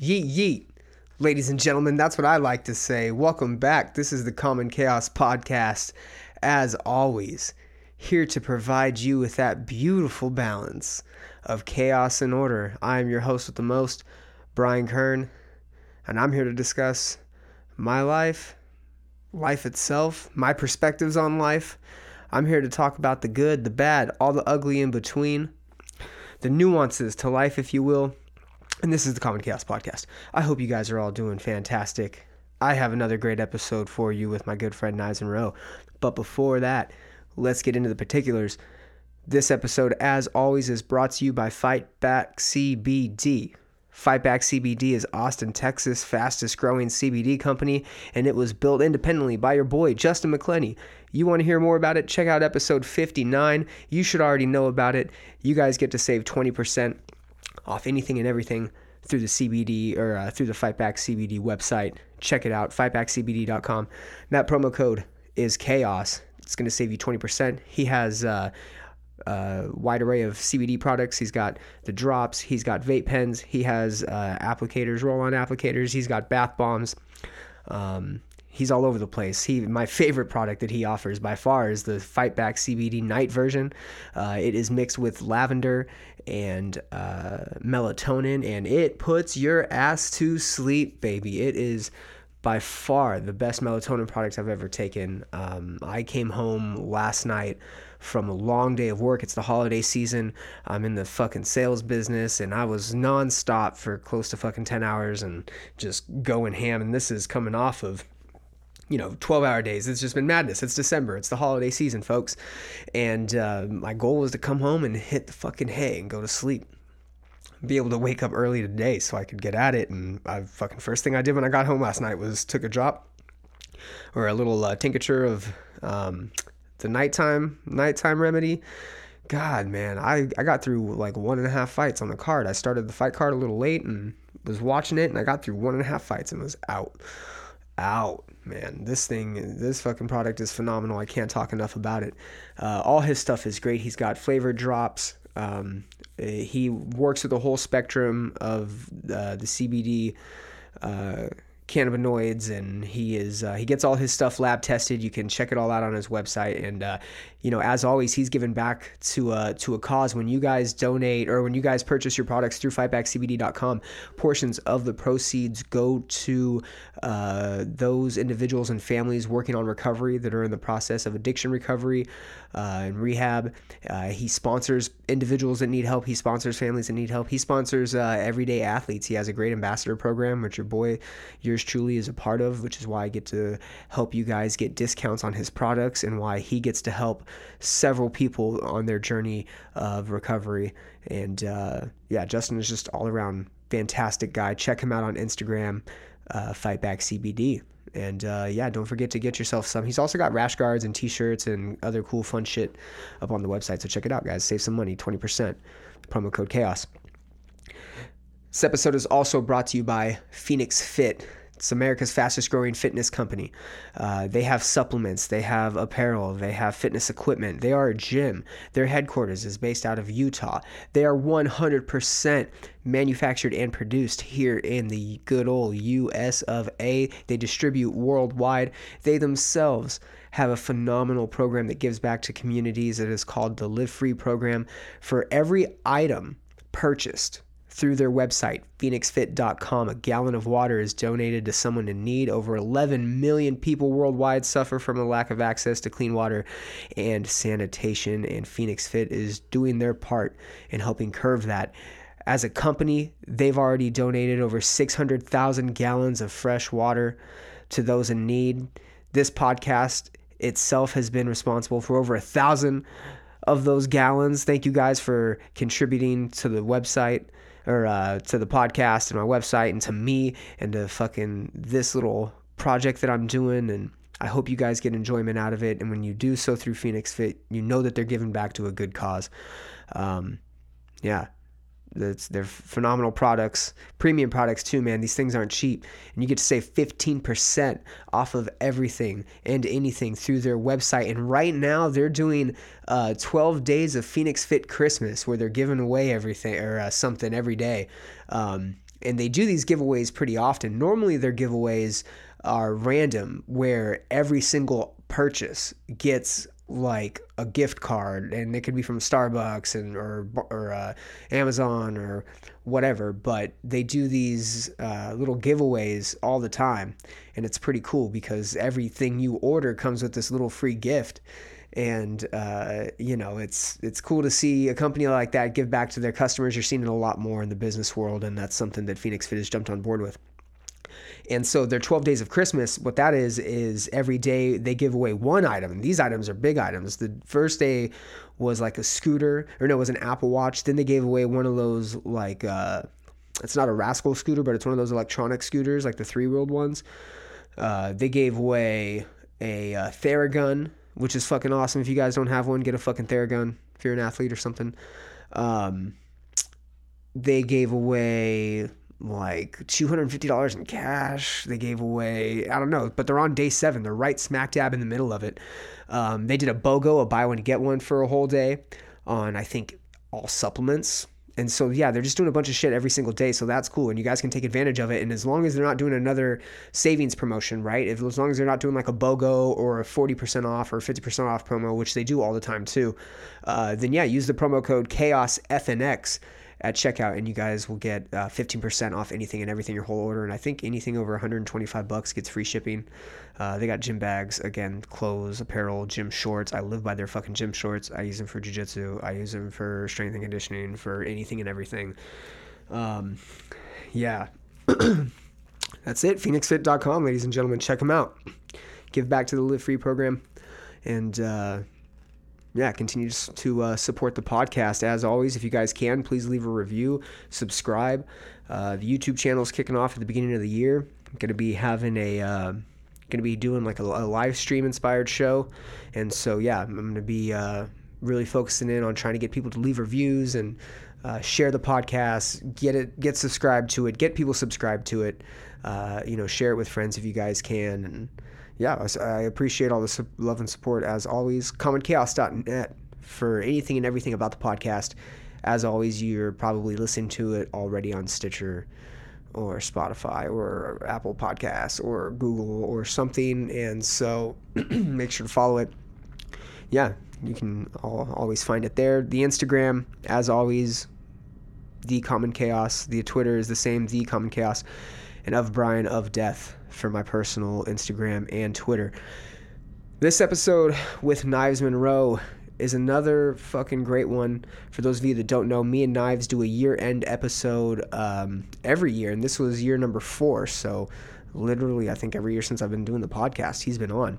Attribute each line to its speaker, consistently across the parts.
Speaker 1: Yeet yeet. Ladies and gentlemen, that's what I like to say. Welcome back. This is the Common Chaos Podcast. As always, here to provide you with that beautiful balance of chaos and order. I am your host with the most, Brian Kern, and I'm here to discuss my life, life itself, my perspectives on life. I'm here to talk about the good, the bad, all the ugly in between, the nuances to life, if you will. And this is the Common Chaos Podcast. I hope you guys are all doing fantastic. I have another great episode for you with my good friend Knives Monroe. But before that, let's get into the particulars. This episode, as always, is brought to you by Fight Back CBD. Fight Back CBD is Austin, Texas' fastest growing CBD company, and it was built independently by your boy, Justin McClenny. You want to hear more about it? Check out episode 59. You should already know about it. You guys get to save 20% off anything and everything through the CBD or uh, through the Fightback CBD website. Check it out, fightbackcbd.com. That promo code is chaos. It's going to save you 20%. He has uh, a wide array of CBD products. He's got the drops, he's got vape pens, he has uh, applicators, roll on applicators, he's got bath bombs. Um, he's all over the place. He my favorite product that he offers by far is the Fight Back CBD night version. Uh, it is mixed with lavender and uh, melatonin, and it puts your ass to sleep, baby. It is by far the best melatonin product I've ever taken. Um, I came home last night from a long day of work. It's the holiday season. I'm in the fucking sales business and I was nonstop for close to fucking 10 hours and just going ham. And this is coming off of you know, 12 hour days. It's just been madness. It's December. It's the holiday season, folks. And uh, my goal was to come home and hit the fucking hay and go to sleep. Be able to wake up early today so I could get at it. And I fucking first thing I did when I got home last night was took a drop or a little uh, tincture of um, the nighttime nighttime remedy. God, man, I, I got through like one and a half fights on the card. I started the fight card a little late and was watching it, and I got through one and a half fights and was out out, man. This thing, this fucking product is phenomenal. I can't talk enough about it. Uh, all his stuff is great. He's got flavor drops. Um, he works with the whole spectrum of uh, the CBD uh, cannabinoids, and he is uh, he gets all his stuff lab tested. You can check it all out on his website. And uh, you know, as always, he's given back to a to a cause. When you guys donate or when you guys purchase your products through fightbackcbd.com, portions of the proceeds go to uh, those individuals and families working on recovery that are in the process of addiction recovery uh, and rehab. Uh, he sponsors individuals that need help. He sponsors families that need help. He sponsors uh, everyday athletes. He has a great ambassador program, which your boy, yours truly, is a part of, which is why I get to help you guys get discounts on his products and why he gets to help several people on their journey of recovery. And uh, yeah, Justin is just all around fantastic guy. Check him out on Instagram, uh, Fightback CBD. And uh, yeah, don't forget to get yourself some. He's also got rash guards and t-shirts and other cool fun shit up on the website. So check it out, guys. Save some money, 20%. Promo code chaos. This episode is also brought to you by Phoenix Fit. It's America's fastest growing fitness company. Uh, they have supplements, they have apparel, they have fitness equipment. They are a gym. Their headquarters is based out of Utah. They are 100% manufactured and produced here in the good old US of A. They distribute worldwide. They themselves have a phenomenal program that gives back to communities. It is called the Live Free program. For every item purchased, through their website, phoenixfit.com. A gallon of water is donated to someone in need. Over 11 million people worldwide suffer from a lack of access to clean water and sanitation, and Phoenix Fit is doing their part in helping curve that. As a company, they've already donated over 600,000 gallons of fresh water to those in need. This podcast itself has been responsible for over a thousand of those gallons. Thank you guys for contributing to the website or uh, to the podcast and my website and to me and to fucking this little project that I'm doing. And I hope you guys get enjoyment out of it. And when you do so through Phoenix Fit, you know that they're giving back to a good cause. Um, yeah, they're phenomenal products, premium products too, man. These things aren't cheap, and you get to save 15% off of everything and anything through their website. And right now, they're doing uh, 12 days of Phoenix Fit Christmas, where they're giving away everything or uh, something every day. Um, and they do these giveaways pretty often. Normally, their giveaways are random, where every single purchase gets like a gift card, and it could be from Starbucks and or or uh, Amazon or whatever. But they do these uh, little giveaways all the time, and it's pretty cool because everything you order comes with this little free gift and uh, you know it's it's cool to see a company like that give back to their customers. You're seeing it a lot more in the business world, and that's something that Phoenix Fit has jumped on board with. And so their 12 days of Christmas, what that is, is every day they give away one item. And these items are big items. The first day was like a scooter, or no, it was an Apple Watch. Then they gave away one of those like uh, it's not a Rascal scooter, but it's one of those electronic scooters, like the three-wheeled ones. Uh, they gave away a uh, Theragun which is fucking awesome. If you guys don't have one, get a fucking Theragun if you're an athlete or something. Um, they gave away like $250 in cash. They gave away, I don't know, but they're on day seven. They're right smack dab in the middle of it. Um, they did a BOGO, a buy one, get one for a whole day on, I think, all supplements and so yeah, they're just doing a bunch of shit every single day. So that's cool, and you guys can take advantage of it. And as long as they're not doing another savings promotion, right? If as long as they're not doing like a BOGO or a forty percent off or fifty percent off promo, which they do all the time too, uh, then yeah, use the promo code Chaos FNX at checkout, and you guys will get uh, 15% off anything and everything your whole order. And I think anything over 125 bucks gets free shipping. Uh, they got gym bags, again, clothes, apparel, gym shorts. I live by their fucking gym shorts. I use them for jujitsu. I use them for strength and conditioning, for anything and everything. Um, yeah. That's it. PhoenixFit.com, ladies and gentlemen. Check them out. Give back to the Live Free program. And, uh, yeah, continue to uh, support the podcast. As always, if you guys can, please leave a review, subscribe. Uh, the YouTube channel is kicking off at the beginning of the year. I'm going to be having a. Uh, going to be doing like a, a, live stream inspired show and so yeah i'm going to be uh, really focusing in on trying to get people to leave reviews and uh, share the podcast get it get subscribed to it get people subscribed to it uh, you know share it with friends if you guys can and yeah, I appreciate all the love and support as always. CommonChaos.net for anything and everything about the podcast. As always, you're probably listening to it already on Stitcher or Spotify or Apple Podcasts or Google or something. And so make sure to follow it. Yeah, you can always find it there. The Instagram, as always, The Common Chaos. The Twitter is the same, The Common Chaos. And of Brian of Death for my personal Instagram and Twitter. This episode with Knives Monroe is another fucking great one. For those of you that don't know, me and Knives do a year end episode um, every year, and this was year number four. So, literally, I think every year since I've been doing the podcast, he's been on.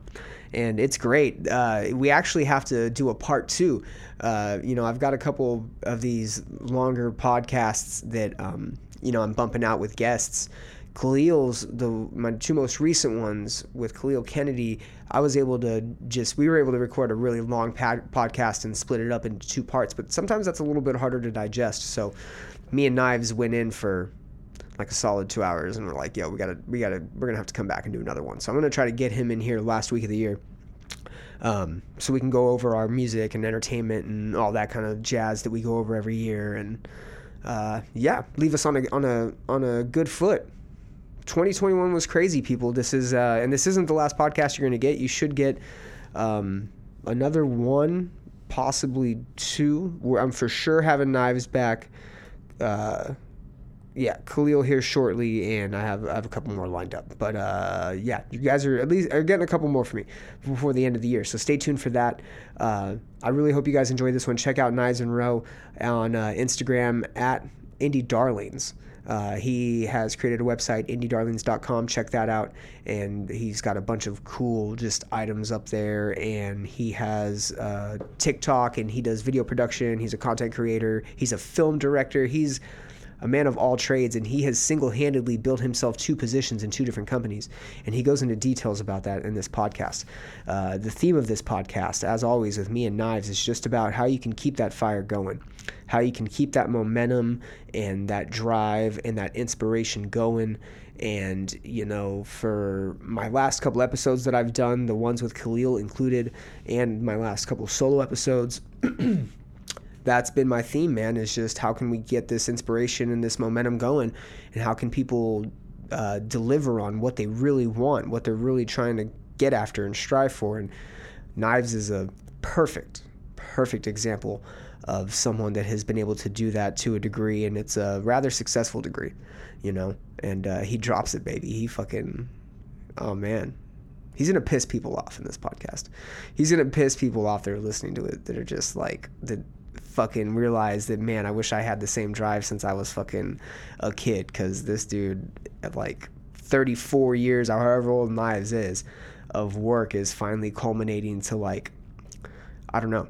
Speaker 1: And it's great. Uh, we actually have to do a part two. Uh, you know, I've got a couple of these longer podcasts that, um, you know, I'm bumping out with guests. Khalil's the my two most recent ones with Khalil Kennedy. I was able to just we were able to record a really long pad, podcast and split it up into two parts. But sometimes that's a little bit harder to digest. So me and Knives went in for like a solid two hours, and we're like, yo, we gotta we gotta we're gonna have to come back and do another one. So I'm gonna try to get him in here last week of the year. Um, so we can go over our music and entertainment and all that kind of jazz that we go over every year, and uh, yeah, leave us on a on a on a good foot 2021 was crazy, people. This is, uh, and this isn't the last podcast you're going to get. You should get um, another one, possibly two. Where I'm for sure having knives back. Uh, yeah, Khalil here shortly, and I have I have a couple more lined up. But uh, yeah, you guys are at least are getting a couple more for me before the end of the year. So stay tuned for that. Uh, I really hope you guys enjoyed this one. Check out Knives Monroe on uh, Instagram at Indie Darlings. Uh, he has created a website, indiedarlings.com. Check that out. And he's got a bunch of cool just items up there. And he has uh, TikTok and he does video production. He's a content creator. He's a film director. He's a man of all trades, and he has single handedly built himself two positions in two different companies. And he goes into details about that in this podcast. Uh, the theme of this podcast, as always with me and Knives, is just about how you can keep that fire going, how you can keep that momentum and that drive and that inspiration going. And, you know, for my last couple episodes that I've done, the ones with Khalil included, and my last couple solo episodes, that's been my theme, man. Is just how can we get this inspiration and this momentum going, and how can people uh, deliver on what they really want, what they're really trying to get after and strive for. And Knives is a perfect, perfect example of someone that has been able to do that to a degree, and it's a rather successful degree, you know. And uh, he drops it, baby. He fucking, oh man, he's gonna piss people off in this podcast. He's gonna piss people off that are listening to it that are just like that fucking realize that man, I wish I had the same drive since I was fucking a kid. Because this dude at like 34 years, or however old Knives is, of work is finally culminating to like, I don't know,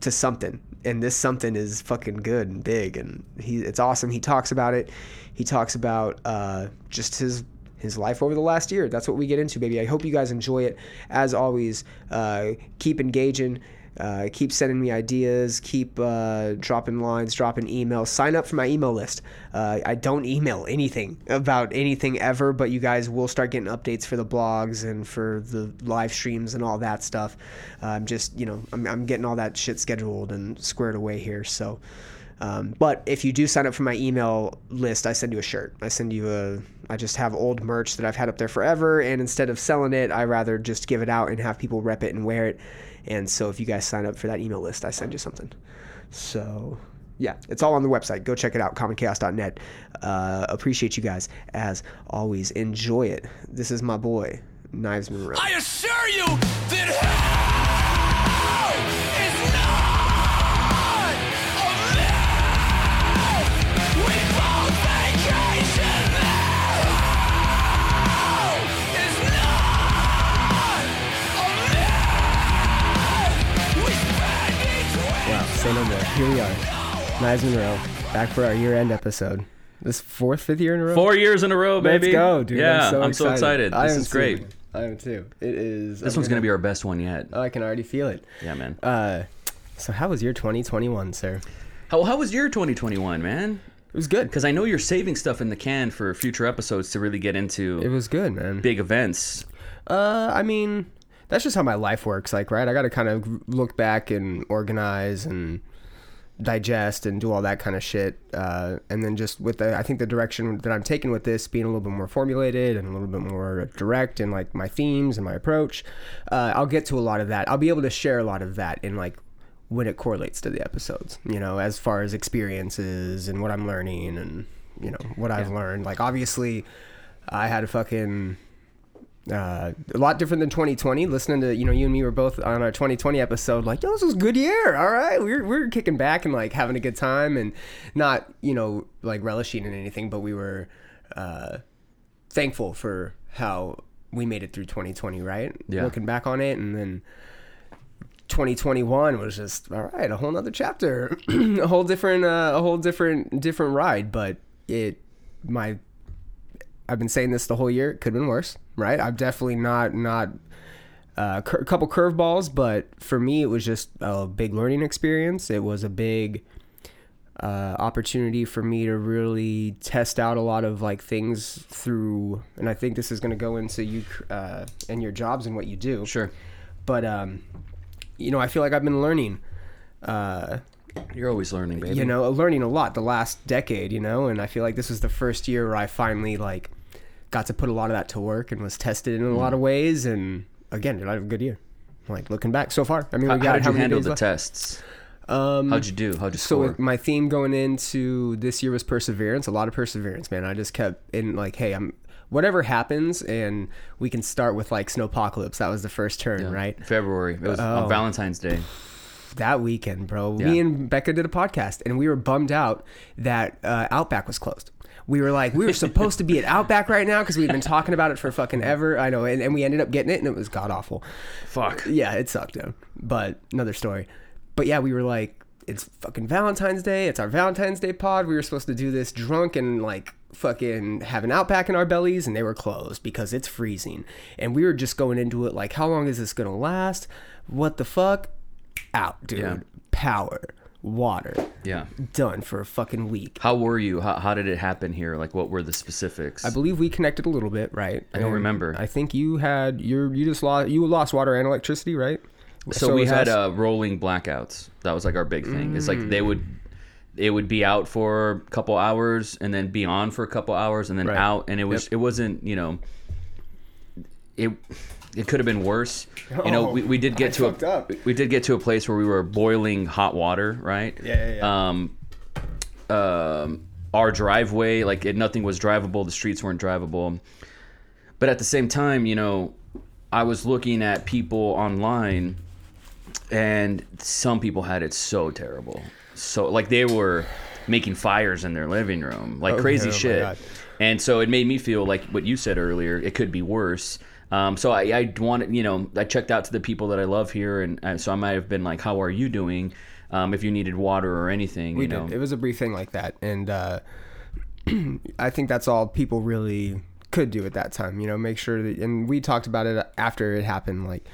Speaker 1: to something. And this something is fucking good and big, and he it's awesome. He talks about it. He talks about uh, just his his life over the last year. That's what we get into, baby. I hope you guys enjoy it. As always, uh, keep engaging. Uh, keep sending me ideas. Keep uh, dropping lines, dropping emails. Sign up for my email list. Uh, I don't email anything about anything ever, but you guys will start getting updates for the blogs and for the live streams and all that stuff. I'm just, you know, I'm, I'm getting all that shit scheduled and squared away here. So, um, but if you do sign up for my email list, I send you a shirt. I send you a. I just have old merch that I've had up there forever, and instead of selling it, I rather just give it out and have people rep it and wear it. And so if you guys sign up for that email list, I send you something. So yeah, it's all on the website. Go check it out, commonchaos.net. Uh, appreciate you guys as always. Enjoy it. This is my boy, Knives Monroe.
Speaker 2: I assure you that hell is not
Speaker 1: say no more. Here we are, Knives Monroe, back for our year-end episode. This fourth, fifth year in a row.
Speaker 3: Four years in a row, baby.
Speaker 1: Let's go, dude.
Speaker 3: Yeah,
Speaker 1: I'm so excited. I
Speaker 3: This
Speaker 1: am
Speaker 3: is great.
Speaker 1: Too. I am too. It is.
Speaker 3: This
Speaker 1: I'm
Speaker 3: one's gonna be our best one yet.
Speaker 1: Oh, I can already feel it.
Speaker 3: Yeah, man.
Speaker 1: Uh, so how was your 2021, sir?
Speaker 3: How, how was your 2021, man?
Speaker 1: It was good.
Speaker 3: Because I know you're saving stuff in the can for future episodes to really get into.
Speaker 1: It was good, man.
Speaker 3: big events.
Speaker 1: Uh, I mean, that's just how my life works. Like, right? I got to kind of look back and organize and digest and do all that kind of shit. Uh, and then just with the, I think the direction that I'm taking with this being a little bit more formulated and a little bit more direct in like my themes and my approach, uh, I'll get to a lot of that. I'll be able to share a lot of that in like when it correlates to the episodes, you know, as far as experiences and what I'm learning and, you know, what I've learned. Like, obviously, I had a fucking uh, a lot different than 2020. Listening to you know you and me were both on our 2020 episode, like yo, this was a good year. All right, we're we're kicking back and like having a good time and not you know like relishing in anything, but we were uh, thankful for how we made it through 2020. Right,
Speaker 3: Yeah.
Speaker 1: looking back on it, and then 2021 was just all right, a whole nother chapter, a whole different uh, a whole different different ride. But it my I've been saying this the whole year. It could have been worse, right? I'm definitely not not uh, cur- a couple curveballs, but for me, it was just a big learning experience. It was a big uh, opportunity for me to really test out a lot of like things through, and I think this is going to go into you uh, and your jobs and what you do.
Speaker 3: Sure.
Speaker 1: But um, you know, I feel like I've been learning. Uh,
Speaker 3: You're always learning, baby.
Speaker 1: you know, learning a lot the last decade, you know, and I feel like this was the first year where I finally like got to put a lot of that to work and was tested in a
Speaker 3: Mm.
Speaker 1: lot of ways. And again, did I have a good year? Like looking back so far, I mean,
Speaker 3: How,
Speaker 1: we
Speaker 3: how
Speaker 1: got
Speaker 3: did
Speaker 1: how
Speaker 3: you handle the
Speaker 1: left?
Speaker 3: tests?
Speaker 1: Um,
Speaker 3: How'd you do? How'd you
Speaker 1: so
Speaker 3: score?
Speaker 1: with my theme going into this year was perseverance, a lot of perseverance, man. I just kept in like, hey, I'm whatever happens, and we can start with like snowpocalypse. That was the first turn, right?
Speaker 3: February. It was
Speaker 1: Oh.
Speaker 3: on Valentine's Day.
Speaker 1: that weekend, bro. Me and Becca did a podcast, and we were bummed out that uh, Outback was closed. We were like, we were supposed to be at Outback right now because we'd been talking about it for fucking ever. I know, and, and we ended up getting it, and it was god awful.
Speaker 3: Fuck.
Speaker 1: Yeah, it sucked, though. But another story. But yeah, we were like, it's fucking Valentine's Day. It's our Valentine's Day pod. We were supposed to do this drunk and like fucking have an outback in our bellies, and they were closed because it's freezing. And we were just going into it like, how long is this gonna last? What the fuck? Out, dude.
Speaker 3: Yeah.
Speaker 1: Power, water,
Speaker 3: Yeah.
Speaker 1: done for a fucking week.
Speaker 3: How were you? How, how did it happen here? Like, what were the specifics?
Speaker 1: I believe we connected a little bit, right?
Speaker 3: I don't
Speaker 1: And
Speaker 3: remember.
Speaker 1: I think you had your you just lost you lost water and electricity, right?
Speaker 3: So, we had uh, rolling blackouts. That was like our big thing. It's like they would, it would be out for a couple hours and then be on for a couple hours and then
Speaker 1: Right.
Speaker 3: out, and it was
Speaker 1: Yep.
Speaker 3: it wasn't you know, it it could have been worse. You know,
Speaker 1: Oh,
Speaker 3: we, we did
Speaker 1: I
Speaker 3: get to a
Speaker 1: up.
Speaker 3: we did get to a place where we were boiling hot water, right?
Speaker 1: Yeah, yeah, yeah.
Speaker 3: Um, um, our driveway, like it, nothing was drivable. The streets weren't drivable. But at the same time, you know, I was looking at people online, and some people had it so terrible. So like they were making fires in their living room, like
Speaker 1: Okay,
Speaker 3: crazy
Speaker 1: oh
Speaker 3: shit. And so it made me feel like what you said earlier. It could be worse. Um, so I, I wanted, you know, I checked out to the people that I love here, and uh, so I might have been like, "How are you doing?" Um, if you needed water or anything,
Speaker 1: We
Speaker 3: you know.
Speaker 1: did. It was a brief thing like that, and uh, I think that's all people really could do at that time. You know, make sure that, and we talked about it after it happened. Like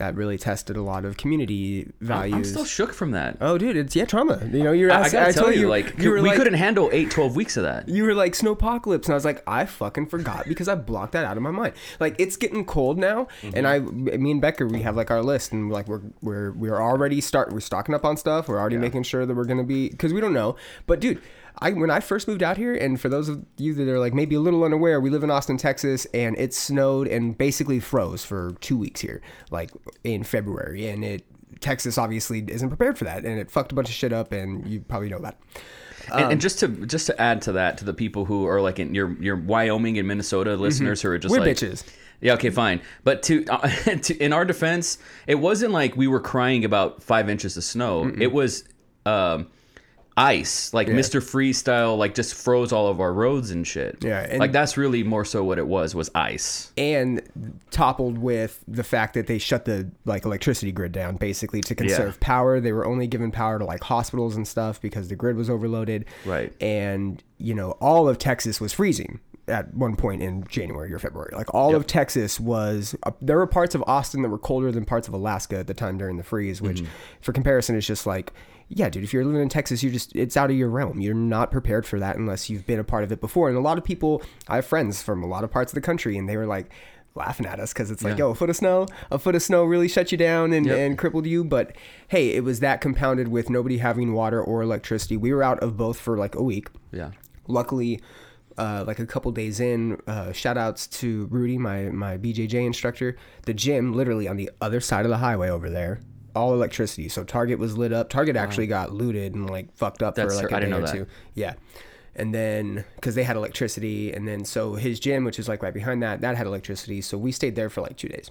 Speaker 1: that really tested a lot of community values.
Speaker 3: I'm still shook from that.
Speaker 1: oh, dude, it's yeah trauma. You know, you're
Speaker 3: I, I gotta
Speaker 1: I,
Speaker 3: tell you,
Speaker 1: you,
Speaker 3: like,
Speaker 1: you
Speaker 3: we
Speaker 1: like,
Speaker 3: couldn't handle eight, 12 weeks of that.
Speaker 1: you were like snowpocalypse and i was like i fucking forgot because i blocked that out of my mind like it's getting cold now
Speaker 3: Mm-hmm.
Speaker 1: and i me and becca we have like our list and like we're we're we're already start we're stocking up on stuff we're already making sure that we're gonna be because we don't know but dude I, when I first moved out here, and for those of you that are like maybe a little unaware, we live in Austin, Texas, and it snowed and basically froze for two weeks here, like in February. And it Texas obviously isn't prepared for that, and it fucked a bunch of shit up, and you probably know that.
Speaker 3: and, and just to just to add to that, to the people who are like in your your Wyoming and Minnesota listeners who are just
Speaker 1: Mm-hmm. We're
Speaker 3: like
Speaker 1: bitches.
Speaker 3: Yeah, okay, fine. But to, uh, to in our defense, it wasn't like we were crying about five inches of snow. It was um, ice, like Mr. Freeze style, like just froze all of our roads and shit.
Speaker 1: Yeah, and-
Speaker 3: like that's really more so what it was was ice.
Speaker 1: and toppled with the fact that they shut the like electricity grid down basically to conserve power they were only giving power to like hospitals and stuff because the grid was overloaded
Speaker 3: Right.
Speaker 1: and you know all of texas was freezing at one point in january or february like all of texas was uh, there were parts of austin that were colder than parts of alaska at the time during the freeze which for comparison is just like yeah, dude, if you're living in Texas, you're just, it's out of your realm. You're not prepared for that unless you've been a part of it before. And a lot of people, I have friends from a lot of parts of the country, and they were like laughing at us because it's like,
Speaker 3: Yeah.
Speaker 1: yo, a foot of snow, a foot of snow really shut you down and,
Speaker 3: Yep.
Speaker 1: and crippled you. But hey, it was that compounded with nobody having water or electricity. We were out of both for like a week.
Speaker 3: Yeah.
Speaker 1: Luckily, uh, like a couple days in, uh, shout outs to Rudy, my, my BJJ instructor. The gym, literally on the other side of the highway over there, all electricity. So Target was lit up. Target actually got looted and like fucked up
Speaker 3: That's-
Speaker 1: for like a day or
Speaker 3: that.
Speaker 1: two. Yeah. And then, because they had electricity, and then so his gym, which is like right behind that, that had electricity. So we stayed there for like two days.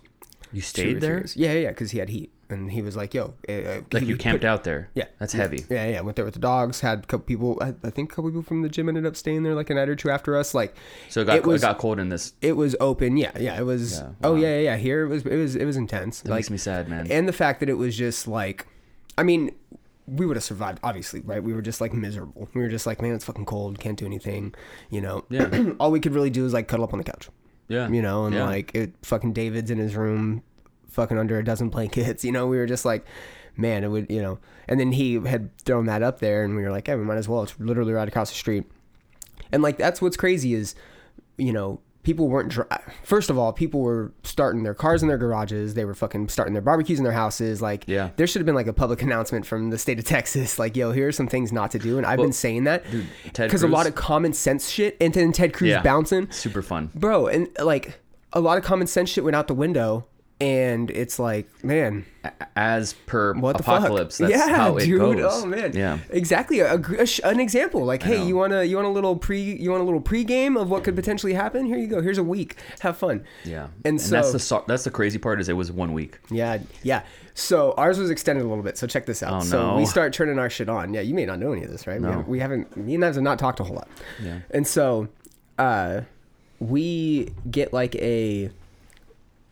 Speaker 3: You stayed there?
Speaker 1: days. Yeah, yeah, because he had heat, and he was like, "Yo, uh,
Speaker 3: Like you camped
Speaker 1: put-
Speaker 3: out there?
Speaker 1: Yeah,
Speaker 3: That's heavy.
Speaker 1: Yeah, yeah. Went there with the dogs. Had a couple people. I, I think a couple people from the gym ended up staying there like a night or two after us. Like,
Speaker 3: So it got, it,
Speaker 1: was
Speaker 3: got cold in this.
Speaker 1: it was open. Yeah, yeah. It was.
Speaker 3: Yeah,
Speaker 1: Oh yeah, yeah, yeah. Here it was. It was. It was intense.
Speaker 3: That makes me sad, man.
Speaker 1: And the fact that it was just like, I mean, we would have survived, obviously, right? We were just like miserable. We were just like, man, it's fucking cold. Can't do anything. You know.
Speaker 3: Yeah.
Speaker 1: All we could really do is like cuddle up on the couch.
Speaker 3: Yeah.
Speaker 1: You know, and
Speaker 3: Yeah.
Speaker 1: like it. Fucking David's in his room, fucking under a dozen blankets. You know, we were just like. Man, it would, you know, and then he had thrown that up there, and we were like, "Yeah, we might as well." It's literally right across the street. And like that's what's crazy is, you know, people weren't dri- first of all, people were starting their cars in their garages. They were fucking starting their barbecues in their houses. Like,
Speaker 3: Yeah.
Speaker 1: there should have been like a public announcement from the state of Texas, like, yo, here are some things not to do. And I've been saying that because a lot of common sense shit, and then Ted Cruz
Speaker 3: Yeah.
Speaker 1: bouncing,
Speaker 3: Super fun.
Speaker 1: bro, and like a lot of common sense shit went out the window. And it's like, man,
Speaker 3: As per
Speaker 1: what the
Speaker 3: apocalypse,
Speaker 1: fuck?
Speaker 3: that's
Speaker 1: yeah,
Speaker 3: how it
Speaker 1: dude.
Speaker 3: goes.
Speaker 1: Oh man,
Speaker 3: Yeah.
Speaker 1: exactly. A, a an example, like, hey,
Speaker 3: know.
Speaker 1: you want to you want a little pre you want a little pregame of what could potentially happen? Here you go. Here's a week. Have fun.
Speaker 3: Yeah.
Speaker 1: And, so
Speaker 3: that's the that's the crazy part is it was one week.
Speaker 1: yeah, yeah. So ours was extended a little bit. So check this out.
Speaker 3: Oh,
Speaker 1: so
Speaker 3: no.
Speaker 1: we start turning our shit on. Yeah, you may not know any of this, right? We,
Speaker 3: No.
Speaker 1: haven't, we haven't. Me and I have not talked a whole lot.
Speaker 3: Yeah.
Speaker 1: And so, uh, we get like a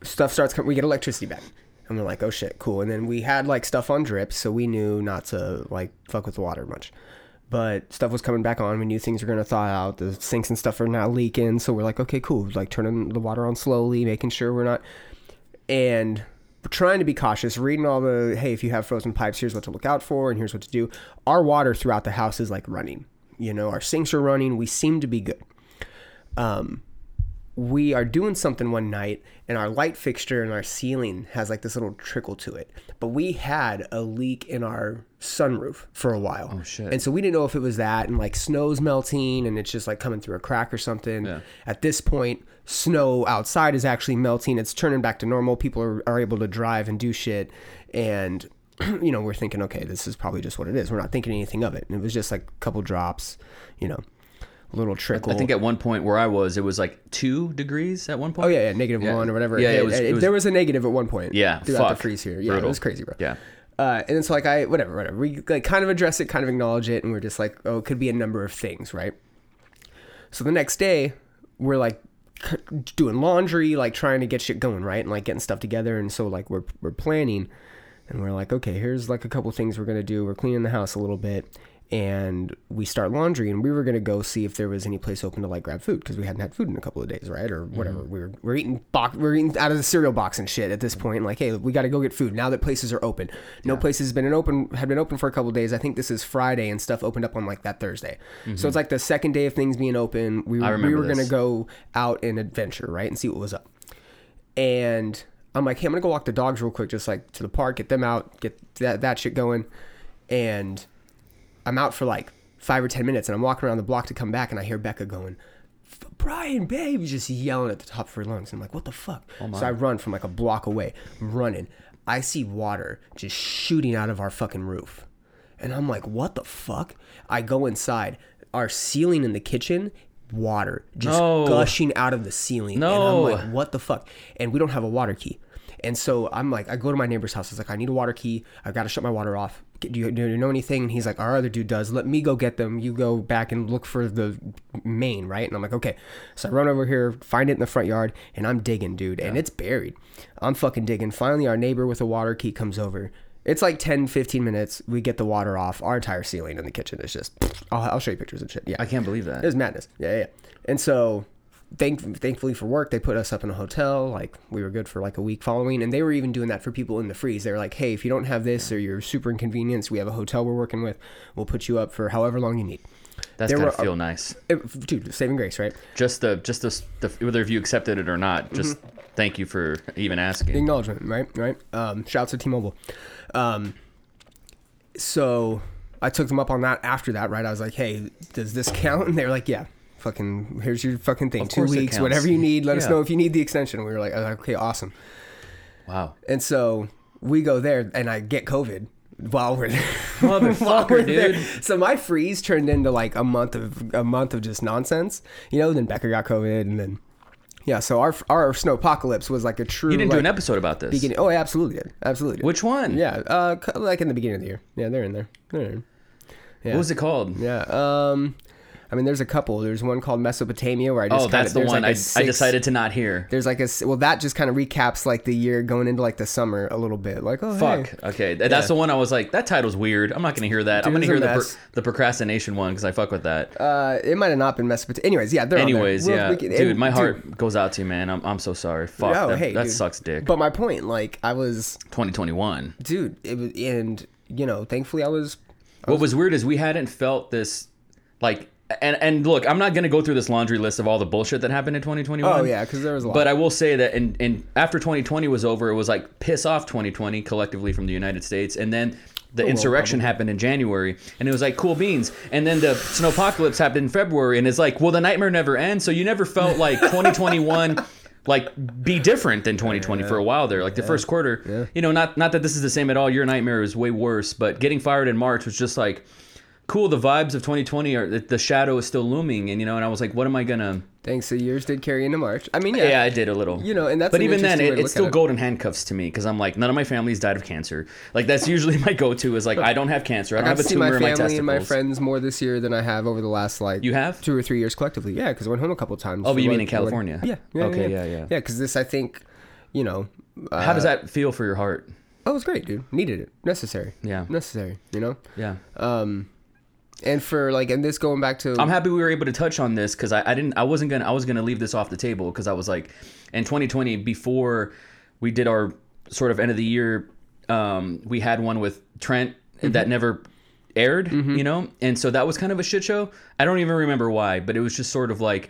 Speaker 1: stuff starts. coming. We get electricity back, and we're like, oh shit, cool. And then we had like stuff on drips, so we knew not to like fuck with the water much. But stuff was coming back on. We knew things were gonna thaw out. The sinks and stuff are now leaking. So we're like, okay, cool. Like turning the water on slowly, making sure we're not. And we're trying to be cautious, reading all the hey, if you have frozen pipes, here's what to look out for, and here's what to do. Our water throughout the house is like running. You know, our sinks are running. We seem to be good. Um, we are doing something one night and our light fixture in our ceiling has like this little trickle to it. But we had a leak in our sunroof for a while. Oh
Speaker 3: shit.
Speaker 1: And so we didn't know if it was that and like snow's melting and it's just like coming through a crack or something.
Speaker 3: Yeah.
Speaker 1: At this point, snow outside is actually melting. It's turning back to normal. People are, are able to drive and do shit. And, you know, we're thinking, okay, this is probably just what it is. We're not thinking anything of it. And it was just like a couple drops, you know, little trickle.
Speaker 3: I think at one point where I was, it was like two degrees at one point.
Speaker 1: Oh yeah, yeah, negative
Speaker 3: Yeah.
Speaker 1: one or whatever.
Speaker 3: Yeah, it
Speaker 1: It-
Speaker 3: was-
Speaker 1: it-
Speaker 3: was-
Speaker 1: there was a negative at one point.
Speaker 3: Yeah,
Speaker 1: throughout
Speaker 3: fuck.
Speaker 1: the freeze here. Yeah,
Speaker 3: Brutal.
Speaker 1: it was crazy, bro.
Speaker 3: Yeah.
Speaker 1: Uh, and it's like I whatever, whatever. We like kind of address it, kind of acknowledge it, and we're just like, oh, it could be a number of things, right? So the next day, we're like doing laundry, like trying to get shit going, right, and like getting stuff together. And so like we're we're planning, and we're like, okay, here's like a couple things we're gonna do. We're cleaning the house a little bit, and we start laundry, and we were gonna go see if there was any place open to like grab food because we hadn't had food in a couple of days, right, or whatever. We were we're eating box, we're eating out of the cereal box and shit at this point. Like, hey, we got to go get food now that places are open. No places been open had been open for a couple of days. I think this is Friday, and stuff opened up on like that Thursday. So it's like the second day of things being open. We were, we were gonna go out and adventure, right, and see what was up and I'm like, hey, I'm gonna go walk the dogs real quick, just like to the park, get them out, get that that shit going, and I'm out for like five or ten minutes, and I'm walking around the block to come back, and I hear Becca going, Brian, babe, just yelling at the top of her lungs. And I'm like, what the fuck? Oh so I run from like a block away, I'm running. I see water just shooting out of our fucking roof. And I'm like, what the fuck? I go inside. Our ceiling in the kitchen, water just
Speaker 3: No.
Speaker 1: gushing out of the ceiling.
Speaker 3: No.
Speaker 1: And I'm like, what the fuck? And we don't have a water key. And so I'm like, I go to my neighbor's house. I was like, I need a water key. I've got to shut my water off. Do you, do you know anything? And he's like, our other dude does. Let me go get them. You go back and look for the main, right? And I'm like, okay. So I run over here, find it in the front yard, and I'm digging, dude. And it's buried. I'm fucking digging. Finally, our neighbor with a water key comes over. It's like 10, 15 minutes. We get the water off. Our entire ceiling in the kitchen is just, I'll, I'll show you pictures and shit. Yeah.
Speaker 3: I can't believe that.
Speaker 1: It was madness. Yeah, yeah. yeah. And so, thank, thankfully for work, they put us up in a hotel. Like we were good for like a week following, and they were even doing that for people in the freeze. They were like, "Hey, if you don't have this or you're super inconvenienced, we have a hotel we're working with. We'll put you up for however long you need."
Speaker 3: That's
Speaker 1: there
Speaker 3: gotta
Speaker 1: were-
Speaker 3: feel nice.
Speaker 1: It, dude, saving grace, right?
Speaker 3: Just the just the, the whether if you accepted it or not. Just
Speaker 1: Mm-hmm.
Speaker 3: thank you for even asking.
Speaker 1: The acknowledgement, right? Right. Um, shouts to T-Mobile. Um, so I took them up on that after that, right? I was like, "Hey, does this count?" And they were like, "Yeah." Fucking, here's your fucking thing.
Speaker 3: Of
Speaker 1: Two weeks, whatever you need. Let us know if you need the extension. We were like, like, okay, awesome.
Speaker 3: Wow.
Speaker 1: And so we go there, and I get COVID while we're there.
Speaker 3: Motherfucker,
Speaker 1: we're there.
Speaker 3: dude.
Speaker 1: So my freeze turned into like a month of a month of just nonsense, you know. Then Becker got COVID, and then yeah. So our our snow apocalypse was like a true.
Speaker 3: You didn't do an episode about this.
Speaker 1: beginning. Oh, I absolutely did. Absolutely. Did.
Speaker 3: Which one?
Speaker 1: Yeah, uh, like in the beginning of the year. Yeah, they're in there. They're in. Yeah.
Speaker 3: What was it called?
Speaker 1: Yeah. Um, I mean, there's a couple. There's one called Mesopotamia where I just
Speaker 3: Oh,
Speaker 1: kinda,
Speaker 3: that's the one
Speaker 1: like
Speaker 3: I, I
Speaker 1: six-
Speaker 3: decided to not hear.
Speaker 1: There's like a well, that just kind of recaps like the year going into like the summer a little bit. Like, oh,
Speaker 3: Fuck.
Speaker 1: hey.
Speaker 3: Okay, th- that's the one I was like, that title's weird. I'm not gonna hear that. I'm gonna hear the pro- the procrastination one because I fuck with that.
Speaker 1: Uh, it might have not been Mesopotamia. Anyways, yeah, they're.
Speaker 3: Anyways, yeah,
Speaker 1: we can-
Speaker 3: dude,
Speaker 1: and-
Speaker 3: my
Speaker 1: dude,
Speaker 3: heart goes out to you, man. I'm, I'm so sorry. Fuck.
Speaker 1: no,
Speaker 3: that
Speaker 1: hey,
Speaker 3: that
Speaker 1: dude.
Speaker 3: sucks, dick.
Speaker 1: But my point, like, I was,
Speaker 3: 2021.
Speaker 1: dude, it was, and you know, thankfully, I was.
Speaker 3: What was weird is we hadn't felt this, like, and and look, I'm not gonna go through this laundry list of all the bullshit that happened in 2021.
Speaker 1: Oh yeah, because there was a lot.
Speaker 3: But I will say that in, in after 2020 was over, it was like piss off 2020 collectively from the United States, and then the oh,
Speaker 1: well,
Speaker 3: insurrection happened in January, and it was like cool beans, and then the snowpocalypse happened in February, and it's like, well, the nightmare never ends, so you never felt like 2021. Like be different than 2020 for a while there, like the first quarter. You know, not not that this is the same at all. Your nightmare is way worse, but getting fired in March was just like, cool. The vibes of 2020 are the, the shadow is still looming, and you know, and I was like, what am I gonna?
Speaker 1: thanks. So yours did carry into March. I mean, yeah,
Speaker 3: Yeah, I did a little.
Speaker 1: You know, and that's
Speaker 3: but
Speaker 1: an
Speaker 3: even then, it, it's still
Speaker 1: it.
Speaker 3: golden handcuffs to me because I'm like, none of my family's died of cancer. Like that's usually my go-to is like, I don't have cancer. I don't have
Speaker 1: got
Speaker 3: a
Speaker 1: see my
Speaker 3: tumor in my
Speaker 1: family
Speaker 3: testicles.
Speaker 1: and my friends more this year than I have over the last like
Speaker 3: You have?
Speaker 1: two or three years collectively. Yeah, because I went home a couple times.
Speaker 3: Oh, but you mean in California?
Speaker 1: Yeah. yeah
Speaker 3: Okay,
Speaker 1: yeah,
Speaker 3: yeah, yeah.
Speaker 1: Yeah, because this I think, you know, uh,
Speaker 3: How does that feel for your heart?
Speaker 1: oh, it was great, dude. Needed it. Necessary.
Speaker 3: Yeah.
Speaker 1: Necessary. You know.
Speaker 3: Yeah.
Speaker 1: Um, and for like, and this going back to
Speaker 3: I'm happy we were able to touch on this because I, I didn't I wasn't gonna I was gonna leave this off the table because I was like in 2020 before we did our sort of end of the year um, we had one with Trent
Speaker 1: Mm-hmm.
Speaker 3: that never aired you know and so that was kind of a shit show I don't even remember why but it was just sort of like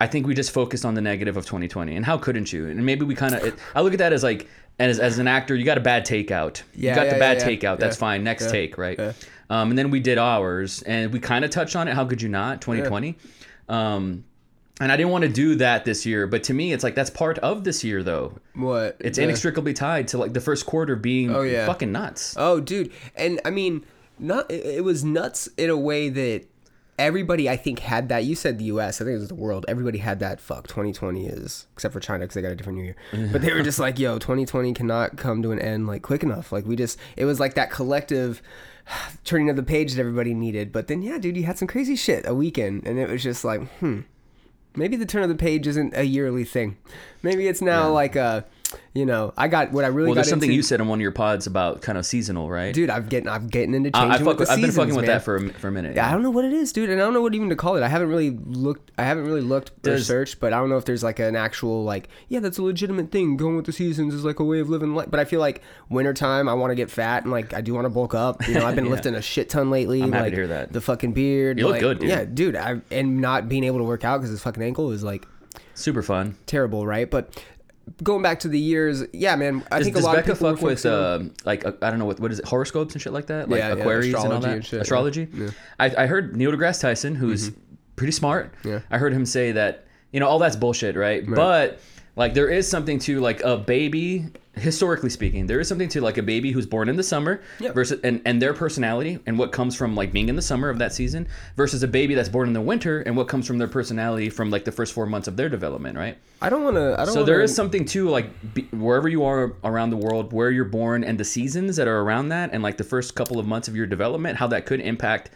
Speaker 3: I think we just focused on the negative of 2020, and how couldn't you? And maybe we kind of. I look at that as like, as as an actor, you got a bad takeout.
Speaker 1: Yeah,
Speaker 3: you got
Speaker 1: yeah,
Speaker 3: the bad
Speaker 1: yeah,
Speaker 3: takeout. That's fine. Next take, right?
Speaker 1: Yeah.
Speaker 3: Um, and then we did ours, and we kind of touched on it. How could you not? 2020. Um, and I didn't want to do that this year, but to me, it's like that's part of this year, though.
Speaker 1: What?
Speaker 3: It's
Speaker 1: The-
Speaker 3: inextricably tied to like the first quarter being
Speaker 1: Oh, yeah.
Speaker 3: fucking nuts.
Speaker 1: Oh, dude, and I mean, not it, it was nuts in a way that everybody I think had that. You said the U.S. I think it was the world. Everybody had that. Fuck, 2020 is except for China because they got a different New Year. But they were just like, yo, 2020 cannot come to an end like quick enough. Like we just, it was like that collective. Turning of the page that everybody needed, but then yeah, dude, you had some crazy shit a weekend, and it was just like, hmm, maybe the turn of the page isn't a yearly thing. Maybe it's now like a, you know, I got what I really
Speaker 3: Well, there's something
Speaker 1: into.
Speaker 3: you said on one of your pods about kind of seasonal, right?
Speaker 1: dude. I've getting I've getting into changing
Speaker 3: I fuck
Speaker 1: with
Speaker 3: I've been
Speaker 1: seasons,
Speaker 3: fucking with that for a, for a minute.
Speaker 1: Yeah, I don't know what it is, dude, and I don't know what even to call it. I haven't really looked. I haven't really looked or
Speaker 3: There's-
Speaker 1: searched, but I don't know if there's like an actual like, yeah, that's a legitimate thing. Going with the seasons is like a way of living life. But I feel like wintertime, I want to get fat and like I do want to bulk up. You know, I've been
Speaker 3: Yeah.
Speaker 1: lifting a shit ton lately.
Speaker 3: I'm happy
Speaker 1: like,
Speaker 3: to hear that.
Speaker 1: The fucking beard.
Speaker 3: You look
Speaker 1: like-
Speaker 3: good, dude.
Speaker 1: Yeah, dude. I and not being able to work out because his fucking ankle is like
Speaker 3: Super fun.
Speaker 1: terrible, right? But going back to the years, yeah, man. I
Speaker 3: Does,
Speaker 1: think a lot
Speaker 3: Becca
Speaker 1: of people
Speaker 3: fuck with uh, like uh, I don't know what what is it horoscopes and shit like that, like
Speaker 1: Yeah, yeah,
Speaker 3: Aquarius and all
Speaker 1: astrology
Speaker 3: that
Speaker 1: and shit,
Speaker 3: astrology.
Speaker 1: Yeah.
Speaker 3: I, I heard Neil deGrasse Tyson, who's pretty smart.
Speaker 1: Yeah.
Speaker 3: I heard him say that you know all that's bullshit, right? But like there is something to like a baby. Historically speaking, there is something to like a baby who's born in the summer
Speaker 1: Yep.
Speaker 3: versus and, and their personality and what comes from like being in the summer of that season versus a baby that's born in the winter and what comes from their personality from like the first four months of their development, right?
Speaker 1: I don't want to. I don't.
Speaker 3: So
Speaker 1: wanna,
Speaker 3: there is something to like be, wherever you are around the world, where you're born, and the seasons that are around that, and like the first couple of months of your development, how that could impact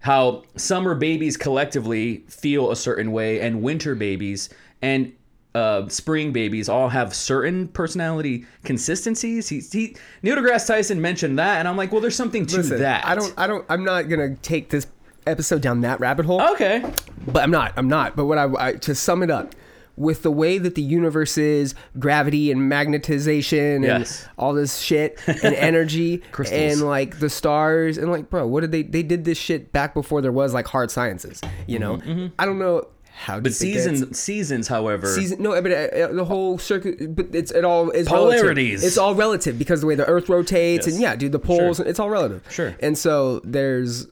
Speaker 3: how summer babies collectively feel a certain way, and winter babies and uh, spring babies all have certain personality consistencies. He, he Neil deGrasse Tyson mentioned that, and I'm like, well, there's something to
Speaker 1: Listen,
Speaker 3: that.
Speaker 1: I don't. I don't. I'm not gonna take this episode down that rabbit hole.
Speaker 3: Okay.
Speaker 1: But I'm not. I'm not. But what I, I to sum it up, with the way that the universe is, gravity and magnetization and
Speaker 3: Yes.
Speaker 1: all this shit and energy and like the stars and like, bro, what did they? They did this shit back before there was like hard sciences. You know, I don't know how.
Speaker 3: Mm-hmm, But seasons, seasons, however,
Speaker 1: Season, no, but uh, the whole circuit, but it's it all is
Speaker 3: Polarities.
Speaker 1: Relative. It's all relative because the way the Earth rotates
Speaker 3: Yes.
Speaker 1: and yeah, dude, the poles,
Speaker 3: Sure.
Speaker 1: it's all relative.
Speaker 3: Sure.
Speaker 1: And so there's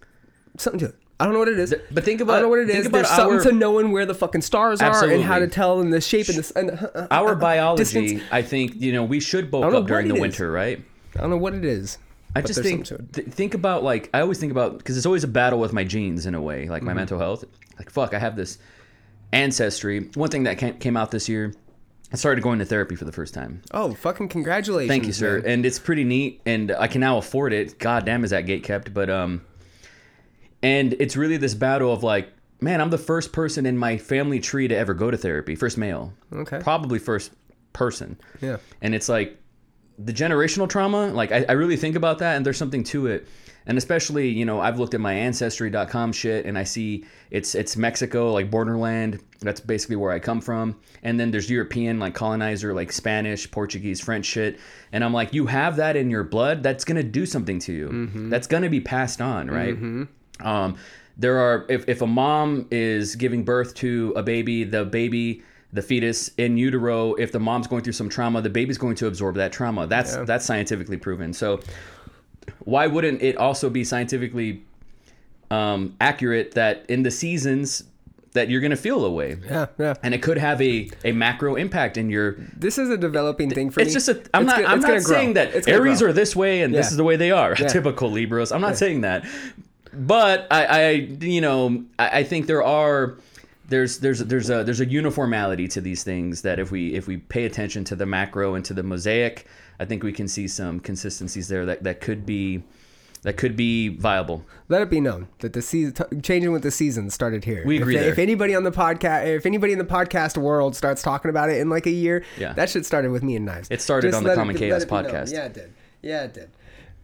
Speaker 1: something to it. I don't know what it is.
Speaker 3: but think about I
Speaker 1: don't know what it
Speaker 3: think
Speaker 1: is.
Speaker 3: about
Speaker 1: There's something
Speaker 3: our-
Speaker 1: to knowing where the fucking stars are and how to tell and the shape and the and the,
Speaker 3: our biology,
Speaker 1: distance.
Speaker 3: I think you know we should bulk up during the
Speaker 1: it
Speaker 3: winter, right?
Speaker 1: I don't know what it is.
Speaker 3: I just think
Speaker 1: something to it.
Speaker 3: th- think about like I always think about because it's always a battle with my genes in a way, like
Speaker 1: Mm-hmm.
Speaker 3: my mental health. Like fuck, I have this ancestry. One thing that came, came out this year, I started going to therapy for the first time.
Speaker 1: Oh, fucking congratulations!
Speaker 3: Thank you, sir.
Speaker 1: man.
Speaker 3: And it's pretty neat, and I can now afford it. God damn, is that gate kept? But um, and it's really this battle of like, man, I'm the first person in my family tree to ever go to therapy, first male,
Speaker 1: Okay.
Speaker 3: probably first person.
Speaker 1: Yeah.
Speaker 3: and it's like the generational trauma like I, I really think about that and there's something to it and especially you know i've looked at my ancestry.com shit and i see it's it's mexico like borderland. That's basically where i come from. And then there's european like colonizer like spanish portuguese french shit. And i'm like you have that in your blood that's gonna do something to you. That's gonna be passed on right? Um, there are if, if a mom is giving birth to a baby the baby the fetus in utero if the mom's going through some trauma the baby's going to absorb that trauma. That's that's scientifically proven. So why wouldn't it also be scientifically um, accurate that in the seasons that you're going to feel a way
Speaker 1: Yeah, yeah.
Speaker 3: and it could have a, a macro impact in your
Speaker 1: This is a developing thing for
Speaker 3: it's
Speaker 1: me.
Speaker 3: just a i'm
Speaker 1: It's
Speaker 3: not
Speaker 1: go-
Speaker 3: i'm not
Speaker 1: grow.
Speaker 3: saying that
Speaker 1: It's
Speaker 3: aries
Speaker 1: grow.
Speaker 3: are this way and this is the way they are
Speaker 1: Yeah.
Speaker 3: typical libras i'm not saying that but i i you know I, I think there are there's there's there's a there's a uniformity to these things that if we if we pay attention to the macro and to the mosaic i think we can see some consistencies there that that could be that could be viable
Speaker 1: Let it be known that the season t- changing with the seasons started here.
Speaker 3: We agree
Speaker 1: If, if anybody on the podcast, if anybody in the podcast world starts talking about it in like a year,
Speaker 3: Yeah.
Speaker 1: that shit started with me and Knives.
Speaker 3: It started on the Common Chaos
Speaker 1: it known.
Speaker 3: podcast.
Speaker 1: Yeah, it did. Yeah, it did.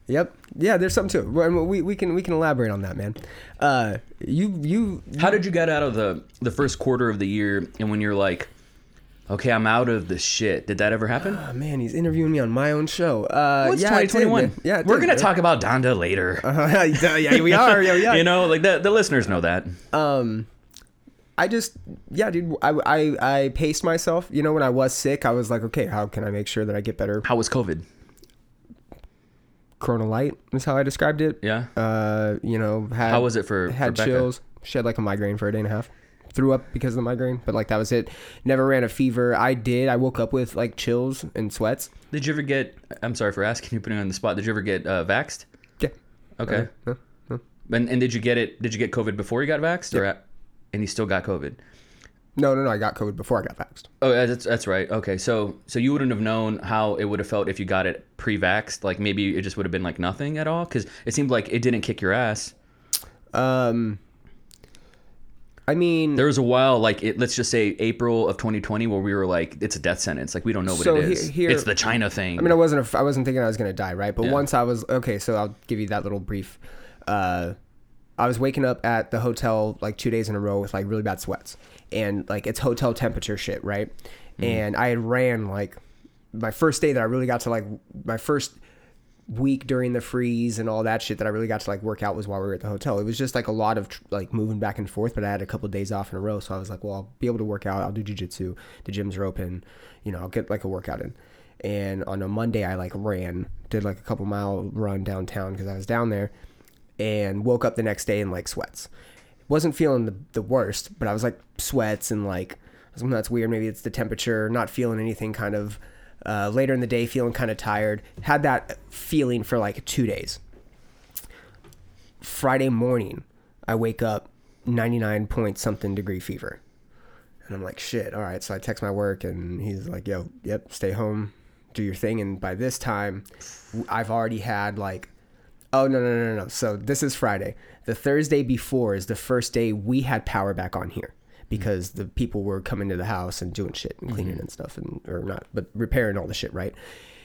Speaker 1: Yep. Yeah, there's something to it. We, we can we can elaborate on that, man. Uh, you you
Speaker 3: how did you get out of the the first quarter of the year and when you're like okay i'm out of the shit did that ever happen
Speaker 1: oh, man, he's interviewing me on my own show. Uh,
Speaker 3: What's
Speaker 1: yeah, it did,
Speaker 3: 2021?
Speaker 1: yeah,
Speaker 3: we're
Speaker 1: did,
Speaker 3: gonna
Speaker 1: man.
Speaker 3: talk about Donda later.
Speaker 1: Uh, yeah, we are. Yeah, are.
Speaker 3: you know, like the the listeners know that.
Speaker 1: Um, I just yeah, dude. I, I I paced myself. You know, when I was sick, I was like, okay, how can I make sure that I get better?
Speaker 3: How was COVID?
Speaker 1: Corona light is how I described it.
Speaker 3: Yeah.
Speaker 1: Uh, you know, had
Speaker 3: How was it for
Speaker 1: had
Speaker 3: for
Speaker 1: chills. She had like a migraine for a day and a half. Threw up because of the migraine, but like that was it. Never ran a fever. I did. I woke up with like chills and sweats.
Speaker 3: Did you ever get? I'm sorry for asking you, putting on the spot. Did you ever get uh, vaxxed?
Speaker 1: Yeah.
Speaker 3: Okay.
Speaker 1: Uh, uh,
Speaker 3: And, and did you get it? Did you get COVID before you got vaxxed, or at, and you still got COVID?
Speaker 1: no, no, no. I got COVID before I got vaxxed.
Speaker 3: Oh, that's that's right. Okay, so so you wouldn't have known how it would have felt if you got it pre-vaxxed. Like maybe it just would have been like nothing at all, because it seemed like it didn't kick your ass.
Speaker 1: Um, I mean,
Speaker 3: There was a while, like it, let's just say April of 2020, where we were like, it's a death sentence. Like we don't know what
Speaker 1: So
Speaker 3: it
Speaker 1: he- here-
Speaker 3: it's the China thing.
Speaker 1: I mean, I wasn't. I wasn't thinking I was gonna die, right? But
Speaker 3: Yeah.
Speaker 1: once I was okay, so I'll give you that little brief. Uh, I was waking up at the hotel like two days in a row with like really bad sweats, and like it's hotel temperature shit, right? And I had ran like my first day that I really got to like my first week during the freeze and all that shit that I really got to like work out was while we were at the hotel. It was just like a lot of tr- like moving back and forth, but I had a couple of days off in a row, so I was like, well, I'll be able to work out. I'll do jujitsu. The gyms are open. You know, I'll get like a workout in. And on a Monday, I like ran, did like a couple mile run downtown because I was down there, and woke up the next day in like sweats. Wasn't feeling the, the worst, but I was like sweats and like "Hmm, that's weird. Maybe it's the temperature. Not feeling anything. Kind of uh, later in the day, feeling kind of tired. Had that feeling for like two days. Friday morning, I wake up 99 point something degree fever. And I'm like, shit, all right. So I text my work and he's like, yo, yep, stay home, do your thing. And by this time, I've already had like, oh, no, no, no, no, no. So this is Friday. The Thursday before is the first day we had power back on here Mm-hmm. because the people were coming to the house and doing shit and cleaning mm-hmm. and stuff and, or not, but repairing all the shit, right?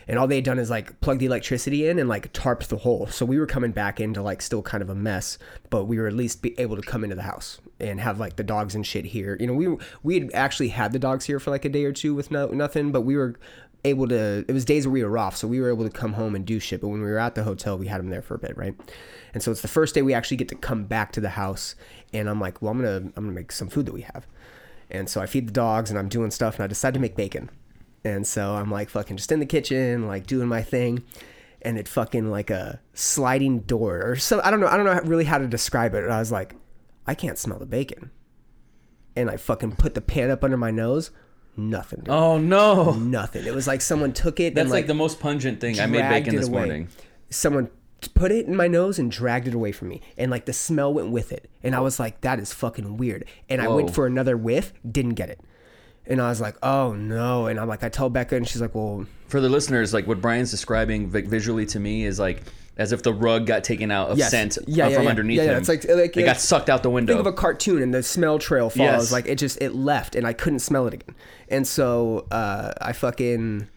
Speaker 1: And all they had done is like plug the electricity in and like tarped the hole. So we were coming back into like still kind of a mess, but we were at least be able to come into the house and have like the dogs and shit here. You know, we we had actually had the dogs here for like a day or two with no nothing, but we were able to. It was days where we were off, so we were able to come home and do shit. But when we were at the hotel, we had them there for a bit, right? And so it's the first day we actually get to come back to the house, and I'm like, well, I'm gonna I'm gonna make some food that we have. And so I feed the dogs and I'm doing stuff and I decide to make bacon. And so I'm like fucking just in the kitchen, like doing my thing. And it fucking like a sliding door or so I don't know, I don't know really how to describe it. And I was like, I can't smell the bacon. And I fucking put the pan up under my nose. Nothing. dude.
Speaker 3: oh no,
Speaker 1: Nothing. It was like someone took it
Speaker 3: that's
Speaker 1: and
Speaker 3: like, the most pungent thing. I made bacon this
Speaker 1: away.
Speaker 3: morning.
Speaker 1: Someone put it in my nose and dragged it away from me. And like the smell went with it. And I was like, that is fucking weird. And I went for another whiff, didn't get it. And I was like, oh no. And I'm like, I tell Becca, and she's like, well,
Speaker 3: For the listeners, like what Brian's describing visually to me is like as if the rug got taken out of
Speaker 1: Yes.
Speaker 3: scent
Speaker 1: Yeah, yeah,
Speaker 3: from
Speaker 1: yeah.
Speaker 3: underneath
Speaker 1: Yeah, yeah.
Speaker 3: him.
Speaker 1: It's like- like-
Speaker 3: it got sucked out the window.
Speaker 1: think of a cartoon and the smell trail follows.
Speaker 3: Yes.
Speaker 1: Like it just, it left and I couldn't smell it again. And so uh, I fucking,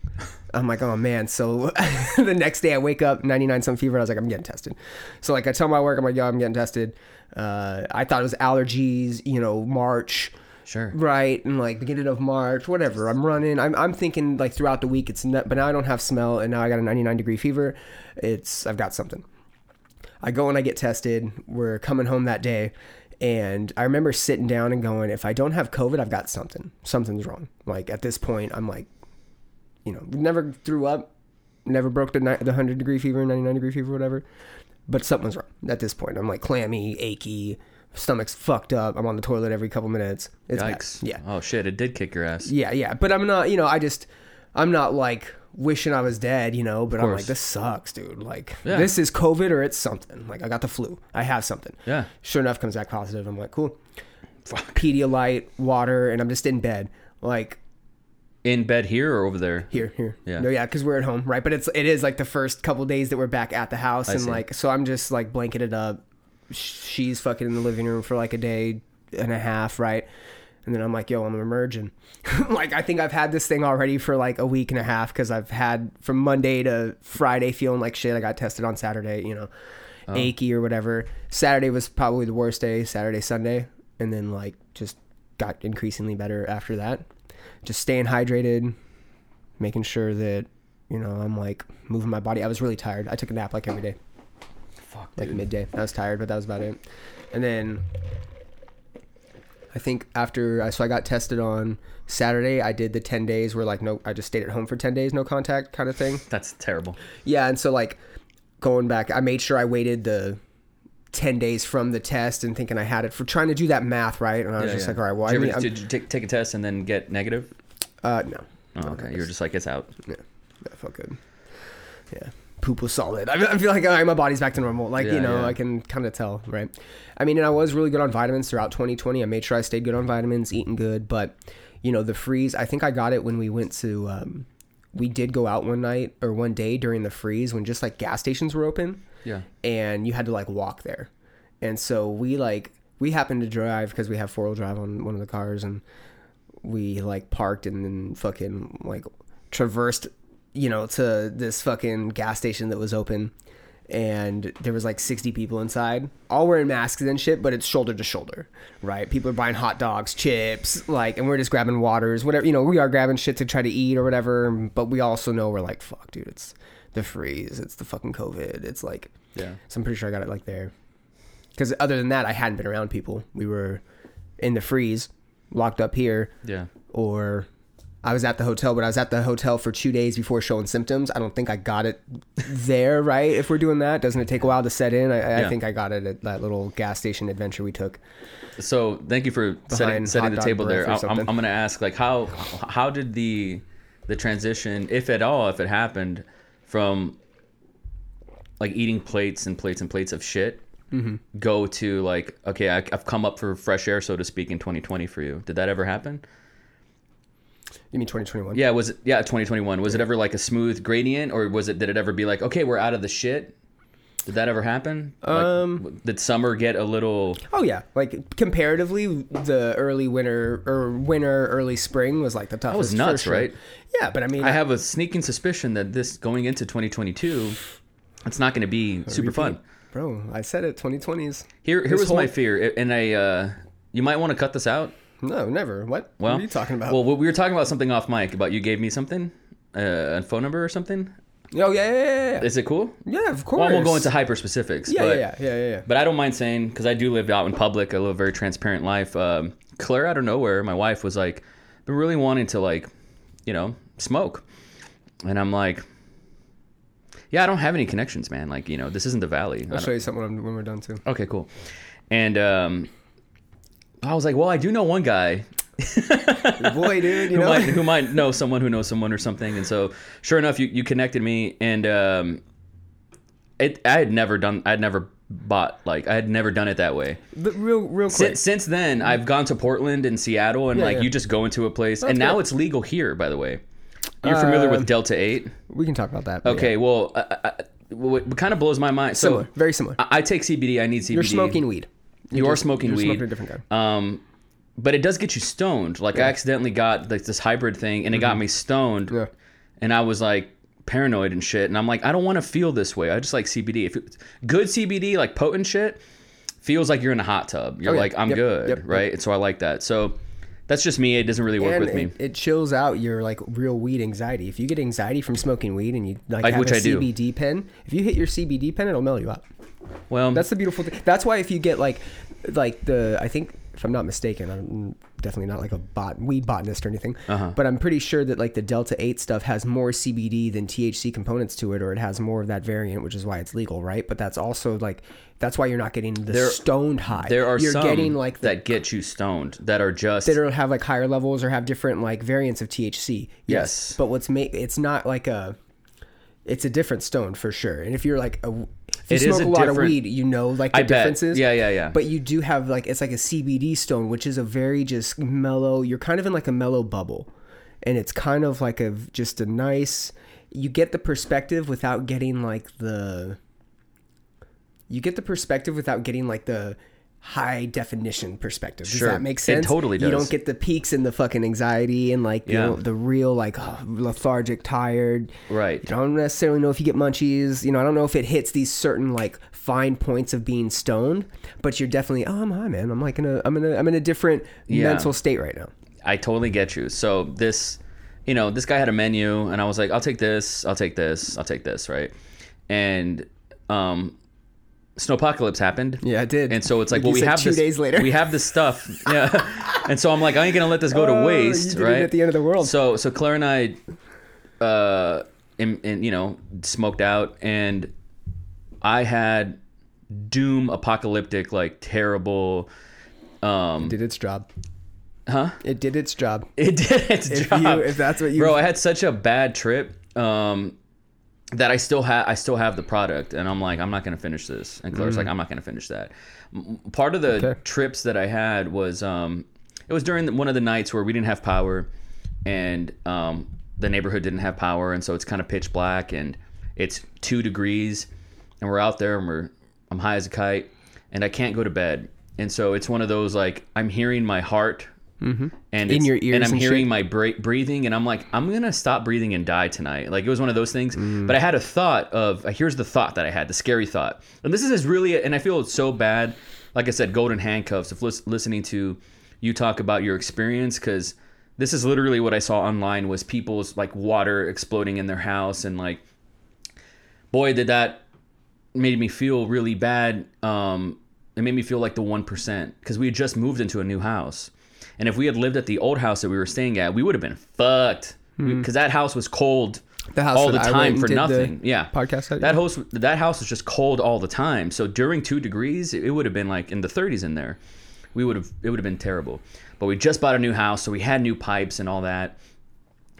Speaker 1: I'm like, oh man. So the next day I wake up 99 some fever. and I was like, I'm getting tested. So like I tell my work, I'm like, yo, I'm getting tested. Uh, I thought it was allergies, you know, March.
Speaker 3: Sure.
Speaker 1: Right, and like beginning of March, whatever. I'm running. I'm, I'm thinking like throughout the week it's not, but now I don't have smell, and now I got a 99 degree fever. It's I've got something. I go and I get tested. We're coming home that day, and I remember sitting down and going, if I don't have COVID, I've got something. Something's wrong. Like at this point, I'm like, you know, never threw up, never broke the ni- the hundred degree fever, 99 degree fever, whatever. But something's wrong at this point. I'm like clammy, achy, stomach's fucked up. I'm on the toilet every couple minutes. It's bad. Yeah.
Speaker 3: Oh shit! It did kick your ass.
Speaker 1: Yeah, yeah. But I'm not, you know, I just, I'm not like wishing I was dead, you know, but I'm like, this sucks, dude. Like,
Speaker 3: Yeah.
Speaker 1: this is COVID or it's something. Like, I got the flu. I have something.
Speaker 3: Yeah.
Speaker 1: Sure enough, comes back positive. I'm like, cool. Pedialyte, water, and I'm just in bed. Like,
Speaker 3: In bed here or over there?
Speaker 1: here, here.
Speaker 3: Yeah.
Speaker 1: No, yeah, because we're at home, right? But it's, it is like the first couple days that we're back at the house. and
Speaker 3: see.
Speaker 1: like, so I'm just like blanketed up. She's fucking in the living room for like a day and a half, right? And then I'm like, yo, I'm emerging. like, I think I've had this thing already for like a week and a half because I've had from Monday to Friday feeling like shit. I got tested on Saturday, you know, oh. achy or whatever. Saturday was probably the worst day, Saturday, Sunday. And then like just got increasingly better after that. Just staying hydrated, making sure that, you know, I'm like moving my body. I was really tired. I took a nap like every day
Speaker 3: Fuck,
Speaker 1: like
Speaker 3: dude.
Speaker 1: midday. I was tired, but that was about it. And then I think after I so I got tested on Saturday. I did the ten days where like no, I just stayed at home for ten days, no contact kind of thing.
Speaker 3: That's terrible.
Speaker 1: Yeah, and so like going back, I made sure I waited the ten days from the test and thinking I had it for trying to do that math right. And I was
Speaker 3: Yeah,
Speaker 1: just
Speaker 3: yeah.
Speaker 1: like, all right, well,
Speaker 3: did
Speaker 1: I
Speaker 3: you,
Speaker 1: mean,
Speaker 3: ever, did you take, take a test and then get negative?
Speaker 1: uh, no,
Speaker 3: Oh, okay. You were just like it's out.
Speaker 1: yeah, that felt good. Yeah, poop was solid. I, I feel like all right, my body's back to normal. Like
Speaker 3: Yeah,
Speaker 1: you know. I can kind of tell, right? I mean, and I was really good on vitamins throughout 2020. I made sure I stayed good on vitamins, eating good, but you know, the freeze. I think I got it when we went to. Um, we did go out one night or one day during the freeze when just like gas stations were open.
Speaker 3: Yeah.
Speaker 1: and you had to like walk there. And so we like we happened to drive because we have four wheel drive on one of the cars, and we like parked and then fucking like traversed, you know, to this fucking gas station that was open. And there was like 60 people inside, all wearing masks and shit, but it's shoulder to shoulder, right? People are buying hot dogs, chips, like, and we're just grabbing waters, whatever, you know, we are grabbing shit to try to eat or whatever. But we also know we're like, fuck, dude, it's the freeze, it's the fucking COVID. It's like,
Speaker 3: Yeah.
Speaker 1: so I'm pretty sure I got it like there. Because other than that, I hadn't been around people. We were in the freeze, locked up here,
Speaker 3: Yeah.
Speaker 1: or I was at the hotel, but I was at the hotel for two days before showing symptoms. I don't think I got it there, right? If we're doing that, doesn't it take a while to set in? I, I think I got it at that little gas station adventure we took.
Speaker 3: So thank you for setting, setting the table there. I- I'm. I'm going to ask like how how did the the transition, if at all, if it happened, from like eating plates and plates and plates of shit,
Speaker 1: Mm-hmm.
Speaker 3: go to like okay, I, I've come up for fresh air, so to speak, in 2020 for you. Did that ever happen?
Speaker 1: You mean 2021?
Speaker 3: Yeah, was it yeah 2021? Was it ever like a smooth gradient, or was it did it ever be like okay, we're out of the shit? Did that ever happen?
Speaker 1: Um,
Speaker 3: like, did summer get a little?
Speaker 1: Oh yeah, like comparatively, the early winter or winter, early spring was like the toughest.
Speaker 3: was
Speaker 1: for
Speaker 3: nuts,
Speaker 1: sure.
Speaker 3: right?
Speaker 1: Yeah, but I mean,
Speaker 3: I have a sneaking suspicion that this going into 2022, it's not going to be super fun.
Speaker 1: bro. I said it. 2020s.
Speaker 3: Here, here
Speaker 1: This
Speaker 3: was my fear, and I, uh, you might want to cut this out.
Speaker 1: No, never. What?
Speaker 3: Well,
Speaker 1: what are you talking about?
Speaker 3: Well, we were talking about something off mic about you gave me something, uh, a phone number or something.
Speaker 1: Oh yeah, yeah, yeah, yeah.
Speaker 3: Is it cool?
Speaker 1: yeah, of course.
Speaker 3: Well, I won't go into hyper specifics.
Speaker 1: Yeah,
Speaker 3: but,
Speaker 1: yeah, yeah, yeah, yeah.
Speaker 3: But I don't mind saying because I do live out in public. I live a very transparent life. Um, Claire, out of nowhere, my wife was like, "Been really wanting to like, you know, smoke," and I'm like, "Yeah, I don't have any connections, man. Like, you know, this isn't the valley."
Speaker 1: I'll show you something when, when we're done too.
Speaker 3: Okay, cool. And um, I was like, "Well, I do know one guy
Speaker 1: Boy, dude, you
Speaker 3: who
Speaker 1: know.
Speaker 3: might who might know someone who knows someone or something." And so, sure enough, you you connected me, and um, it I had never done I'd never bought like I had never done it that way.
Speaker 1: But real, real quick.
Speaker 3: Since, since then, I've gone to Portland and Seattle, and
Speaker 1: Yeah,
Speaker 3: like
Speaker 1: yeah.
Speaker 3: you just go into a place, and now
Speaker 1: good.
Speaker 3: it's legal here. By the way, you're familiar
Speaker 1: Uh,
Speaker 3: with Delta Eight?
Speaker 1: we can talk about that.
Speaker 3: Okay,
Speaker 1: yeah.
Speaker 3: well, I, I, what, kind of blows my mind? So
Speaker 1: Similar, very similar.
Speaker 3: I, I take CBD. I need CBD.
Speaker 1: You're smoking weed.
Speaker 3: You are
Speaker 1: just-
Speaker 3: smoking
Speaker 1: you're
Speaker 3: weed.
Speaker 1: smoking a different kind.
Speaker 3: Um, but it does get you stoned. Like I accidentally got like this hybrid thing, and it got me stoned.
Speaker 1: Mm-hmm. Yeah.
Speaker 3: And I was like paranoid and shit. And I'm like, I don't want to feel this way. I just like CBD. If good CBD, like potent shit, feels like you're in a hot tub. You're
Speaker 1: Oh, yeah.
Speaker 3: like, I'm
Speaker 1: Yep,
Speaker 3: good,
Speaker 1: yep,
Speaker 3: right? And so I like that. So that's just me. It doesn't really work
Speaker 1: and
Speaker 3: with me.
Speaker 1: it, it chills out your like real weed anxiety. If you get anxiety from smoking weed and you like,
Speaker 3: Like,
Speaker 1: have a
Speaker 3: I do.
Speaker 1: CBD pen, if you hit your CBD pen, it'll mellow you out.
Speaker 3: well,
Speaker 1: That's the beautiful thing. That's why if you get like, like the I think if I'm not mistaken, I'm definitely not like a bot weed botanist or anything,
Speaker 3: Uh-huh.
Speaker 1: but I'm pretty sure that like the Delta Eight stuff has more CBD than THC components to it, or it has more of that variant, which is why it's legal, right? But that's also like that's why you're not getting the
Speaker 3: There-
Speaker 1: stoned high.
Speaker 3: there are
Speaker 1: you're
Speaker 3: some
Speaker 1: getting like the
Speaker 3: that get you stoned that are just
Speaker 1: that are have like higher levels or have different like variants of THC.
Speaker 3: Yes.
Speaker 1: But what's make it's not like a it's a different stone for sure. And if you're like a if you
Speaker 3: It
Speaker 1: smoke
Speaker 3: a
Speaker 1: a, lot of weed, you know like the
Speaker 3: I bet.
Speaker 1: differences.
Speaker 3: Yeah, yeah, yeah.
Speaker 1: But you do have like it's like a CBD stone, which is a very just mellow. You're kind of in like a mellow bubble, and it's kind of like a just a nice. You get the perspective without getting like the. You get the perspective without getting like the high definition perspective. Does
Speaker 3: Sure.
Speaker 1: that make sense?
Speaker 3: It totally
Speaker 1: You don't get the peaks and the fucking anxiety and like you
Speaker 3: Yeah.
Speaker 1: know, the real like oh, lethargic, tired.
Speaker 3: Right.
Speaker 1: You don't necessarily know if you get munchies. You know, I don't know if it hits these certain like fine points of being stoned, but you're definitely oh I'm high, man. I'm like in a I'm in a I'm in a different
Speaker 3: Yeah.
Speaker 1: mental state right now.
Speaker 3: I totally get you. So this, you know, this guy had a menu, and I was like, I'll take this, I'll take this, I'll take this, right? And um, snowpocalypse happened.
Speaker 1: Yeah, it did.
Speaker 3: And so it's like, well, we have
Speaker 1: two
Speaker 3: this,
Speaker 1: days later.
Speaker 3: We have this stuff, yeah. and so I'm like, I ain't gonna let this go to
Speaker 1: Oh,
Speaker 3: waste,
Speaker 1: it
Speaker 3: right?
Speaker 1: at the end of the world.
Speaker 3: So so Claire and I, uh, and, and you know, smoked out, and I had doom apocalyptic, like terrible. Um,
Speaker 1: did its job.
Speaker 3: huh?
Speaker 1: It did its job.
Speaker 3: It did its
Speaker 1: If
Speaker 3: job.
Speaker 1: you, if that's what you,
Speaker 3: Bro, I had such a bad trip um, that I still have. I still have the product, and I'm like, I'm not gonna finish this. And Claire's like, I'm not gonna finish that. Part of the
Speaker 1: Mm. Okay.
Speaker 3: trips that I had was um, it was during one of the nights where we didn't have power, and um, the neighborhood didn't have power, and so it's kind of pitch black, and it's two degrees, and we're out there, and we're I'm high as a kite, and I can't go to bed, and so it's one of those like I'm hearing my heart. And
Speaker 1: In your ears
Speaker 3: and I'm
Speaker 1: and
Speaker 3: hearing
Speaker 1: shit?
Speaker 3: my bra- breathing, and I'm like, I'm gonna stop breathing and die tonight. Like it was one of those things.
Speaker 1: Mm.
Speaker 3: But I had a thought of uh, here's the thought that I had, the scary thought, and this is really, and I feel it's so bad. Like I said, golden handcuffs. Of lis- listening to you talk about your experience, because this is literally what I saw online was people's like water exploding in their house, and like, boy, did that made me feel really bad. Um, it made me feel like the one percent because we had just moved into a new house, and if we had lived at the old house that we were staying at, we would have been fucked because that house was cold
Speaker 1: Hmm. The house
Speaker 3: all the
Speaker 1: that I went
Speaker 3: time for nothing. Yeah,
Speaker 1: podcast at,
Speaker 3: that house that house was just cold all the time. So during two degrees, it, it would have been like in the 30s in there. We would have it would have been terrible. But we just bought a new house, so we had new pipes and all that.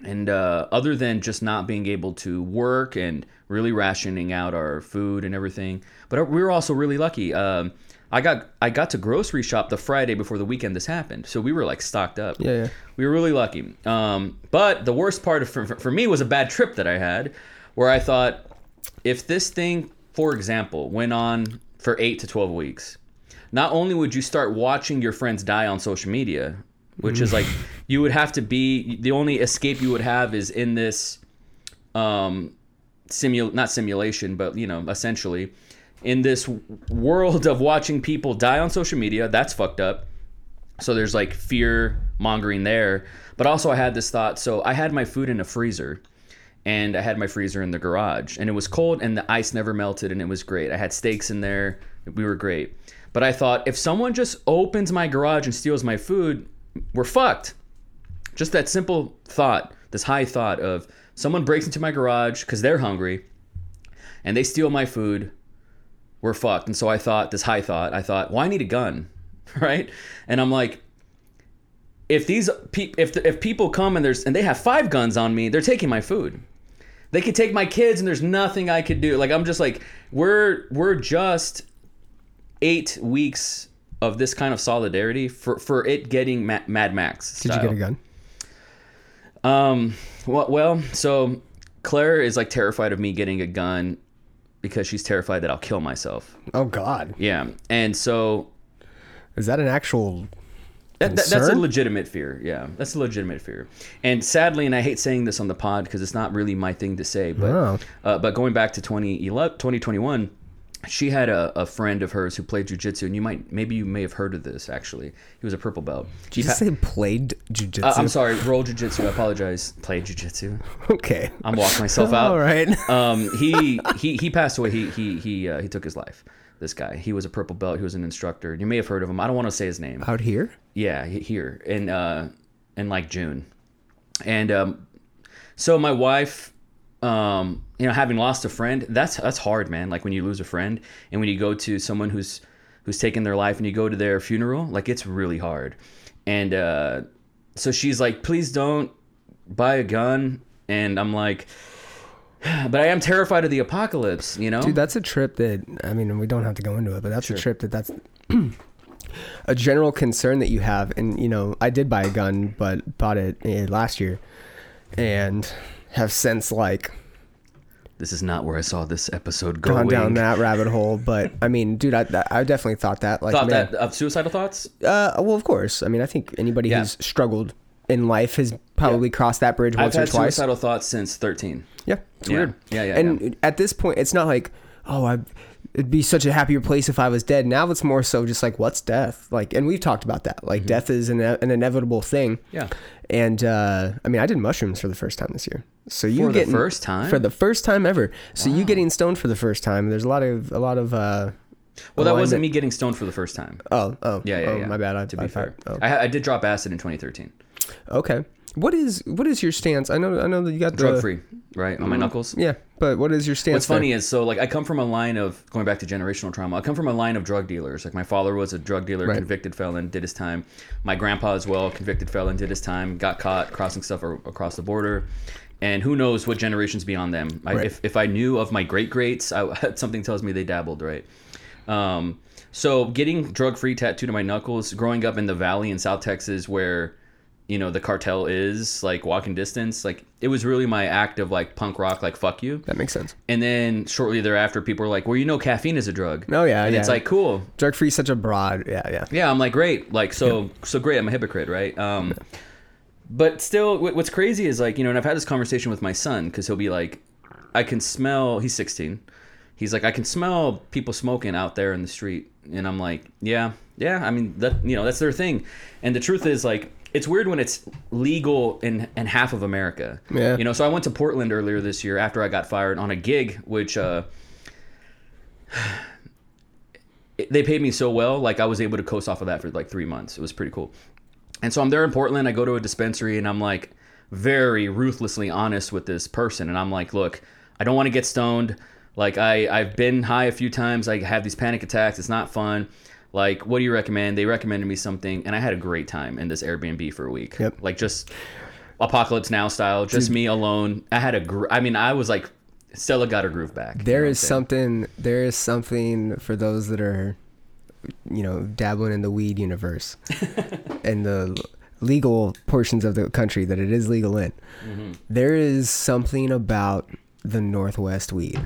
Speaker 3: And uh, other than just not being able to work and really rationing out our food and everything, but we were also really lucky. Um, I got I got to grocery shop the Friday before the weekend this happened, so we were like stocked up.
Speaker 1: Yeah, yeah.
Speaker 3: we were really lucky. Um, but the worst part of, for, for me was a bad trip that I had, where I thought, if this thing, for example, went on for eight to twelve weeks, not only would you start watching your friends die on social media, which is like you would have to be the only escape you would have is in this um simul not simulation but you know essentially in this world of watching people die on social media that's fucked up. So there's like fear mongering there. But also i had this thought. So i had my food in a freezer and i had my freezer in the garage and it was cold and the ice never melted and it was great. I had steaks in there. We were great. But i thought if someone just opens my garage and steals my food we're fucked. Just that simple thought, this high thought of someone breaks into my garage because they're hungry and they steal my food, we're fucked. And so I thought, this high thought, I thought, well, I need a gun, right? And I'm like, if these pe- if if people come and there's and they have five guns on me, they're taking my food. They could take my kids and there's nothing I could do. Like I'm just like we're we're just eight weeks of this kind of solidarity for for it getting Ma- Mad Max.
Speaker 1: Did you get a gun?
Speaker 3: Um. Well, well, so Claire is like terrified of me getting a gun because she's terrified that I'll kill myself.
Speaker 1: Oh God,
Speaker 3: Yeah, and so
Speaker 1: is that an actual?
Speaker 3: that, that- that's a legitimate fear. Yeah, that's a legitimate fear. And sadly, and I hate saying this on the pod because it's not really my thing to say, but
Speaker 1: Oh.
Speaker 3: uh, but going back to 2011, 2021, she had a, a friend of hers who played jujitsu, and you might maybe you may have heard of this actually. He was a purple belt.
Speaker 1: Did you
Speaker 3: pa-
Speaker 1: say played jujitsu?
Speaker 3: uh, I'm sorry, roll jujitsu. I apologize. Played jujitsu.
Speaker 1: Okay.
Speaker 3: I'm walking myself out.
Speaker 1: All right.
Speaker 3: um, he he he passed away. He he he uh, he took his life. This guy. He was a purple belt. He was an instructor. You may have heard of him. I don't want to say his name.
Speaker 1: Out here?
Speaker 3: Yeah, here in uh in like June, and um, so my wife, um, you know, having lost a friend, that's that's hard, man. Like when you lose a friend, and when you go to someone who's who's taken their life, and you go to their funeral, like it's really hard. And uh, so she's like, "Please don't buy a gun," and I'm like. But I am terrified of the apocalypse, you know.
Speaker 1: Dude, that's a trip that I mean, we don't have to go into it, but that's a trip that that's a general concern that you have. And you know, I did buy a gun, but bought it eh, last year, and have since like
Speaker 3: this is not where I saw this episode going.
Speaker 1: gone down that rabbit hole. But I mean, dude, I, I definitely thought that. Like,
Speaker 3: Thought
Speaker 1: man,
Speaker 3: that of suicidal thoughts.
Speaker 1: Uh, well, of course. I mean, I think anybody
Speaker 3: Yeah.
Speaker 1: who's struggled in life has probably crossed that bridge
Speaker 3: I've
Speaker 1: once or
Speaker 3: had
Speaker 1: twice.
Speaker 3: suicidal thoughts since 13.
Speaker 1: Yeah, it's
Speaker 3: Yeah.
Speaker 1: weird.
Speaker 3: Yeah, yeah,
Speaker 1: And at this point, it's not like, oh, I, it'd be such a happier place if I was dead. Now it's more so just like, what's death? Like, and we've talked about that. Like, death is an, an inevitable thing.
Speaker 3: Mm-hmm. Yeah.
Speaker 1: And uh, I mean, I did mushrooms for the first time this year. So you getting
Speaker 3: first time?
Speaker 1: for the first time ever. So you getting stoned for the first time. There's a lot of a lot of uh,
Speaker 3: Well, that
Speaker 1: Oh,
Speaker 3: wasn't me getting stoned for the first time.
Speaker 1: Oh, oh,
Speaker 3: Yeah, yeah,
Speaker 1: oh,
Speaker 3: yeah.
Speaker 1: My bad. I,
Speaker 3: to be
Speaker 1: I
Speaker 3: fair,
Speaker 1: thought-
Speaker 3: I, I did drop acid in 2013.
Speaker 1: oh. okay. What is what is your stance? I know I know that you got the
Speaker 3: Drug free, right on my knuckles.
Speaker 1: Yeah, but what is your stance?
Speaker 3: What's
Speaker 1: there?
Speaker 3: funny is so like I come from a line of going back to generational trauma. I come from a line of drug dealers. Like my father was a drug dealer,
Speaker 1: Right.
Speaker 3: convicted felon, did his time. My grandpa as well, convicted felon, did his time. Got caught crossing stuff across the border. And who knows what generations beyond them? I,
Speaker 1: Right.
Speaker 3: if if I knew of my great greats, something tells me they dabbled right. Um, so getting drug free tattooed on my knuckles, growing up in the valley in South Texas where you know the cartel is like walking distance like it was really my act of like punk rock like fuck you
Speaker 1: That makes sense.
Speaker 3: and then shortly thereafter, people were like, "Well, you know, caffeine is a drug."
Speaker 1: Oh, yeah,
Speaker 3: and it's like cool.
Speaker 1: Drug free, such a broad. Yeah, yeah.
Speaker 3: Yeah, I'm like, great, like so, so great. I'm a hypocrite, right? Um, but still, what's crazy is like, you know, and I've had this conversation with my son because he'll be like, I can smell. He's 16. He's like, I can smell people smoking out there in the street, and I'm like, yeah, yeah. I mean, that you know, that's their thing. And the truth is, like, it's weird when it's legal in in half of America.
Speaker 1: Yeah.
Speaker 3: You know, so I went to Portland earlier this year after I got fired on a gig, which. uh they paid me so well like i was able to coast off of that for like three months it was pretty cool and so i'm there in portland i go to a dispensary and i'm like very ruthlessly honest with this person and i'm like look i don't want to get stoned like i i've been high a few times i have these panic attacks it's not fun like what do you recommend they recommended me something and i had a great time in this airbnb for a week
Speaker 1: Yep.
Speaker 3: like just apocalypse now style just me alone i had a gr- i mean i was like stella got her groove back you know
Speaker 1: is something. There is something for those that are, you know, dabbling in the weed universe, and the legal portions of the country that it is legal in.
Speaker 3: Mm-hmm.
Speaker 1: There is something about the Northwest weed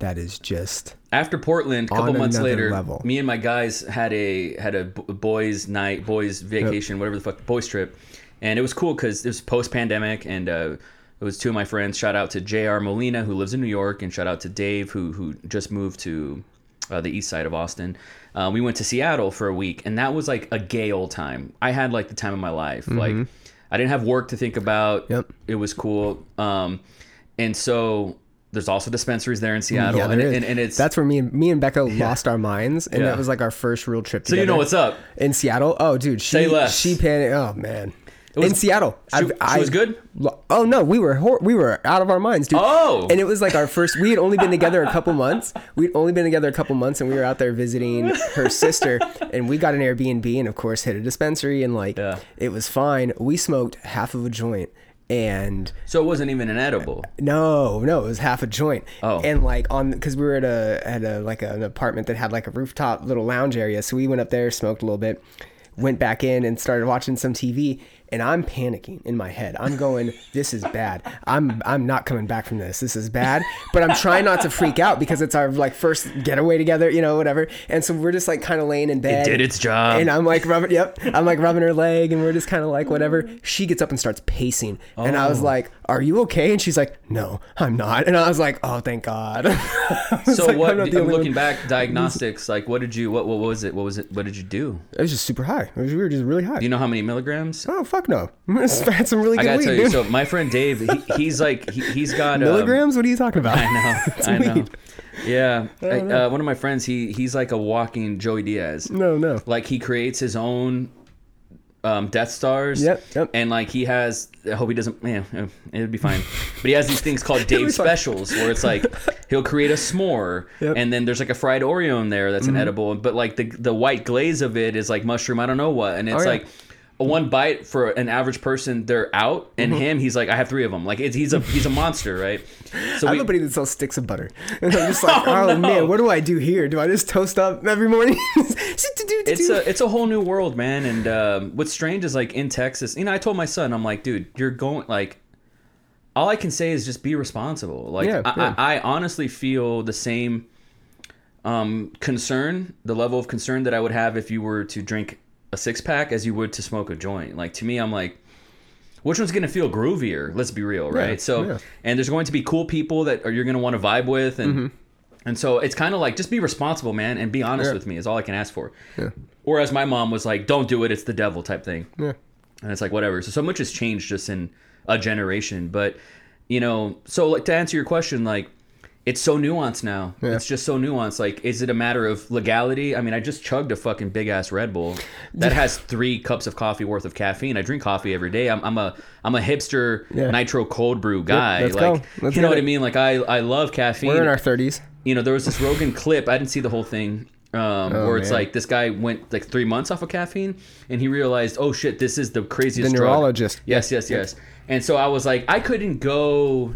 Speaker 1: that is just
Speaker 3: After Portland, a couple months later,
Speaker 1: level.
Speaker 3: me and my guys had a had a boys' night, boys' vacation, whatever the fuck, boys' trip, and it was cool because it was post pandemic, and uh, it was two of my friends. Shout out to J.R. Molina who lives in New York, and shout out to Dave who who just moved to uh, the east side of Austin. Uh, we went to Seattle for a week, and that was like a gay old time. I had like the time of my life. Like I didn't have work to think about.
Speaker 1: Mm-hmm. Yep.
Speaker 3: It was cool. Um, and so. There's also dispensaries there in mm, Seattle,
Speaker 1: yeah,
Speaker 3: and,
Speaker 1: there is.
Speaker 3: and, and it's
Speaker 1: that's where me and me and Becca lost our minds, and
Speaker 3: Yeah.
Speaker 1: that was like our first real trip.
Speaker 3: so you know what's up.
Speaker 1: in Seattle. Oh, dude, she she panicked. Oh man,
Speaker 3: was-
Speaker 1: in Seattle,
Speaker 3: She, she was good.
Speaker 1: Oh no, we were hor- we were out of our minds, dude.
Speaker 3: Oh.
Speaker 1: and it was like our first. We had only been together a couple months. We'd only been together a couple months, and we were out there visiting her sister. And we got an Airbnb, and of course hit a dispensary, and like
Speaker 3: Yeah.
Speaker 1: it was fine. We smoked half of a joint, and
Speaker 3: So it wasn't even an edible.
Speaker 1: no, no, it was half a joint.
Speaker 3: Oh.
Speaker 1: and like on because we were at a at a like an apartment that had like a rooftop little lounge area, so we went up there, smoked a little bit, went back in and started watching some TV. And I'm panicking in my head. I'm going, this is bad. I'm I'm not coming back from this. This is bad. But I'm trying not to freak out because it's our like first getaway together, you know, whatever. And so we're just like kind of laying in bed.
Speaker 3: It did its job.
Speaker 1: And I'm like rubbing, yep. I'm like rubbing her leg, and we're just kind of like whatever. She gets up and starts pacing, and I was
Speaker 3: Oh.
Speaker 1: like, "Are you okay?" And she's like, "No, I'm not." And I was like, "Oh, thank God."
Speaker 3: So
Speaker 1: like,
Speaker 3: what?
Speaker 1: I'm
Speaker 3: I'm looking
Speaker 1: one.
Speaker 3: back, diagnostics. Like, what did you? What? What was it? What was it? What did you do?
Speaker 1: It was just super high. It was, we were just really high.
Speaker 3: Do you know how many milligrams?
Speaker 1: oh fuck no! I had some really
Speaker 3: I
Speaker 1: good
Speaker 3: gotta
Speaker 1: weed,
Speaker 3: tell you.
Speaker 1: dude.
Speaker 3: So my friend Dave, he, he's like, he, he's got um,
Speaker 1: Milligrams? what are you talking about?
Speaker 3: I know. I know.
Speaker 1: weed.
Speaker 3: Yeah. I, uh, one of my friends, he he's like a walking Joey Diaz.
Speaker 1: No, no.
Speaker 3: Like he creates his own um, Death Stars.
Speaker 1: Yep, yep.
Speaker 3: And like he has, I hope he doesn't. Man, it'd be fine. But he has these things called Dave specials, where it's like he'll create a s'more,
Speaker 1: Yep. Mm-hmm.
Speaker 3: and then there's like a fried Oreo in there that's an edible, but like the the white glaze of it is like mushroom. I don't know what, and it's
Speaker 1: Oh, yeah.
Speaker 3: like. One bite for an average person, they're out, and
Speaker 1: Mm-hmm.
Speaker 3: him, he's like, I have three of them. Like it's, he's a he's a monster, right? So
Speaker 1: I
Speaker 3: we-
Speaker 1: buddy that sells sticks of butter. And I'm just like,
Speaker 3: Oh,
Speaker 1: oh,
Speaker 3: no.
Speaker 1: man, what do I do here? Do I just toast up every morning?
Speaker 3: it's a it's a whole new world, man. And um, what's strange is like in Texas, you know, I told my son, I'm like, dude, you're going like. All I can say is just be responsible. Like
Speaker 1: Yeah,
Speaker 3: I,
Speaker 1: yeah.
Speaker 3: I, I honestly feel the same um, concern, the level of concern that I would have if you were to drink a six pack as you would to smoke a joint. Like to me, I'm like, which one's gonna feel groovier? Let's be real, right? so,
Speaker 1: yeah.
Speaker 3: and there's going to be cool people that are, you're gonna want to vibe with, and
Speaker 1: Mm-hmm.
Speaker 3: and so it's kind of like just be responsible, man, and be honest
Speaker 1: Yeah.
Speaker 3: with me is all I can ask for. Yeah. Whereas my mom was like, "Don't do it; it's the devil" type thing,
Speaker 1: Yeah.
Speaker 3: and it's like whatever. So so much has changed just in a generation, but you know, so like to answer your question, like it's so nuanced now.
Speaker 1: Yeah.
Speaker 3: It's just so nuanced. Like, is it a matter of legality? I mean, I just chugged a fucking big ass Red Bull that has three cups of coffee worth of caffeine. I drink coffee every day. I'm, I'm a I'm a hipster
Speaker 1: Yeah.
Speaker 3: nitro cold brew guy.
Speaker 1: let's
Speaker 3: like, you know
Speaker 1: get
Speaker 3: what I mean? Like, I I love caffeine.
Speaker 1: We're in our thirties.
Speaker 3: you know, there was this Rogan clip. I didn't see the whole thing. Um,
Speaker 1: Oh,
Speaker 3: where it's
Speaker 1: man.
Speaker 3: like this guy went like three months off of caffeine, and he realized, oh shit, this is the craziest.
Speaker 1: The
Speaker 3: drug.
Speaker 1: neurologist.
Speaker 3: Yes, yes, yes. And so I was like, I couldn't go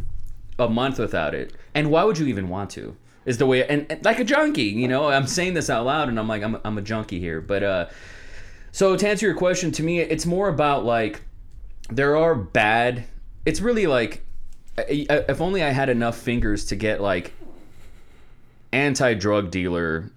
Speaker 3: a month without it. And why would you even want to? Is the way and, and like a junkie, you know. I'm saying this out loud, and I'm like, I'm I'm a junkie here. But uh, so to answer your question, to me, it's more about like there are bad. It's really like if only I had enough fingers to get like anti-drug dealer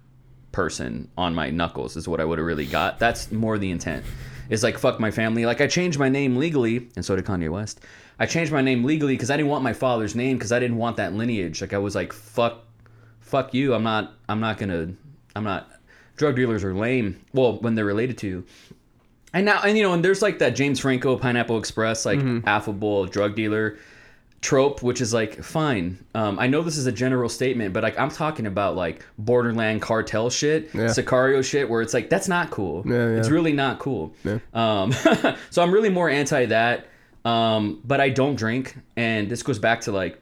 Speaker 3: person on my knuckles is what I would have really got. That's more the intent. Is like fuck my family. Like I changed my name legally, and so did Kanye West. I changed my name legally because I didn't want my father's name because I didn't want that lineage. Like I was like fuck, fuck you. I'm not. I'm not gonna. I'm not. Drug dealers are lame. Well, when they're related to. you. And now, and you know, and there's like that James Franco Pineapple Express, like affable drug dealer trope, which is like fine. Um, I know this is a general statement, but like I'm talking about like borderland cartel shit,
Speaker 1: Yeah.
Speaker 3: Sicario shit, where it's like that's not cool.
Speaker 1: Yeah, yeah.
Speaker 3: It's really not cool. Um, so I'm really more anti that. Um, but I don't drink, and this goes back to like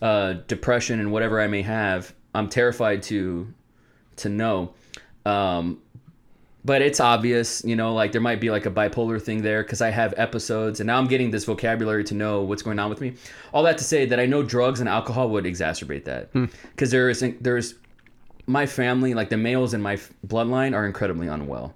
Speaker 3: uh, depression and whatever I may have. I'm terrified to to know. Um, but it's obvious, you know, like there might be like a bipolar thing there because I have episodes and now I'm getting this vocabulary to know what's going on with me. All that to say that I know drugs and alcohol would exacerbate that because there is there's my family, like the males in my f- bloodline, are incredibly unwell,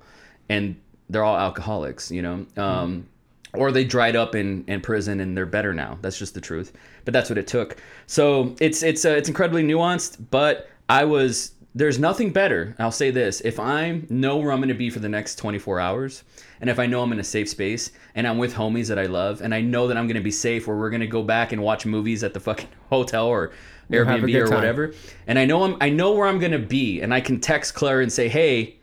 Speaker 3: and they're all alcoholics, you know. Um, or they dried up in, in prison and they're better now. That's just the truth. But that's what it took. So it's it's uh, it's incredibly nuanced. But I was there's nothing better. I'll say this: if I know where I'm going to be for the next 24 hours, and if I know I'm in a safe space, and I'm with homies that I love, and I know that I'm going to be safe, where we're going to go back and watch movies at the fucking hotel or Airbnb or
Speaker 1: time.
Speaker 3: whatever, and I know I'm I know where I'm going to be, and I can text Claire and say, hey.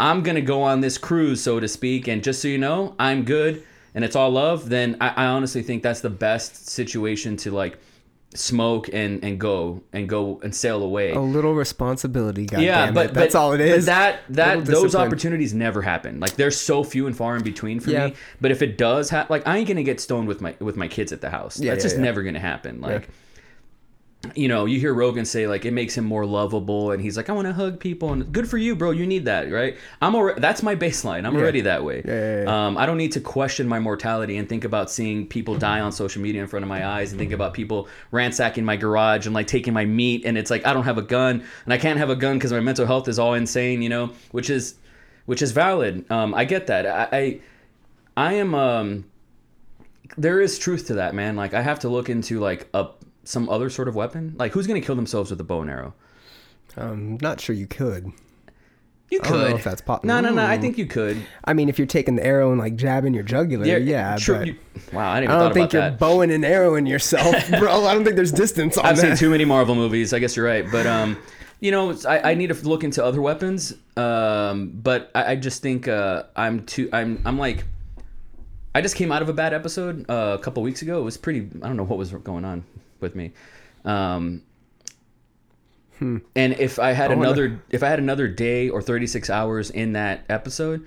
Speaker 3: I'm gonna go on this cruise, so to speak, and just so you know, I'm good and it's all love, then I, I honestly think that's the best situation to like smoke and and go and go and sail away.
Speaker 1: A little responsibility, God
Speaker 3: yeah, but
Speaker 1: it. that's
Speaker 3: but-
Speaker 1: all it is.
Speaker 3: but that
Speaker 1: that
Speaker 3: those opportunities never happen. Like they're so few and far in between for
Speaker 1: Yeah.
Speaker 3: me. But if it does happen, like I ain't gonna get stoned with my with my kids at the house.
Speaker 1: Yeah,
Speaker 3: That's
Speaker 1: yeah,
Speaker 3: just
Speaker 1: yeah.
Speaker 3: never gonna happen. Like. You know, you hear Rogan say like it makes him more lovable, and he's like, "I want to hug people," and good for you, bro. You need that, right? I'm already that's my baseline. I'm already that way.
Speaker 1: Yeah, yeah, yeah.
Speaker 3: Um, I don't need to question my mortality and think about seeing people die on social media in front of my eyes, and think about people ransacking my garage and like taking my meat, and it's like I don't have a gun, and I can't have a gun because my mental health is all insane, you know, which is which is valid. Um, I get that. I I, I am um there is truth to that, man. Like I have to look into like a some other sort of weapon. Like who's gonna kill themselves with a bow and arrow?
Speaker 1: I'm not sure you could.
Speaker 3: You
Speaker 1: I don't
Speaker 3: could.
Speaker 1: know if that's po-
Speaker 3: No, no, no. I think you could.
Speaker 1: I mean, if you're taking the arrow and like jabbing your jugular, yeah.
Speaker 3: true.
Speaker 1: but
Speaker 3: you- wow, I didn't
Speaker 1: I don't think you're
Speaker 3: that.
Speaker 1: bowing and arrowing yourself, bro. I don't think there's distance on
Speaker 3: I've seen too many Marvel movies. I guess you're right, but um, you know, I, I need to look into other weapons. Um, but I, I just think uh, I'm too. I'm I'm like, I just came out of a bad episode uh, a couple weeks ago. It was pretty. I don't know what was going on with me. Um, and if I had
Speaker 1: Hmm. wanna-
Speaker 3: another, if I had another day or 36 hours in that episode,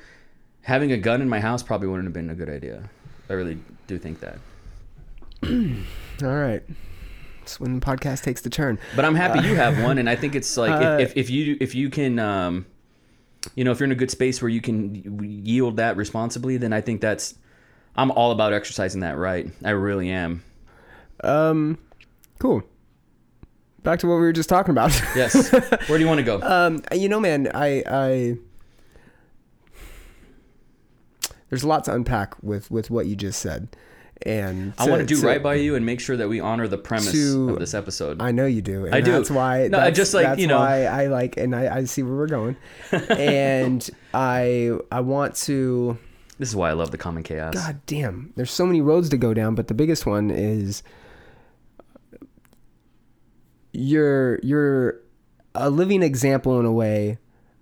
Speaker 3: having a gun in my house probably wouldn't have been a good idea. I really do think that.
Speaker 1: All right. That's when the podcast takes the turn.
Speaker 3: But I'm happy you have one, and I think it's like
Speaker 1: Uh,
Speaker 3: if, if, if you if you can, um, you know, if you're in a good space where you can yield that responsibly, then I think that's I'm all about exercising that right. I really am.
Speaker 1: Um, cool. Back to what we were just talking about.
Speaker 3: Yes. Where do you want to go?
Speaker 1: Um, you know, man, I, I, there's a lot to unpack with with what you just said, and
Speaker 3: I want to do
Speaker 1: to-
Speaker 3: right by you and make sure that we honor the premise
Speaker 1: to-
Speaker 3: of this episode.
Speaker 1: I know you do. And
Speaker 3: I do.
Speaker 1: That's why.
Speaker 3: No, I
Speaker 1: that's,
Speaker 3: just like, you know-
Speaker 1: why I like, and I, I see where we're going, and I I want to.
Speaker 3: this is why I love the common chaos.
Speaker 1: God damn, there's so many roads to go down, but the biggest one is you're you're a living example in a way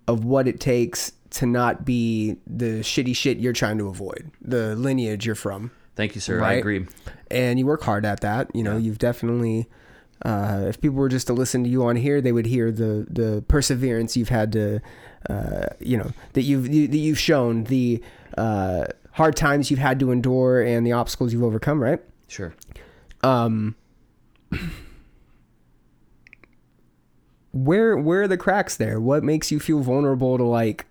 Speaker 1: of what it takes to not be the shitty shit you're trying to avoid, the lineage you're from.
Speaker 3: Thank you, sir. I agree.
Speaker 1: And you work hard at that. You know, you've definitely Uh, if people were just to listen to you on here, they would hear the the perseverance you've had to, uh, you know, that you've you, that you've shown, the uh, hard times you've had to endure, and the obstacles you've overcome. Right?
Speaker 3: Sure.
Speaker 1: Um, where where are the cracks there? What makes you feel vulnerable to like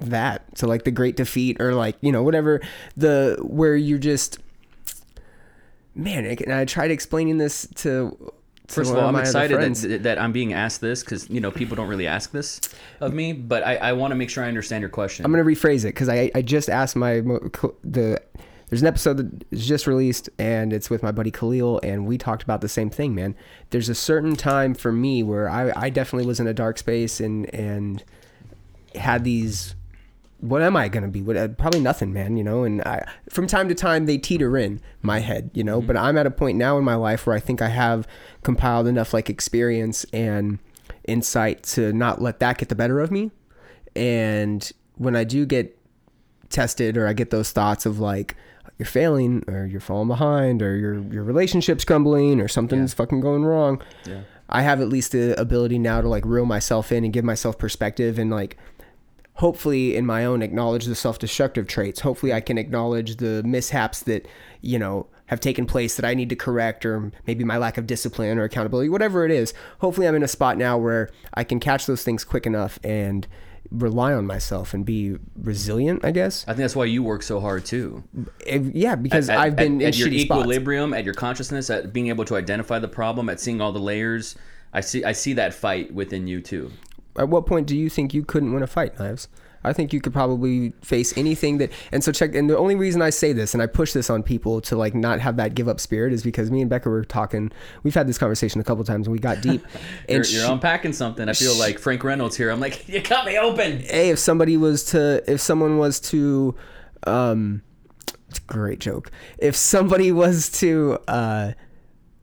Speaker 1: that? To like the great defeat or like you know whatever the where you're just man. And I tried explaining this to. to
Speaker 3: First of all, I'm excited that, that I'm being asked this because you know people don't really ask this of me, but I, I want to make sure I understand your question.
Speaker 1: I'm gonna rephrase it because I I just asked my the there's an episode that is just released and it's with my buddy Khalil and we talked about the same thing, man. There's a certain time for me where I I definitely was in a dark space and and had these. What am I gonna be? What, uh, probably nothing, man. You know, and I, from time to time they teeter in my head, you know. But I'm at a point now in my life where I think I have compiled enough like experience and insight to not let that get the better of me. And when I do get tested or I get those thoughts of like you're failing or you're falling behind or your your relationship's crumbling or something's fucking going wrong.
Speaker 3: Yeah.
Speaker 1: I have at least the ability now to like reel myself in and give myself perspective and like hopefully in my own acknowledge the self-destructive traits. Hopefully I can acknowledge the mishaps that, you know, have taken place that I need to correct or maybe my lack of discipline or accountability, whatever it is. Hopefully I'm in a spot now where I can catch those things quick enough and rely on myself and be resilient, I guess.
Speaker 3: I think that's why you work so hard too.
Speaker 1: Yeah, because
Speaker 3: At-
Speaker 1: I've been
Speaker 3: at,
Speaker 1: in
Speaker 3: at your
Speaker 1: shitty spots.
Speaker 3: equilibrium, at your consciousness, at being able to identify the problem, at seeing all the layers. I see I see that fight within you too.
Speaker 1: At what point do you think you couldn't win a fight, Knives? I think you could probably face anything that. And so check. And the only reason I say this and I push this on people to like not have that give up spirit is because me and Becca were talking. We've had this conversation a couple times and we got deep.
Speaker 3: You're,
Speaker 1: and
Speaker 3: you're unpacking something. I feel like Frank Reynolds here. I'm like, you cut me open.
Speaker 1: hey, if somebody was to, if someone was to, um, it's a great joke. If somebody was to, uh,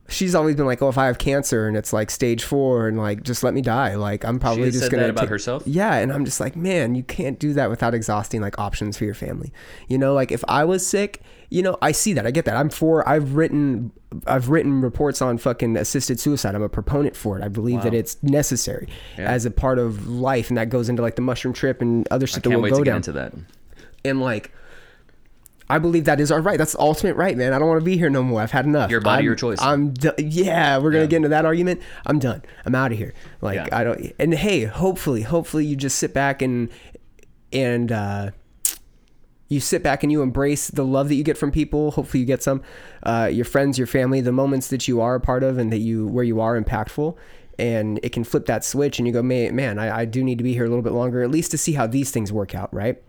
Speaker 1: she's always been like, oh, if I have cancer and it's like stage four and like, just let me die. Like, I'm probably
Speaker 3: has
Speaker 1: just
Speaker 3: said
Speaker 1: gonna
Speaker 3: that about
Speaker 1: take-
Speaker 3: herself?
Speaker 1: Yeah, and I'm just like, man, you can't do that without exhausting like options for your family. You know, like if I was sick, you know, I see that, I get that. I'm for. I've written, I've written reports on fucking assisted suicide. I'm a proponent for it. I believe that it's necessary
Speaker 3: Yeah.
Speaker 1: as a part of life, and that goes into like the mushroom trip and other shit that
Speaker 3: Can't
Speaker 1: we'll go down.
Speaker 3: into that.
Speaker 1: And like, I believe that is our right. That's the ultimate right, man. I don't want to be here no more. I've had enough.
Speaker 3: Your body,
Speaker 1: I'm-
Speaker 3: your choice.
Speaker 1: I'm done. Yeah, we're gonna
Speaker 3: Yeah.
Speaker 1: get into that argument. I'm done. I'm out of here. Like
Speaker 3: Yeah.
Speaker 1: I don't. And hey, hopefully, hopefully you just sit back and and uh, you sit back and you embrace the love that you get from people. Hopefully, you get some uh, your friends, your family, the moments that you are a part of, and that you where you are impactful. And it can flip that switch, and you go, man, man, I, I do need to be here a little bit longer, at least to see how these things work out, right?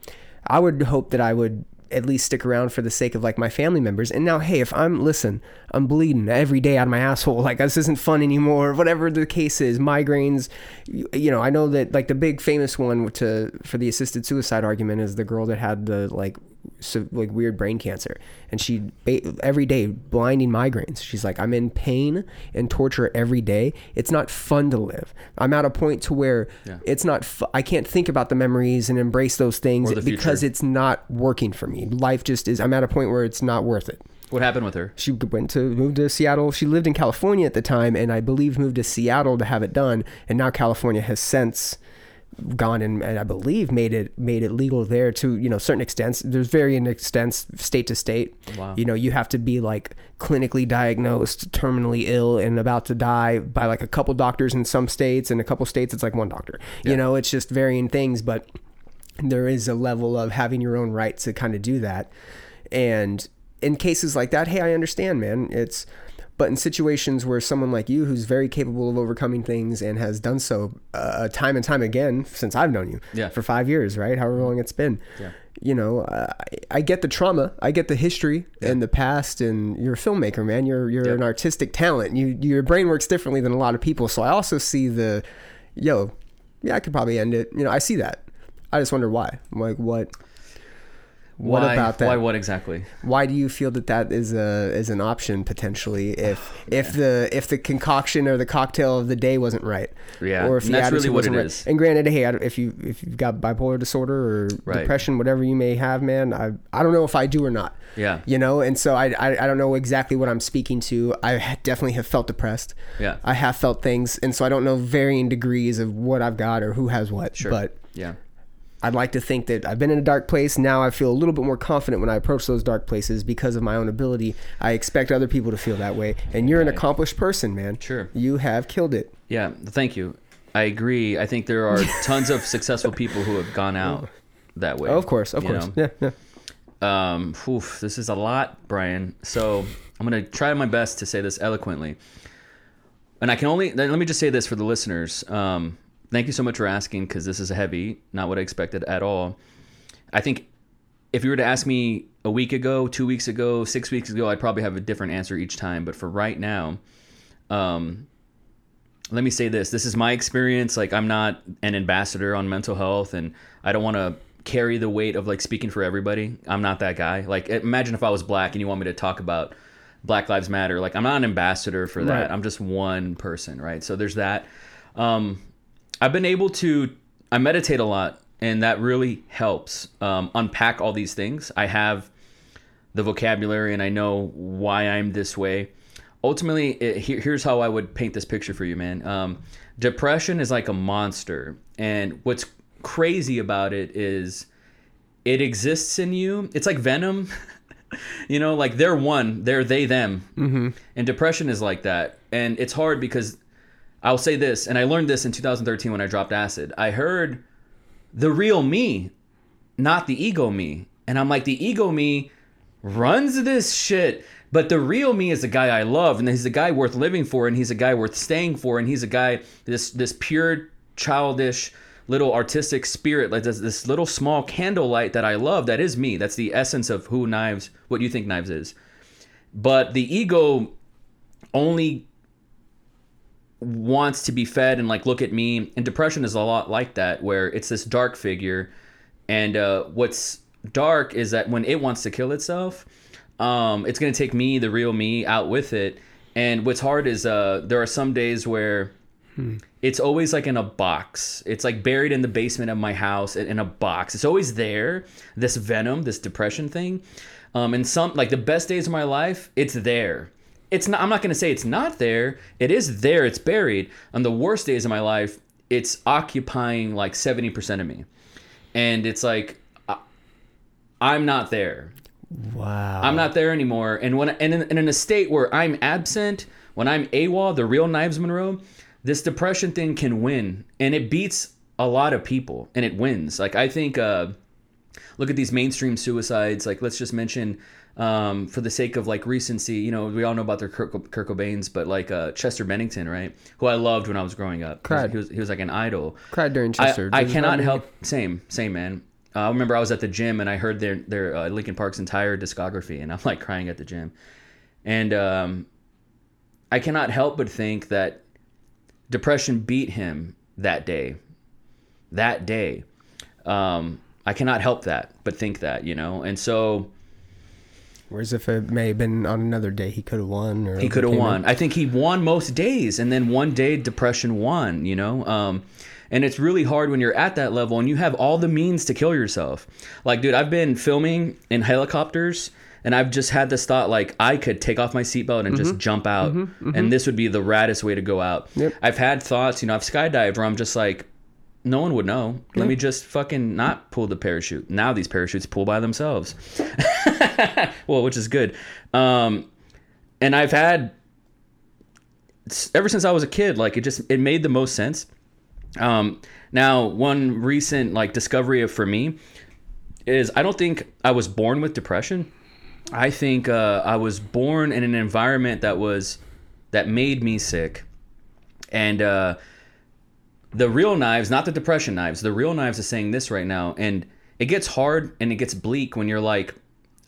Speaker 1: I would hope that I would at least stick around for the sake of like my family members. And now, hey, if I'm listen, I'm bleeding every day out of my asshole. Like this isn't fun anymore. Whatever the case is, migraines. You, you know, I know that like the big famous one to for the assisted suicide argument is the girl that had the like so, like weird brain cancer, and she every day blinding migraines. She's like, I'm in pain and torture every day. It's not fun to live. I'm at a point to where it's not. Fu- I can't think about the memories and embrace those things because
Speaker 3: future.
Speaker 1: it's not working for me. Life just is. I'm at a point where it's not worth it.
Speaker 3: What happened with her?
Speaker 1: She went to moved to Seattle. She lived in California at the time, and I believe moved to Seattle to have it done. And now California has since gone and, and I believe made it made it legal there to you know certain extents. There's varying extents state to state.
Speaker 3: Wow.
Speaker 1: You know you have to be like clinically diagnosed, terminally ill, and about to die by like a couple doctors in some states, and a couple states it's like one doctor. You know it's just varying things, but there is a level of having your own right to kind of do that. And in cases like that, hey, I understand, man. It's but in situations where someone like you, who's very capable of overcoming things and has done so uh, time and time again since I've known you,
Speaker 3: Yeah.
Speaker 1: for five years, right? However long it's been,
Speaker 3: Yeah.
Speaker 1: you know, uh, I, I get the trauma, I get the history and the past, and you're a filmmaker, man. You're you're
Speaker 3: Yep.
Speaker 1: an artistic talent. You your brain works differently than a lot of people. So I also see the, yo, yeah, I could probably end it. You know, I see that. I just wonder why. I'm like, what? What
Speaker 3: why,
Speaker 1: about that?
Speaker 3: Why? What exactly?
Speaker 1: Why do you feel that that is a is an option potentially if oh, if the if the concoction or the cocktail of the day wasn't right?
Speaker 3: Yeah,
Speaker 1: or if the
Speaker 3: that's really what
Speaker 1: wasn't
Speaker 3: it
Speaker 1: right.
Speaker 3: is.
Speaker 1: And granted, hey, if you if you've got bipolar disorder or
Speaker 3: Right.
Speaker 1: depression, whatever you may have, man, I I don't know if I do or not.
Speaker 3: Yeah.
Speaker 1: you know, and so I I, I don't know exactly what I'm speaking to. I definitely have felt depressed.
Speaker 3: Yeah.
Speaker 1: I have felt things, and so I don't know varying degrees of what I've got or who has what.
Speaker 3: Sure.
Speaker 1: But
Speaker 3: yeah.
Speaker 1: I'd like to think that I've been in a dark place. Now I feel a little bit more confident when I approach those dark places because of my own ability. I expect other people to feel that way. And you're an accomplished person, man.
Speaker 3: Sure.
Speaker 1: You have killed it.
Speaker 3: Yeah, thank you. I agree. I think there are tons of successful people who have gone out that way.
Speaker 1: Oh, of course, of course.
Speaker 3: know?
Speaker 1: Yeah, yeah.
Speaker 3: Um, oof, this is a lot, Brian. So I'm gonna try my best to say this eloquently. And I can only let me just say this for the listeners. Um, thank you so much for asking because this is heavy, not what I expected at all. I think if you were to ask me a week ago, two weeks ago, six weeks ago, I'd probably have a different answer each time. But for right now, um, let me say this. This is my experience. Like i'm not an ambassador on mental health and i don't want to carry the weight of like speaking for everybody. I'm not that guy. Like imagine if i was black and you want me to talk about black lives matter. Like i'm not an ambassador for that.
Speaker 1: Right.
Speaker 3: i'm just one person right? So there's that. Um i've been able to i meditate a lot and that really helps um, unpack all these things i have the vocabulary and I know why I'm this way. Ultimately, it, here, here's how I would paint this picture for you, man. Um, depression is like a monster, and what's crazy about it is it exists in you. It's like venom. you know, like they're one, they're they them, mm-hmm. and depression is like that. And it's hard because I'll say this, and I learned this in 2013 when I dropped acid. I heard the real me, not the ego me, and I'm like the ego me runs this shit. But the real me is the guy I love, and he's a guy worth living for, and he's a guy worth staying for, and he's a guy this this pure childish little artistic spirit, like this, this little small candlelight that I love. That is me. That's the essence of who Knives, what you think Knives is. But the ego only wants to be fed and like look at me. And depression is a lot like that where it's this dark figure. And uh, what's dark is that when it wants to kill itself um, it's going to take me the real me out with it. And what's hard is uh, there are some days where it's always like in a box. It's like buried in the basement of my house in in a box. It's always there this venom this depression thing. Um, and some like the best days of my life it's there it's not i'm not going to say it's not there. It is there it's buried. On the worst days of my life it's occupying like 70% of me. And it's like I- i'm not there.
Speaker 1: Wow.
Speaker 3: i'm not there anymore. And when and in, and in a state where i'm absent when i'm AWOL, the real knives monroe this depression thing can win. And it beats a lot of people and it wins. Like i think uh look at these mainstream suicides. Like, let's just mention, um, for the sake of like recency, you know, we all know about their Kurt, Kurt Cobains, but like uh, Chester Bennington, right? Who I loved when I was growing up. He was- He was, he was like an idol.
Speaker 1: Cried during
Speaker 3: I,
Speaker 1: Chester.
Speaker 3: I
Speaker 1: you
Speaker 3: cannot help. Same, same man. Uh, I remember I was at the gym and I heard their their uh, Linkin Park's entire discography, and I'm like crying at the gym. And um, I cannot help but think that depression beat him that day. That day. Um, I cannot help that, but think that, you know? And so
Speaker 1: Whereas if it may have been on another day, he could have won. Or
Speaker 3: he could have won.
Speaker 1: it.
Speaker 3: I think he won most days, and then one day depression won. You know, um, and it's really hard when you're at that level and you have all the means to kill yourself. Like, dude, I've been filming in helicopters. And I've just had this thought, like I could take off my seatbelt and just mm-hmm. jump out, mm-hmm. Mm-hmm. and this would be the raddest way to go out.
Speaker 1: Yep.
Speaker 3: I've had thoughts, you know, I've skydived where I'm just like, no one would know. Let me just fucking not pull the parachute. Now these parachutes pull by themselves. well, which is good. Um, and I've had ever since I was a kid, like it just it made the most sense. Um, now, one recent like discovery of for me is I don't think I was born with depression. I think uh, I was born in an environment that was that made me sick, and uh, the real knives, not the depression knives. The real knives is saying this right now, and it gets hard and it gets bleak when you're like,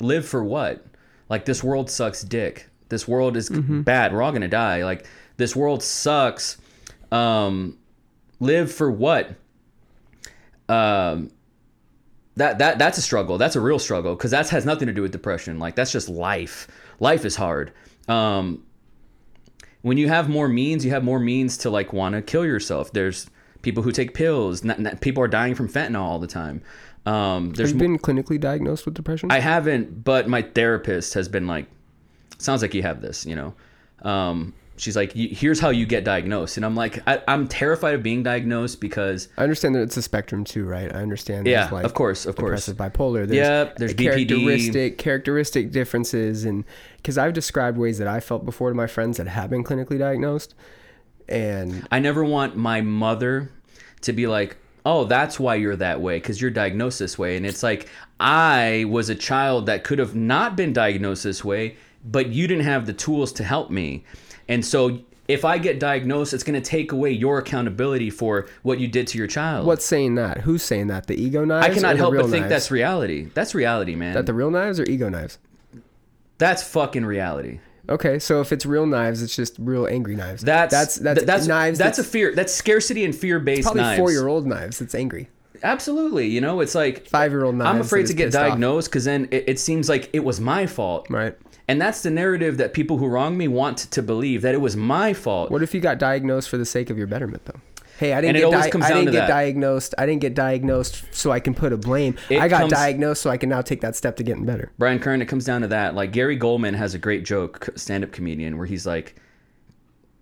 Speaker 3: live for what? Like this world sucks dick. This world is bad. We're all gonna die. Like this world sucks. Um, live for what? Um, that that that's a struggle. That's a real struggle because that has nothing to do with depression. Like that's just life. Life is hard. Um, when you have more means, you have more means to like want to kill yourself. There's people who take pills. Not, not- people are dying from fentanyl all the time. Um,
Speaker 1: Have
Speaker 3: there's
Speaker 1: you been clinically diagnosed with depression?
Speaker 3: I haven't, but my therapist has been like, sounds like you have this, you know. Um, she's like, here's how you get diagnosed, and I'm like, I, I'm terrified of being diagnosed because
Speaker 1: I understand that it's a spectrum too, right? I understand.
Speaker 3: Yeah,
Speaker 1: like,
Speaker 3: of course, of course.
Speaker 1: bipolar. There's
Speaker 3: Yep, there's BPD.
Speaker 1: characteristic characteristic differences, and because I've described ways that I felt before to my friends that have been clinically diagnosed, and
Speaker 3: I never want my mother to be like, oh, that's why you're that way because you're diagnosed this way, and it's like I was a child that could have not been diagnosed this way, but you didn't have the tools to help me, and so. If I get diagnosed, it's going to take away your accountability for what you did to your child.
Speaker 1: what's saying that? Who's saying that? The ego knives?
Speaker 3: I cannot help but think that's reality. That's reality, man.
Speaker 1: that the real knives or ego knives.
Speaker 3: that's fucking reality.
Speaker 1: Okay, so if it's real knives, it's just real angry knives.
Speaker 3: That's
Speaker 1: that's that's,
Speaker 3: th- that's
Speaker 1: knives.
Speaker 3: That's, a fear. That's scarcity and fear based
Speaker 1: probably
Speaker 3: knives.
Speaker 1: four year old knives. It's angry.
Speaker 3: Absolutely. You know, it's like
Speaker 1: Five year old knives.
Speaker 3: I'm afraid to get diagnosed because then it, it seems like it was my fault.
Speaker 1: Right.
Speaker 3: And that's the narrative that people who wrong me want to believe that it was my fault.
Speaker 1: What if you got diagnosed for the sake of your betterment, though? Hey, I didn't get di- I didn't get diagnosed. I didn't get diagnosed so I can put a blame.
Speaker 3: It
Speaker 1: I got
Speaker 3: comes-
Speaker 1: diagnosed so I can now take that step to getting better.
Speaker 3: Brian Kern, it comes down to that. Like Gary Gulman has a great joke, stand up comedian, where he's like,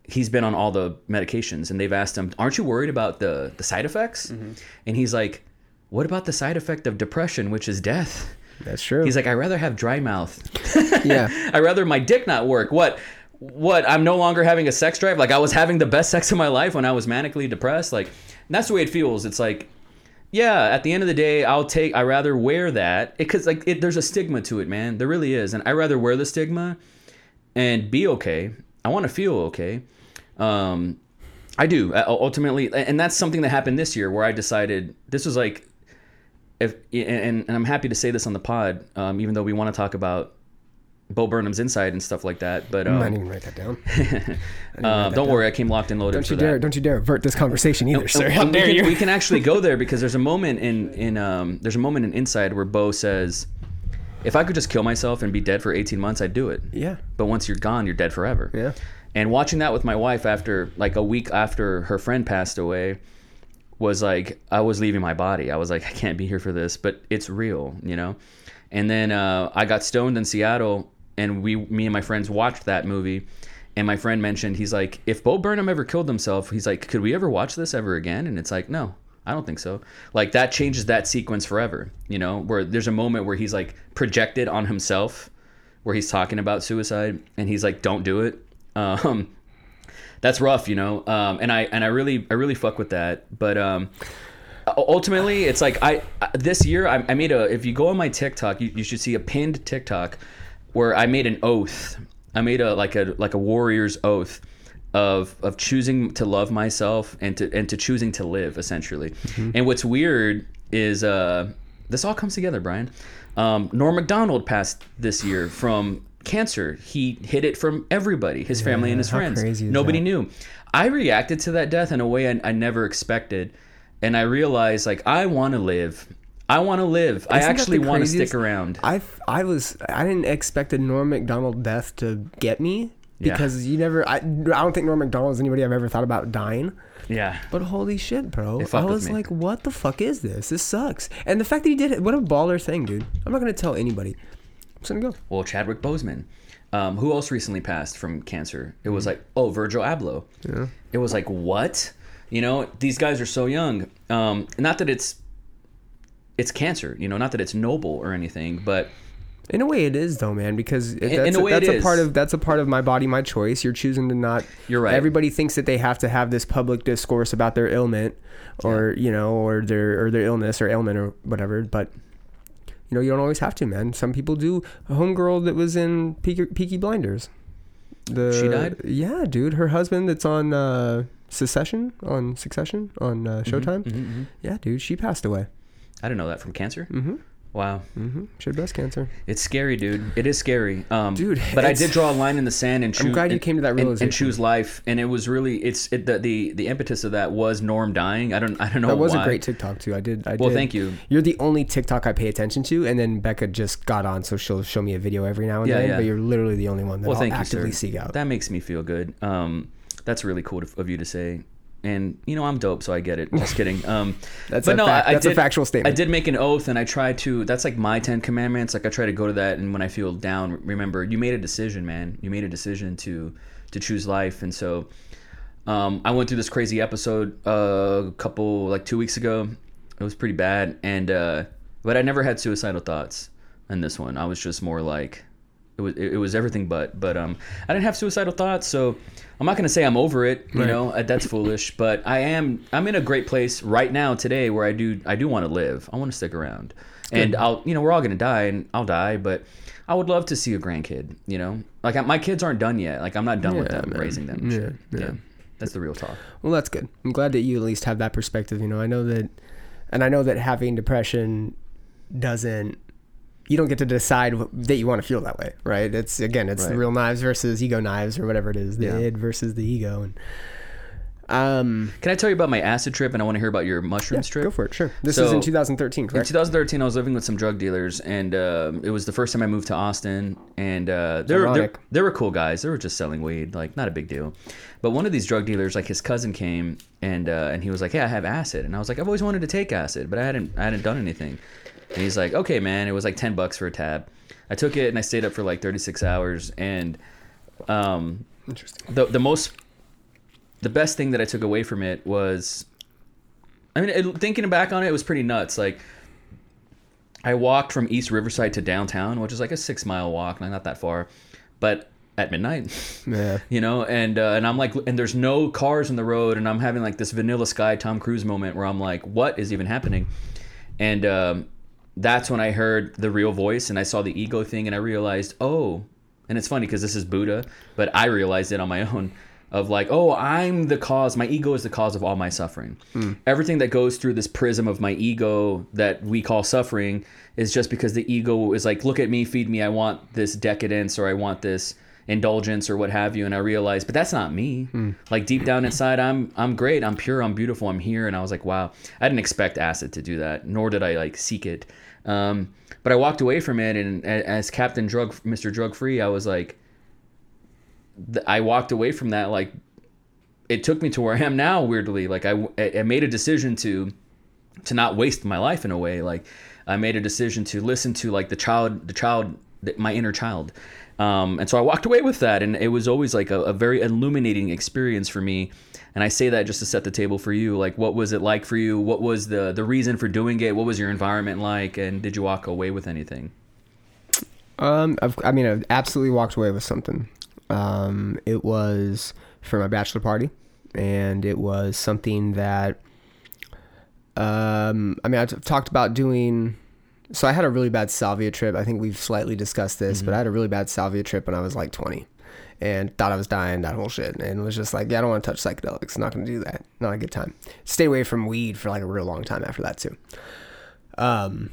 Speaker 3: he's been on all the medications, and they've asked him, "Aren't you worried about the the side effects?"
Speaker 1: Mm-hmm.
Speaker 3: And he's like, "What about the side effect of depression, which is death?"
Speaker 1: That's true.
Speaker 3: He's like, "I'd rather have dry mouth.
Speaker 1: yeah.
Speaker 3: I'd rather my dick not work. What?" What I'm no longer having a sex drive. Like I was having the best sex of my life when I was manically depressed. Like that's the way it feels. It's like yeah at the end of the day i'll take i rather wear that because like it, there's a stigma to it man there really is and i rather wear the stigma and be okay i want to feel okay um i do uh, ultimately and that's something that happened this year where i decided this was like if and, and i'm happy to say this on the pod um, even though we want to talk about bo burnham's inside and stuff like that but
Speaker 1: I
Speaker 3: um,
Speaker 1: didn't even write that down.
Speaker 3: uh, don't worry i came locked and loaded
Speaker 1: Don't
Speaker 3: for
Speaker 1: you
Speaker 3: that
Speaker 1: dare! Don't you dare avert this conversation either, sir.
Speaker 3: and
Speaker 1: How
Speaker 3: we
Speaker 1: dare
Speaker 3: can,
Speaker 1: you?
Speaker 3: We can actually go there because there's a moment in in um there's a moment in Inside where Bo says, "If I could just kill myself and be dead for 18 months, I'd do it.
Speaker 1: Yeah.
Speaker 3: But once you're gone, you're dead forever."
Speaker 1: Yeah.
Speaker 3: And watching that with my wife after like a week after her friend passed away was like I was leaving my body. I was like I can't be here for this, but it's real, you know. And then uh, I got stoned in Seattle, and we, me and my friends watched that movie. And my friend mentioned he's like, if Bo Burnham ever killed himself, he's like, could we ever watch this ever again? And it's like, no, I don't think so. Like that changes that sequence forever, you know. Where there's a moment where he's like projected on himself, where he's talking about suicide, and he's like, don't do it. Um, that's rough, you know. Um, and I and I really I really fuck with that. But um, ultimately, it's like I this year I, I made a. If you go on my TikTok, you, you should see a pinned TikTok where I made an oath. I made a like a like a warrior's oath of of choosing to love myself and to and to choosing to live essentially. And what's weird is uh this all comes together, Brian. Um, Norm Macdonald passed this year from cancer. He hid it from everybody, his family and his
Speaker 1: how
Speaker 3: friends.
Speaker 1: crazy is
Speaker 3: Nobody
Speaker 1: that?
Speaker 3: knew. I reacted to that death in a way I, I never expected, and I realized like I want to live. I want to live. I
Speaker 1: Isn't that
Speaker 3: actually want to stick around.
Speaker 1: I I was I didn't expect a Norm Macdonald death to get me
Speaker 3: Yeah.
Speaker 1: because you never I, I don't think Norm Macdonald is anybody I've ever thought about dying.
Speaker 3: yeah.
Speaker 1: But holy shit, bro! I was like, what the fuck is this? This sucks. And the fact that he did it, what a baller thing, dude. I'm not gonna tell anybody. I'm just gonna go.
Speaker 3: Well, Chadwick Boseman. Um, who else recently passed from cancer? It was like, oh, Virgil Abloh.
Speaker 1: Yeah.
Speaker 3: It was like, what? You know, these guys are so young. Um, not that it's it's cancer, you know, not that it's noble or anything, but
Speaker 1: In a way, it is though, man, because
Speaker 3: In-
Speaker 1: that's,
Speaker 3: in a way
Speaker 1: that's
Speaker 3: it
Speaker 1: a part
Speaker 3: is.
Speaker 1: of that's a part of my body, my choice. You're choosing to not.
Speaker 3: You're right.
Speaker 1: Everybody thinks that they have to have this public discourse about their ailment, or you know, or their or their illness or ailment or whatever. But you know, you don't always have to, man. Some people do. A homegirl that was in Peaky, Peaky Blinders. The
Speaker 3: She died?
Speaker 1: Yeah, dude. Her husband that's on uh, Secession on Succession on uh,
Speaker 3: Mm-hmm,
Speaker 1: Showtime. Yeah, dude. She passed away.
Speaker 3: I didn't know that from cancer.
Speaker 1: Mm-hmm.
Speaker 3: Wow.
Speaker 1: Mm-hmm. She had breast cancer.
Speaker 3: It's scary, dude. It is scary. Um,
Speaker 1: Dude,
Speaker 3: but I did draw a line in the sand and choose.
Speaker 1: I'm glad you
Speaker 3: and-
Speaker 1: came to that
Speaker 3: and- and, choose life. And it was really it's it, the, the the impetus of that was Norm dying. I don't I don't know.
Speaker 1: That was
Speaker 3: why.
Speaker 1: a great TikTok too. I did. I
Speaker 3: Well,
Speaker 1: did.
Speaker 3: thank you.
Speaker 1: You're the only TikTok I pay attention to, and then Becca just got on, so she'll show me a video every now and
Speaker 3: Yeah,
Speaker 1: then.
Speaker 3: yeah.
Speaker 1: But you're literally the only one that
Speaker 3: Well,
Speaker 1: I'll
Speaker 3: thank you,
Speaker 1: actively
Speaker 3: sir.
Speaker 1: seek out.
Speaker 3: That makes me feel good. Um, that's really cool of of you to say. And you know I'm dope, so I get it. Just kidding. Um,
Speaker 1: That's
Speaker 3: but
Speaker 1: a
Speaker 3: no,
Speaker 1: fact-
Speaker 3: I, I
Speaker 1: that's a factual statement.
Speaker 3: I did make an oath, and I try to. That's like my Ten Commandments. Like I try to go to that, and when I feel down, remember you made a decision, man. You made a decision to to choose life, and so um, I went through this crazy episode uh, a couple like two weeks ago. It was pretty bad, and uh, but I never had suicidal thoughts in this one. I was just more like it was it was everything but but um I didn't have suicidal thoughts, so I'm not gonna say I'm over it. You
Speaker 1: Right.
Speaker 3: know uh, that's foolish, but I am I'm in a great place right now today where I do I do want to live. I want to stick around, and I'll you know we're all gonna die and I'll die, but. I would love to see a grandkid, you know. Like I- my kids aren't done yet. Like I'm not done with
Speaker 1: Yeah,
Speaker 3: them
Speaker 1: man.
Speaker 3: raising them.
Speaker 1: Yeah,
Speaker 3: shit.
Speaker 1: yeah.
Speaker 3: yeah. That's the real talk.
Speaker 1: Well, that's good. I'm glad that you at least have that perspective. You know, I know that, and I know that having depression doesn't. You don't get to decide that you want to feel that way, right? It's again, it's the real knives versus ego knives, or whatever it is, the
Speaker 3: Yeah.
Speaker 1: id versus the ego, and um,
Speaker 3: Can I tell you about my acid trip and I want to hear about your mushrooms trip?
Speaker 1: go for it. Sure. This
Speaker 3: So-
Speaker 1: is in 2013,
Speaker 3: In
Speaker 1: correct?
Speaker 3: 2013, I was living with some drug dealers, and um it was the first time I moved to Austin. And uh, they, were, they, they were cool guys. They were just selling weed, like not a big deal. But one of these drug dealers, like his cousin, came and uh, and he was like, "Hey, I have acid," and I was like, "I've always wanted to take acid, but I hadn't I hadn't done anything." And he's like, "Okay, man." It was like 10 bucks for a tab. I took it and I stayed up for like 36 hours, and um,
Speaker 1: Interesting.
Speaker 3: the the most the best thing that I took away from it was I mean it, thinking back on it it was pretty nuts like I walked from East Riverside to downtown which is like a 6 mile walk not that far but at midnight
Speaker 1: Yeah.
Speaker 3: you know and uh, and I'm like and there's no cars in the road and I'm having like this vanilla sky Tom Cruise moment where I'm like what is even happening and um, that's when I heard the real voice and I saw the ego thing and I realized oh and it's funny because this is Buddha but I realized it on my own of like oh I'm the cause my ego is the cause of all my suffering. Hmm. Everything that goes through this prism of my ego that we call suffering is just because the ego is like look at me feed me I want this decadence or I want this indulgence or what have you and I realized but that's not me. Like deep down inside I'm I'm great. I'm pure. I'm beautiful. I'm here. And I was like wow. I didn't expect acid to do that nor did I like seek it. Um, but I walked away from it and as Captain Drug Mr. Drug Free I was like I walked away from that like it took me to where I am now weirdly. Like I, I made a decision to to not waste my life in a way. Like I made a decision to listen to like the child the child my inner child um, and so I walked away with that and it was always like a, a very illuminating experience for me and I say that just to set the table for you like what was it like for you what was the the reason for doing it what was your environment like and did you walk away with anything
Speaker 1: Um, I've, I mean, I've absolutely walked away with something. Um, it was for my bachelor party, and it was something that, um, I mean, I've talked about doing. So I had a really bad salvia trip. I think we've slightly discussed this, but I had a really bad salvia trip when I was like 20, and thought I was dying. That whole shit, and was just like, yeah, I don't want to touch psychedelics. Not going to do that. Not a good time. Stay away from weed for like a real long time after that too. Um,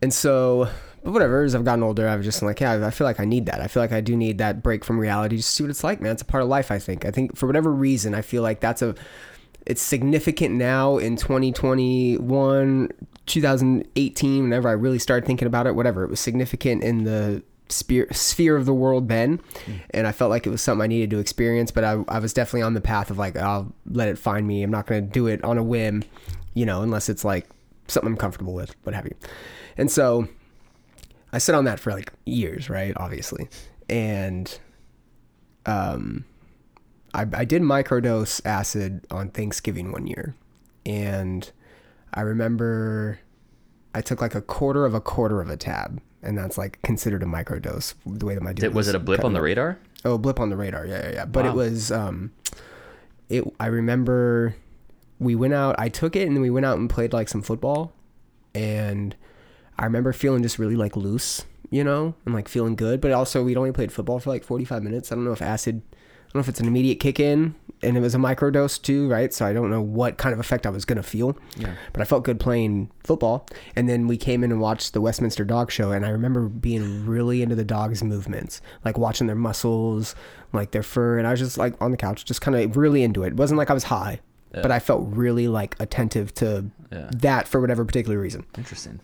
Speaker 1: and so, but whatever, as I've gotten older, I've just been like, yeah, I feel like I need that. I feel like I do need that break from reality just to see what it's like, man. It's a part of life, I think. I think for whatever reason, I feel like that's a, it's significant now in 2021, 2018, whenever I really started thinking about it, whatever. It was significant in the sphere, sphere of the world then. And I felt like it was something I needed to experience, but I, I was definitely on the path of like, I'll let it find me. I'm not going to do it on a whim, you know, unless it's like something I'm comfortable with, what have you. And so I sit on that for like years, right? Obviously. And um I I did microdose acid on Thanksgiving one year. And I remember I took like a quarter of a quarter of a tab. And that's like considered a microdose the way that my dude
Speaker 3: Did, was it a blip on the radar
Speaker 1: Oh, a blip on the radar. Yeah, yeah, yeah. But it was um it I remember we went out, I took it and then we went out and played like some football and I remember feeling just really like loose, you know, and like feeling good, but also we'd only played football for like 45 minutes. I don't know if acid don't know if it's an immediate kick in and it was a microdose too, right? So I don't know what kind of effect I was gonna feel.
Speaker 3: Yeah.
Speaker 1: But I felt good playing football. And then we came in and watched the Westminster Dog Show, and I remember being really into the dogs' movements, like watching their muscles, like their fur, and I was just like on the couch, just kind of really into it. It wasn't like I was high, but I felt really like attentive to
Speaker 3: Yeah.
Speaker 1: that for whatever particular reason
Speaker 3: Interesting.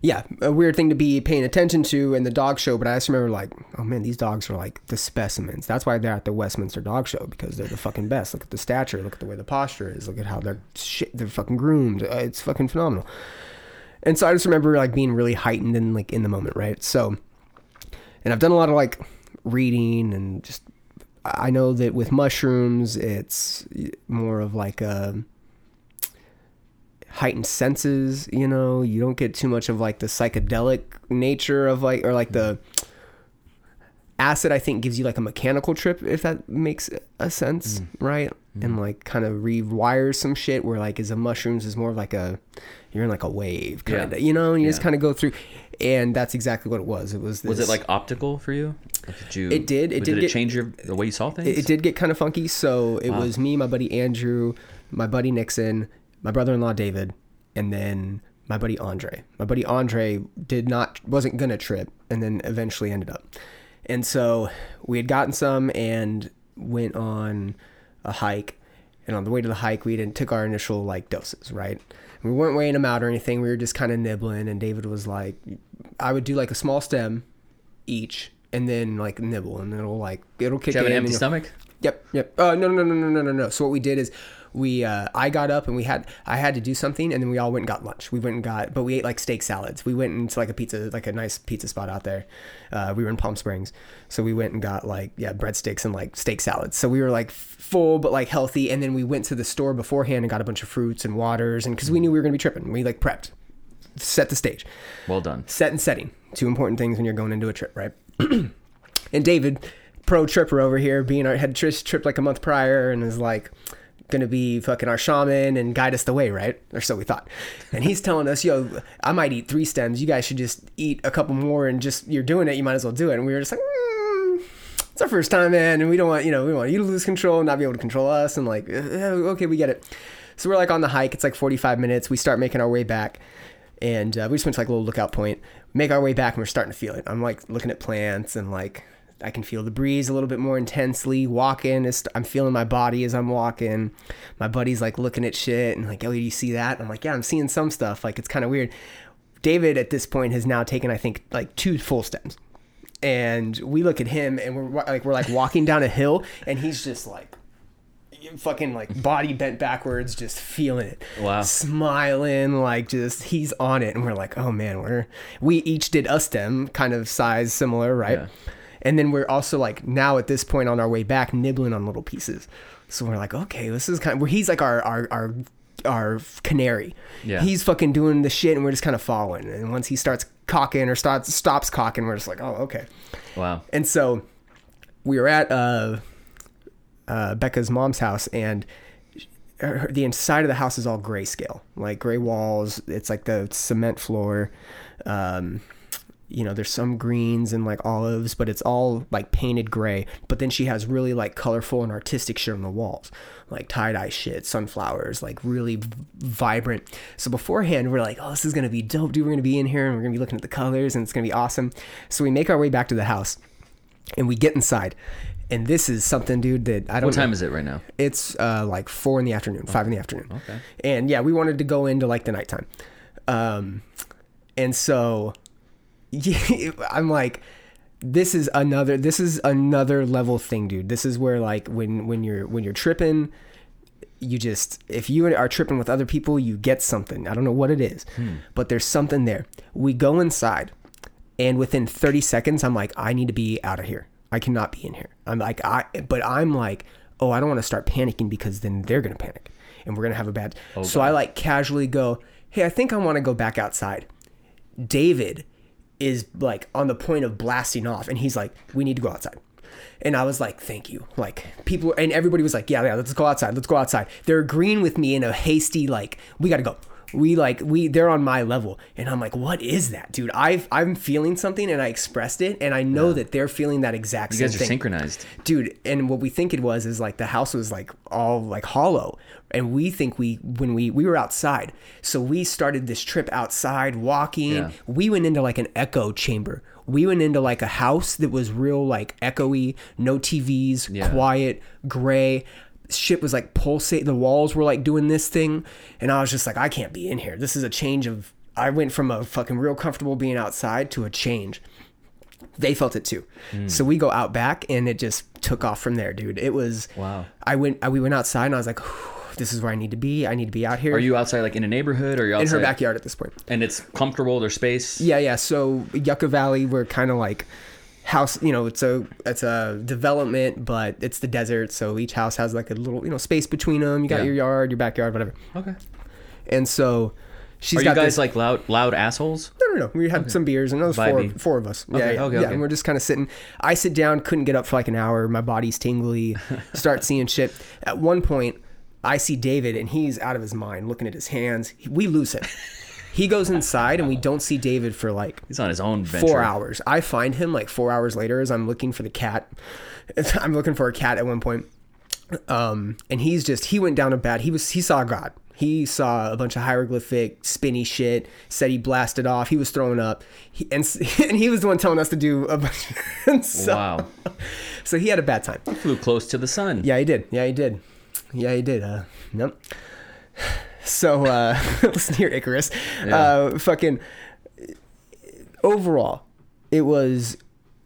Speaker 1: Yeah, a weird thing to be paying attention to in the dog show. But I just remember like, oh man, these dogs are like the specimens. That's why they're at the Westminster Dog Show because they're the fucking best. Look at the stature. Look at the way the posture is. Look at how they're shit. They're fucking groomed. Uh, it's fucking phenomenal. And so I just remember like being really heightened and like in the moment, right? So, and I've done a lot of like reading and just I know that with mushrooms, it's more of like a heightened senses you know you don't get too much of like the psychedelic nature of like or like the acid i think gives you like a mechanical trip if that makes a sense mm. right and mm. like kind of rewires some shit where like is a mushrooms is more of like a you're in like a wave kind of
Speaker 3: Yeah.
Speaker 1: you know and you just kind of go through and that's exactly what it was it was this,
Speaker 3: Was it like optical for you? Did you?
Speaker 1: It did, it
Speaker 3: did
Speaker 1: did
Speaker 3: it
Speaker 1: get-
Speaker 3: change your the way you saw things?
Speaker 1: it, it did get kind of funky. So it
Speaker 3: Wow.
Speaker 1: was me, my buddy Andrew, my buddy Nixon, my brother-in-law David, and then my buddy Andre. My buddy Andre did not wasn't gonna trip, and then eventually ended up. And so we had gotten some and went on a hike. And on the way to the hike, we didn't took our initial like doses, right? We weren't weighing them out or anything. We were just kind of nibbling. And David was like, I would do like a small stem each, and then like nibble, and it'll like it'll kick
Speaker 3: Did you have
Speaker 1: in.
Speaker 3: an empty stomach?
Speaker 1: Yep, yep. Uh, no, no, no, no, no, no, no. So what we did is we, uh, I got up and we had, I had to do something, and then we all went and got lunch. We went and got, but we ate like steak salads. We went into like a pizza, like a nice pizza spot out there. Uh, we were in Palm Springs, so we went and got like yeah breadsticks and like steak salads. So we were like full but like healthy, and then we went to the store beforehand and got a bunch of fruits and waters, and because we knew we were gonna be tripping, we like prepped, set the stage
Speaker 3: Well done.
Speaker 1: set and setting two important things when you're going into a trip right and david pro tripper over here being our had trish tripped like a month prior and is like gonna be fucking our shaman and guide us the way right? Or so we thought. And he's telling us yo i might eat three stems. You guys should just eat a couple more and just you're doing it you might as well do it. And we were just like mm, it's our first time man. and we don't want you know we want you to lose control and not be able to control us and like "Uh, okay we get it. So we're like on the hike. It's like 45 minutes. We start making our way back and uh, we just went to like a little lookout point. Make our way back and we're starting to feel it. I'm like looking at plants and like i can feel the breeze a little bit more intensely walking is- i'm feeling my body as i'm walking. My buddy's like looking at shit and like oh do you see that? And i'm like yeah i'm seeing some stuff. Like it's kind of weird. David at this point has now taken i think like two full stems and we look at him and we're like we're like walking down a hill and he's just like fucking like body bent backwards just feeling it.
Speaker 3: Wow.
Speaker 1: smiling like just he's on it. And we're like oh man we're we each did a stem kind of size similar right?
Speaker 3: Yeah.
Speaker 1: And then we're also like now at this point on our way back nibbling on little pieces so we're like okay this is kind of where he's like our our our our canary
Speaker 3: Yeah.
Speaker 1: he's fucking doing the shit and we're just kind of following and once he starts cocking or starts stops cocking we're just like oh okay
Speaker 3: Wow.
Speaker 1: and so we were at uh, uh, Becca's mom's house, and her, the inside of the house is all grayscale, like gray walls. It's like the cement floor. Um, you know, there's some greens and like olives, but it's all like painted gray. But then she has really like colorful and artistic shit on the walls, like tie dye shit, sunflowers, like really v- vibrant. So beforehand, we're like, oh, this is gonna be dope, dude. We're gonna be in here and we're gonna be looking at the colors and it's gonna be awesome. So we make our way back to the house and we get inside. And this is something, dude, that I don't
Speaker 3: What time
Speaker 1: know.
Speaker 3: is it right now?
Speaker 1: It's uh, like four in the afternoon, five in the afternoon.
Speaker 3: Okay.
Speaker 1: And yeah, we wanted to go into like the nighttime. Um, and so I'm like, this is another, this is another level thing, dude. This is where like when, when you're, when you're tripping, you just, if you are tripping with other people, you get something. I don't know what it is, hmm. but there's something there. We go inside and within 30 seconds, I'm like, I need to be out of here. I cannot be in here. I'm like, I, but I'm like, oh, I don't want to start panicking because then they're going to panic and we're going to have a bad. Oh, so I like casually go, hey, I think I want to go back outside. David is like on the point of blasting off and he's like, we need to go outside. And I was like, thank you. Like people and everybody was like, yeah, yeah, let's go outside. Let's go outside. They're agreeing with me in a hasty, like, we got to go. We like we they're on my level, and I'm like, what is that, dude? I've I'm feeling something, and I expressed it, and I know that they're feeling that exact
Speaker 3: You
Speaker 1: same
Speaker 3: guys are
Speaker 1: thing
Speaker 3: synchronized.
Speaker 1: dude and what we think it was is like the house was like all like hollow and we think we when we we were outside so we started this trip outside walking
Speaker 3: Yeah.
Speaker 1: we went into like an echo chamber we went into like a house that was real like echoey no tvs
Speaker 3: Yeah.
Speaker 1: quiet gray shit was like pulsate the walls were like doing this thing and i was just like i can't be in here this is a change of i went from a fucking real comfortable being outside to a change they felt it too.
Speaker 3: Hmm.
Speaker 1: So we go out back and it just took off from there, dude. It was
Speaker 3: Wow.
Speaker 1: I went I, we went outside and I was like, this is where I need to be. I need to be out here.
Speaker 3: Are you outside like in a neighborhood or you
Speaker 1: in her backyard at this point?
Speaker 3: and it's comfortable, there's space?
Speaker 1: Yeah, yeah. So Yucca Valley, we're kind of like house. You know, it's a it's a development, but it's the desert. So each house has like a little you know space between them. You got
Speaker 3: Yeah.
Speaker 1: your yard, your backyard, whatever.
Speaker 3: Okay.
Speaker 1: And so she's
Speaker 3: Are you
Speaker 1: got
Speaker 3: guys
Speaker 1: this,
Speaker 3: like loud loud assholes?
Speaker 1: No, no, no. We had some beers, and there was four, four of us. Yeah,
Speaker 3: Okay,
Speaker 1: yeah,
Speaker 3: okay,
Speaker 1: yeah.
Speaker 3: okay.
Speaker 1: And we're just kind of sitting. I sit down, couldn't get up for like an hour. My body's tingly. Start seeing shit. At one point, I see David, and he's out of his mind, looking at his hands. We lose him. He goes inside, and we don't see David for like
Speaker 3: He's on his own venture.
Speaker 1: four hours. I find him like four hours later as I'm looking for the cat. I'm looking for a cat at one point. Um, and he's just he went down a bad. He was he saw God. He saw a bunch of hieroglyphic spinny shit. Said he blasted off. He was throwing up. He, and and he was the one telling us to do a bunch. and so,
Speaker 3: Wow.
Speaker 1: So he had a bad time.
Speaker 3: He Flew close to the sun.
Speaker 1: Yeah, he did. Yeah, he did. Yeah, he did. Uh, nope. So uh, listen here, Icarus. Uh, fucking. Overall, it was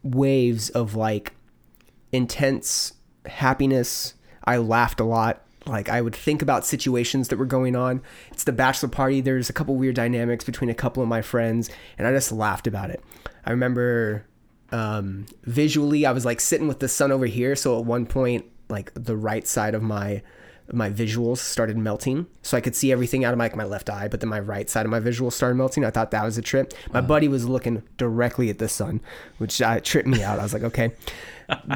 Speaker 1: waves of like intense happiness. I laughed a lot. Like I would think about situations that were going on. It's the bachelor party. There's a couple weird dynamics between a couple of my friends, and I just laughed about it. I remember um, visually, I was like sitting with the sun over here. So at one point, like the right side of my my visuals started melting, so I could see everything out of like my left eye. But then my right side of my visuals started melting. I thought that was a trip. My buddy was looking directly at the sun, which uh, tripped me out. I was like, okay.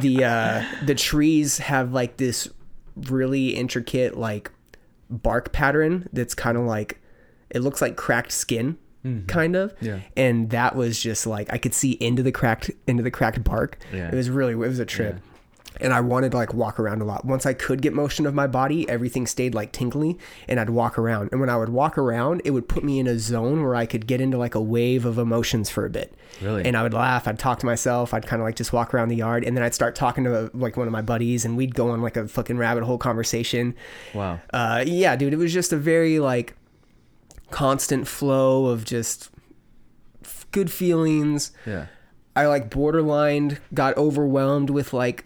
Speaker 1: the uh, the trees have like this really intricate like bark pattern that's kind of like it looks like cracked skin kind of
Speaker 3: Yeah.
Speaker 1: and that was just like i could see into the cracked into the cracked bark
Speaker 3: Yeah.
Speaker 1: it was really it was a trip and i wanted to like walk around a lot once i could get motion of my body everything stayed like tingly and i'd walk around and when i would walk around it would put me in a zone where i could get into like a wave of emotions for a bit
Speaker 3: Really?
Speaker 1: and i would laugh i'd talk to myself i'd kind of like just walk around the yard and then i'd start talking to like one of my buddies and we'd go on like a fucking rabbit hole conversation
Speaker 3: Wow.
Speaker 1: uh, yeah, dude, it was just a very like constant flow of just f- good feelings.
Speaker 3: Yeah.
Speaker 1: I like borderline got overwhelmed with like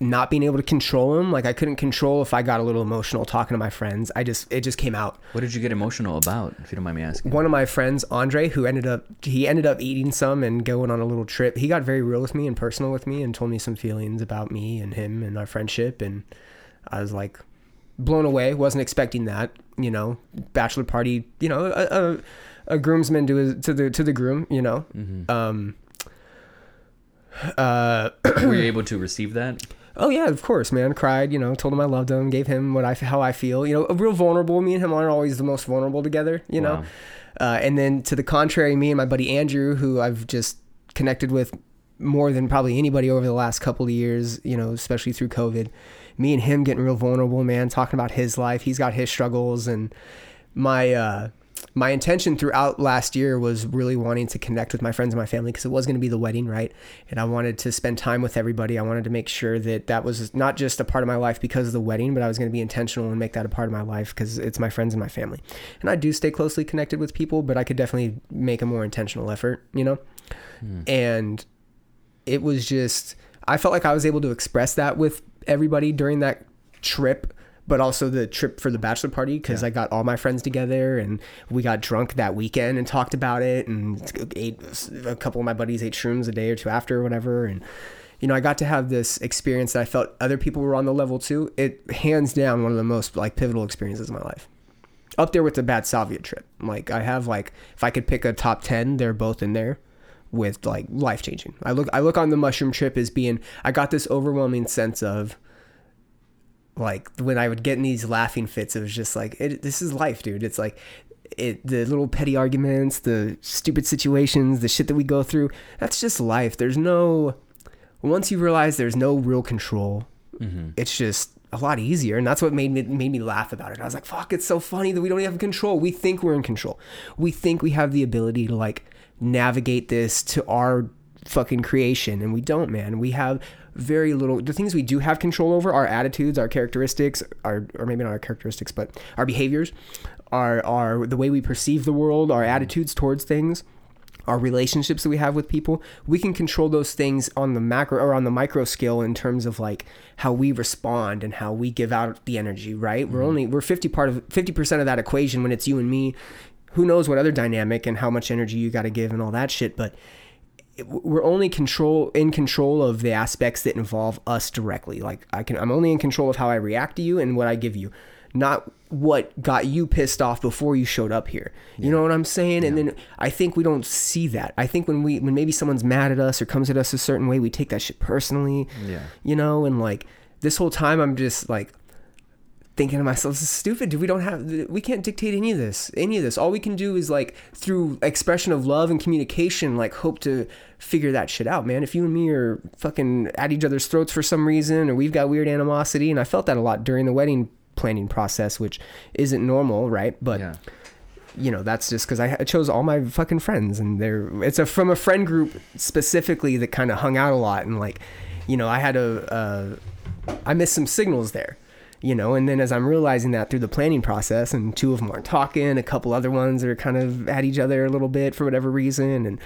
Speaker 1: not being able to control them. Like I couldn't control if I got a little emotional talking to my friends. I just it just came out.
Speaker 3: What did you get emotional about, if you don't mind me asking?
Speaker 1: One of my friends, Andre, who ended up he ended up eating some and going on a little trip. He got very real with me and personal with me and told me some feelings about me and him and our friendship and I was like blown away. Wasn't expecting that. You know, bachelor party. You know, a, a, a groomsman to his, to the to the groom. You know, um, uh,
Speaker 3: Were you able to receive that?
Speaker 1: Oh yeah, of course, man. Cried. You know, told him I loved him. Gave him what I how I feel. You know, a real vulnerable. Me and him aren't always the most vulnerable together. You know,
Speaker 3: Wow.
Speaker 1: uh, and then to the contrary, me and my buddy Andrew, who I've just connected with more than probably anybody over the last couple of years, you know, especially through COVID. Me and him getting real vulnerable, man, talking about his life. He's got his struggles and my uh my intention throughout last year was really wanting to connect with my friends and my family because it was going to be the wedding, right? And I wanted to spend time with everybody. I wanted to make sure that that was not just a part of my life because of the wedding, but I was going to be intentional and make that a part of my life because it's my friends and my family. And I do stay closely connected with people, but I could definitely make a more intentional effort, you know? Hmm. And it was just I felt like I was able to express that with everybody during that trip, but also the trip for the bachelor party because I got all my friends together and we got drunk that weekend and talked about it and ate a couple of my buddies ate shrooms a day or two after or whatever and you know I got to have this experience that I felt other people were on the level too. It hands down one of the most like pivotal experiences of my life. Up there with the bad Salvia trip. Like I have like if I could pick a top 10, they're both in there with like life changing. I look I look on the mushroom trip as being I got this overwhelming sense of like when I would get in these laughing fits, it was just like it, this is life, dude. It's like it the little petty arguments, the stupid situations, the shit that we go through. That's just life. There's no once you realize there's no real control, mm-hmm. it's just a lot easier, and that's what made me made me laugh about it. I was like, "Fuck, it's so funny that we don't even have control. We think we're in control. We think we have the ability to like navigate this to our fucking creation, and we don't, man. We have very little. The things we do have control over, our attitudes, our characteristics, our or maybe not our characteristics, but our behaviors, our our the way we perceive the world, our attitudes towards things." our relationships that we have with people we can control those things on the macro or on the micro scale in terms of like how we respond and how we give out the energy right we're mm-hmm. only we're 50 part of 50% of that equation when it's you and me who knows what other dynamic and how much energy you got to give and all that shit but we're only control in control of the aspects that involve us directly. Like i can i'm only in control of how i react to you and what i give you not what got you pissed off before you showed up here. You know what i'm saying? And then i think we don't see that. I think when we when maybe someone's mad at us or comes at us a certain way we take that shit personally
Speaker 3: Yeah.
Speaker 1: you know? And like this whole time i'm just like thinking to myself, this is stupid. Dude, we don't have, we can't dictate any of this. Any of this. All we can do is like through expression of love and communication, like hope to figure that shit out, man. If you and me are fucking at each other's throats for some reason, or we've got weird animosity, and I felt that a lot during the wedding planning process, which isn't normal, right? But
Speaker 3: Yeah.
Speaker 1: you know that's just because I I chose all my fucking friends, and they're it's a from a friend group specifically that kind of hung out a lot, and like, you know, I had a, uh, I missed some signals there, you know, and then as I'm realizing that through the planning process, and two of them aren't talking, a couple other ones are kind of at each other a little bit for whatever reason, and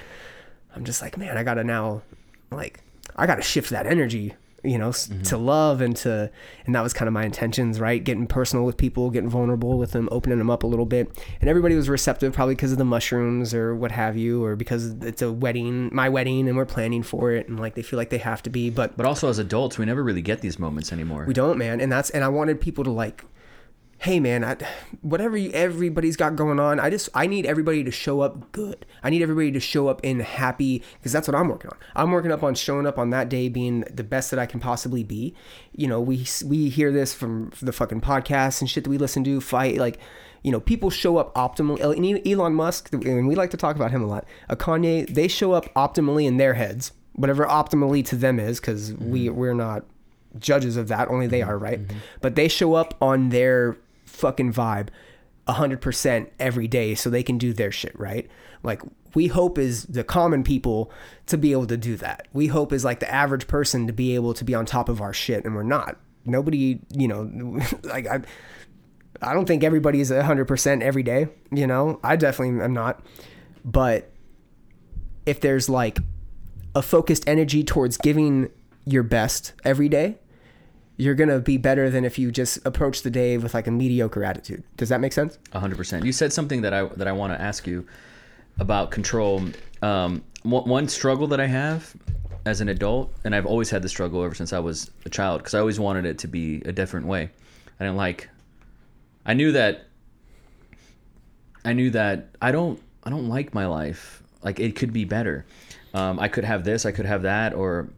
Speaker 1: I'm just like, man, I gotta now, like, I gotta shift that energy, you know, s to mm-hmm. love and to, and that was kind of my intentions, right? Getting personal with people, getting vulnerable with them, opening them up a little bit, and everybody was receptive, probably because of the mushrooms or what have you, or because it's a wedding, my wedding, and we're planning for it, and like they feel like they have to be, but
Speaker 3: But also as adults, we never really get these moments anymore.
Speaker 1: we don't, man. And that's and I wanted people to like, hey, man, I, whatever you, everybody's got going on, I just I need everybody to show up good. I need everybody to show up in happy because that's what I'm working on. I'm working up on showing up on that day being the best that I can possibly be. You know, we we hear this from the fucking podcasts and shit that we listen to. Fight like. You know, people show up optimally. Elon Musk, and we like to talk about him a lot. A Kanye, they show up optimally in their heads, whatever optimally to them is, because we mm-hmm. we're not judges of that. Only they mm-hmm. are, right? Mm-hmm. But they show up on their fucking vibe 100% every day so they can do their shit, right? Like, we hope is the common people to be able to do that. We hope is like the average person to be able to be on top of our shit, and we're not. Nobody, you know, like, I. I don't think everybody is 100% every day, you know? I definitely am not. But if there's like a focused energy towards giving your best every day, you're gonna be better than if you just approach the day with like a mediocre attitude. Does that make sense?
Speaker 3: hundred percent. You said something that I that I want to ask you about control. Um, one, struggle that I have as an adult, and I've always had the struggle ever since I was a child, because I always wanted it to be a different way. I didn't like. I knew that. I knew that I don't. I don't like my life. Like it could be better. Um, I could have this. I could have that. Or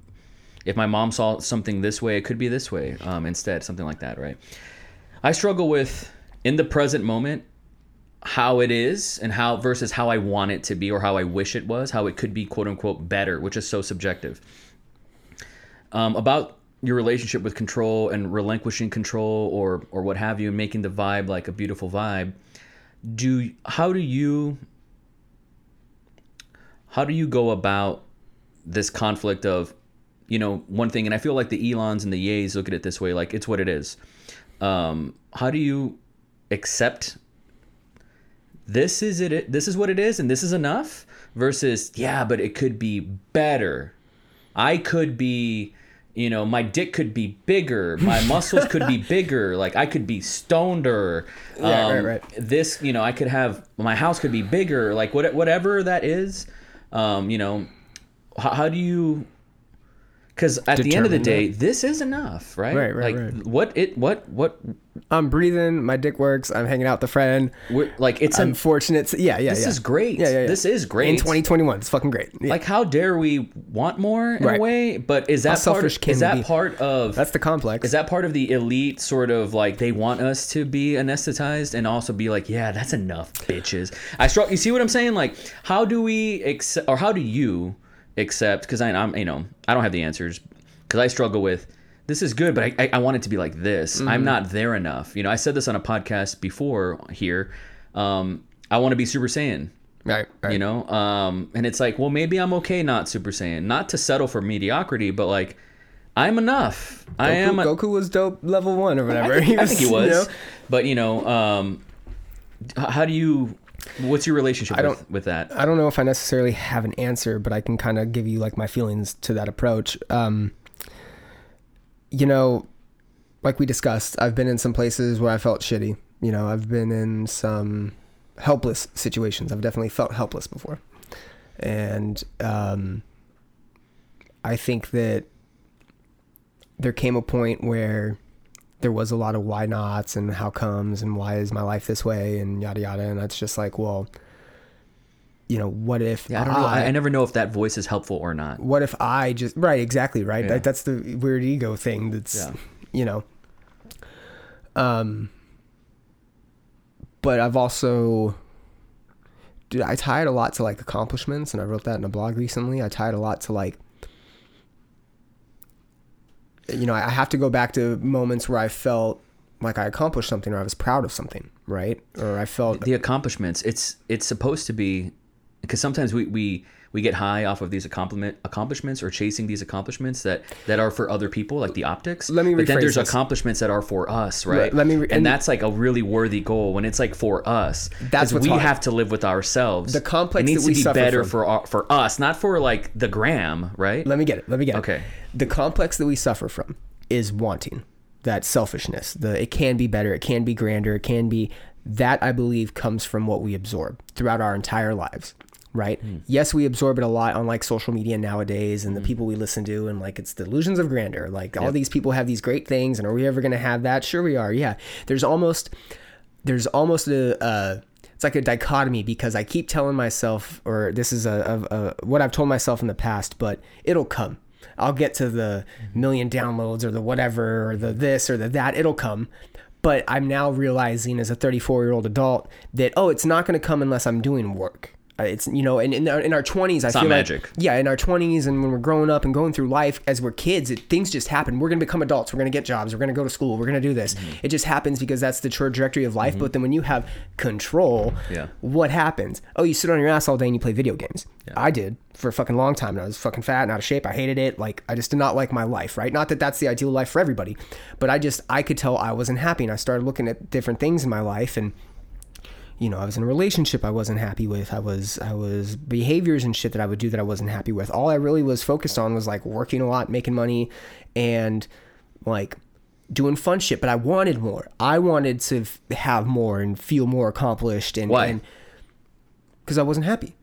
Speaker 3: if my mom saw something this way, it could be this way um, instead. Something like that, right? I struggle with in the present moment how it is and how versus how I want it to be or how I wish it was, how it could be quote unquote better, which is so subjective. Um, about your relationship with control and relinquishing control or or what have you, and making the vibe like a beautiful vibe. Do how do you how do you go about this conflict of you know one thing and i feel like the elons and the yays look at it this way like it's what it is. Um, how do you accept this is it this is what it is and this is enough versus yeah but it could be better. I could be you know my dick could be bigger my muscles could be bigger like i could be stoneder um,
Speaker 1: right, right.
Speaker 3: this you know i could have my house could be bigger like what, whatever that is. Um, you know how, how do you because at the end of the day this is enough right
Speaker 1: Right, right,
Speaker 3: like
Speaker 1: right.
Speaker 3: what it what what
Speaker 1: I'm breathing. My dick works. I'm hanging out with a friend.
Speaker 3: Like it's
Speaker 1: I'm
Speaker 3: an,
Speaker 1: fortunate. To, yeah, yeah.
Speaker 3: This
Speaker 1: yeah.
Speaker 3: is great.
Speaker 1: Yeah, yeah, yeah.
Speaker 3: This is great.
Speaker 1: In 2021, it's fucking great. Yeah.
Speaker 3: like how dare we want more in
Speaker 1: Right.
Speaker 3: a way? But is
Speaker 1: How
Speaker 3: that part?
Speaker 1: selfish
Speaker 3: Of,
Speaker 1: can
Speaker 3: is that
Speaker 1: be?
Speaker 3: part of?
Speaker 1: that's the complex.
Speaker 3: is that part of the elite sort of like they want us to be anesthetized and also be like, yeah, that's enough, bitches. I struggle. You see what I'm saying? Like, how do we accept, or how do you accept? Because I'm, you know, I don't have the answers because I struggle with. This is good, but I, I, I want it to be like this.
Speaker 1: Mm-hmm.
Speaker 3: I'm not there enough. You know, I said this on a podcast before here. Um, I want to be Super Saiyan
Speaker 1: right, right.
Speaker 3: you know um and it's like well maybe i'm okay not super saiyan not to settle for mediocrity but like i'm enough i am a,
Speaker 1: Goku was dope level one or whatever.
Speaker 3: I, think, I think he
Speaker 1: you
Speaker 3: was
Speaker 1: know?
Speaker 3: but you know um how do you what's your relationship
Speaker 1: I
Speaker 3: with,
Speaker 1: don't-
Speaker 3: with that
Speaker 1: I don't know if I necessarily have an answer, but I can kind of give you like my feelings to that approach. Um, you know, like we discussed, I've been in some places where I felt shitty. You know, I've been in some helpless situations. I've definitely felt helpless before. And um, I think that there came a point where there was a lot of why nots and how comes and why is my life this way and yada yada. And it's just like, well, you know, what if
Speaker 3: yeah, I don't know I, I never know if that voice is helpful or not
Speaker 1: what if I just right exactly right
Speaker 3: Yeah.
Speaker 1: that, that's the weird ego thing that's
Speaker 3: Yeah.
Speaker 1: you know um but I've also dude I tie it a lot to like accomplishments and I wrote that in a blog recently I tie it a lot to like you know I have to go back to moments where I felt like I accomplished something or I was proud of something right? Or I felt
Speaker 3: the accomplishments it's it's supposed to be because sometimes we we we get high off of these accomplishment accomplishments or chasing these accomplishments that that are for other people like the optics
Speaker 1: Let me
Speaker 3: but then there's
Speaker 1: this.
Speaker 3: accomplishments that are for us right
Speaker 1: let me re-
Speaker 3: and,
Speaker 1: and-
Speaker 3: that's like a really worthy goal when it's like for us
Speaker 1: That's what's
Speaker 3: we
Speaker 1: hard.
Speaker 3: have to live with ourselves
Speaker 1: The complex
Speaker 3: it needs
Speaker 1: that we
Speaker 3: to be better
Speaker 1: from.
Speaker 3: for our, for us not for like the gram right
Speaker 1: Let me get it. Let me get it.
Speaker 3: Okay.
Speaker 1: The complex that we suffer from is wanting that selfishness. The it can be better. It can be grander. It can be that I believe comes from what we absorb throughout our entire lives. Right. Yes, we absorb it a lot on like social media nowadays, and the people we listen to, and like it's delusions of grandeur. Like all these people have these great things, and are we ever going to have that? Sure, we are. Yeah. There's almost there's almost a, uh it's like a dichotomy because I keep telling myself, or this is a, a, a what I've told myself in the past, but it'll come. I'll get to the million downloads or the whatever or the this or the that. It'll come. But I'm now realizing as a 34 year old adult that oh, it's not going to come unless I'm doing work. Uh, It's you know, and in our, in our 20s, I feel
Speaker 3: magic.
Speaker 1: like yeah, in our 20s and when we're growing up and going through life as we're kids, it, things just happen. We're gonna become adults. We're gonna get jobs. We're gonna go to school. We're gonna do this.
Speaker 3: Mm-hmm.
Speaker 1: It just happens because that's the trajectory of life. But then when you have control,
Speaker 3: Yeah.
Speaker 1: what happens? Oh, you sit on your ass all day and you play video games. I did for a fucking long time. And I was fucking fat and out of shape. I hated it. Like I just did not like my life. Right? Not that that's the ideal life for everybody, but I just I could tell I wasn't happy, and I started looking at different things in my life and you know, I was in a relationship I wasn't happy with. I was I was behaviors and shit that I would do that I wasn't happy with. All I really was focused on was like working a lot, making money and like doing fun shit, but I wanted more. I wanted to f- have more and feel more accomplished and
Speaker 3: Why?
Speaker 1: and cuz I wasn't happy.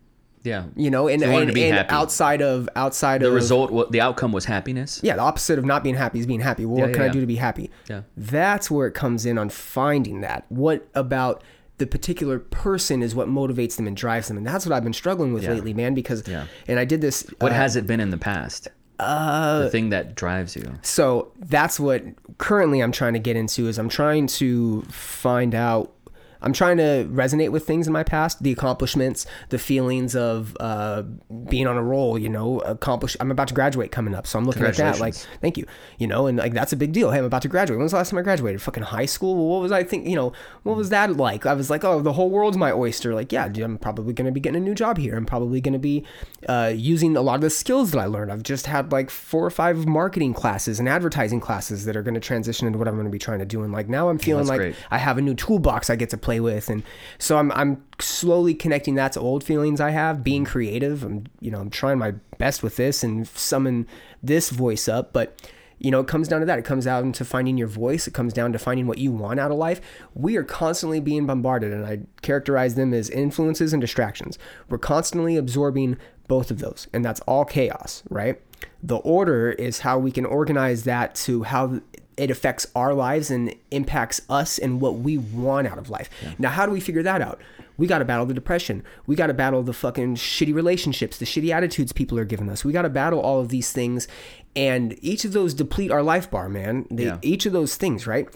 Speaker 3: yeah
Speaker 1: You know, and, and,
Speaker 3: to be
Speaker 1: and
Speaker 3: happy.
Speaker 1: outside of outside
Speaker 3: the
Speaker 1: of
Speaker 3: the result the outcome was happiness
Speaker 1: yeah, the opposite of not being happy is being happy. Well, what
Speaker 3: yeah,
Speaker 1: can I do to be happy?
Speaker 3: Yeah.
Speaker 1: That's where it comes in on finding that. What about the particular person is what motivates them and drives them, and that's what I've been struggling with
Speaker 3: Yeah.
Speaker 1: lately, man. Because
Speaker 3: Yeah.
Speaker 1: and I did this.
Speaker 3: what
Speaker 1: uh,
Speaker 3: has it been in the past uh the thing that drives you
Speaker 1: so that's what currently I'm trying to get into is I'm trying to find out I'm trying to resonate with things in my past, the accomplishments, the feelings of uh, being on a roll. You know, accomplish. I'm about to graduate coming up, so I'm looking at that. Like, thank you. You know, and like that's a big deal. Hey, I'm about to graduate. When was the last time I graduated? Fucking high school. Well, what was I think? You know, what was that like? I was like, oh, the whole world's my oyster. Like, yeah, dude, I'm probably going to be getting a new job here. I'm probably going to be uh, using a lot of the skills that I learned. I've just had like four or five marketing classes and advertising classes that are going to transition into what I'm going to be trying to do. And like now I'm feeling
Speaker 3: that's
Speaker 1: like
Speaker 3: great.
Speaker 1: I have a new toolbox I get to play with, and so I'm I'm slowly connecting that to old feelings I have. Being creative, I'm you know I'm trying my best with this and summon this voice up, but. You know, it comes down to that. It comes down to finding your voice. It comes down to finding what you want out of life. We are constantly being bombarded, and I characterize them as influences and distractions. We're constantly absorbing both of those, and that's all chaos, right? The order is how we can organize that to how it affects our lives and impacts us and what we want out of life. Now, how do we figure that out? We got to battle the depression. We got to battle the fucking shitty relationships, the shitty attitudes people are giving us. We got to battle all of these things. And each of those deplete our life bar, man. They,
Speaker 3: Yeah.
Speaker 1: Each of those things, right?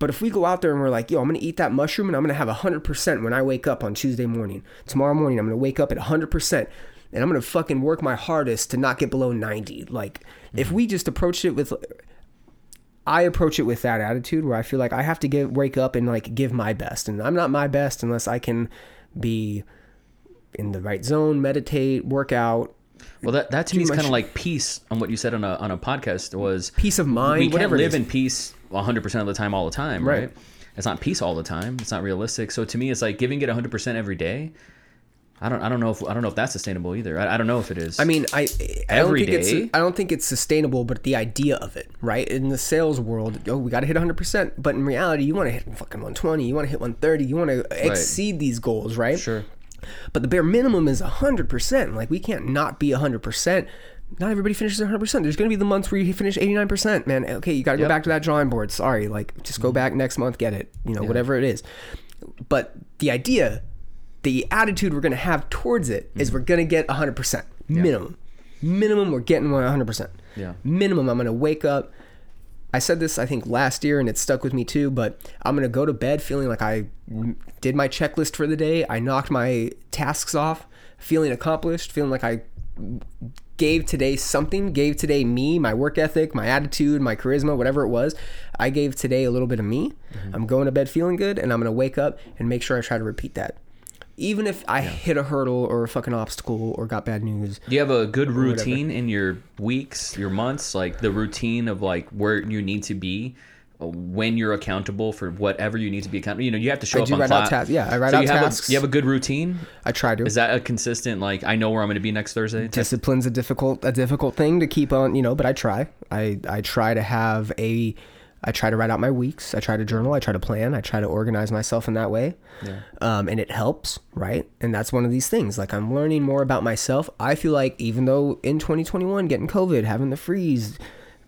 Speaker 1: But if we go out there and we're like, yo, I'm going to eat that mushroom and I'm going to have 100% when I wake up on Tuesday morning. Tomorrow morning, I'm going to wake up at 100% and I'm going to fucking work my hardest to not get below 90. Like, if mm. we just approached it with. I approach it with that attitude where I feel like I have to give, wake up and like give my best. And I'm not my best unless I can be in the right zone, meditate, work out,
Speaker 3: Well, that that to me is kind of like peace on what you said on a on a podcast was
Speaker 1: peace of mind,
Speaker 3: we can't live in peace 100% of the time all the time, right?
Speaker 1: Right.
Speaker 3: It's not peace all the time. It's not realistic. So to me it's like giving it 100% every day. I don't I don't know if I don't know if that's sustainable either. I, I don't know if it is.
Speaker 1: I mean, I I
Speaker 3: Every
Speaker 1: don't think
Speaker 3: day?
Speaker 1: it's I don't think it's sustainable, but the idea of it, right? In the sales world, oh, we got to hit 100%, but in reality, you want to hit fucking 120, you want to hit 130, you want to exceed these goals, right?
Speaker 3: Sure.
Speaker 1: But the bare minimum is 100%. Like we can't not be 100%. Not everybody finishes 100%. There's going to be the months where you finish 89%, man. Okay, you got to go back to that drawing board. Sorry, like just go mm-hmm. back next month, get it. You know, whatever it is. But the idea, the attitude we're going to have towards it is mm-hmm. we're going to get 100% minimum. Minimum we're getting 100%.
Speaker 3: Yeah.
Speaker 1: Minimum I'm going to wake up I said this I think last year and it stuck with me too, but I'm gonna go to bed feeling like I did my checklist for the day. I knocked my tasks off, feeling accomplished, feeling like I gave today something, gave today me, my work ethic, my attitude, my charisma, whatever it was. I gave today a little bit of me. Mm-hmm. I'm going to bed feeling good and I'm gonna wake up and make sure I try to repeat that. Even if I hit a hurdle or a fucking obstacle or got bad news,
Speaker 3: Do you have a good routine in your weeks, your months, like the routine of like where you need to be uh, when you're accountable for whatever you need to be accountable? You know, you have to show
Speaker 1: I
Speaker 3: up
Speaker 1: do
Speaker 3: on
Speaker 1: write out
Speaker 3: class.
Speaker 1: tasks. Yeah, I write
Speaker 3: so
Speaker 1: out
Speaker 3: you have
Speaker 1: tasks.
Speaker 3: A, you have a good routine.
Speaker 1: I try to.
Speaker 3: Is that a consistent like I know where I'm going to be next Thursday?
Speaker 1: discipline's a difficult a difficult thing to keep on you know but i try i i try to have a i try to write out my weeks. I try to journal. I try to plan. I try to organize myself in that way.
Speaker 3: Yeah.
Speaker 1: um, and it helps right? And that's one of these things. Like i'm learning more about myself. I feel like even though in 2021 getting covid having the freeze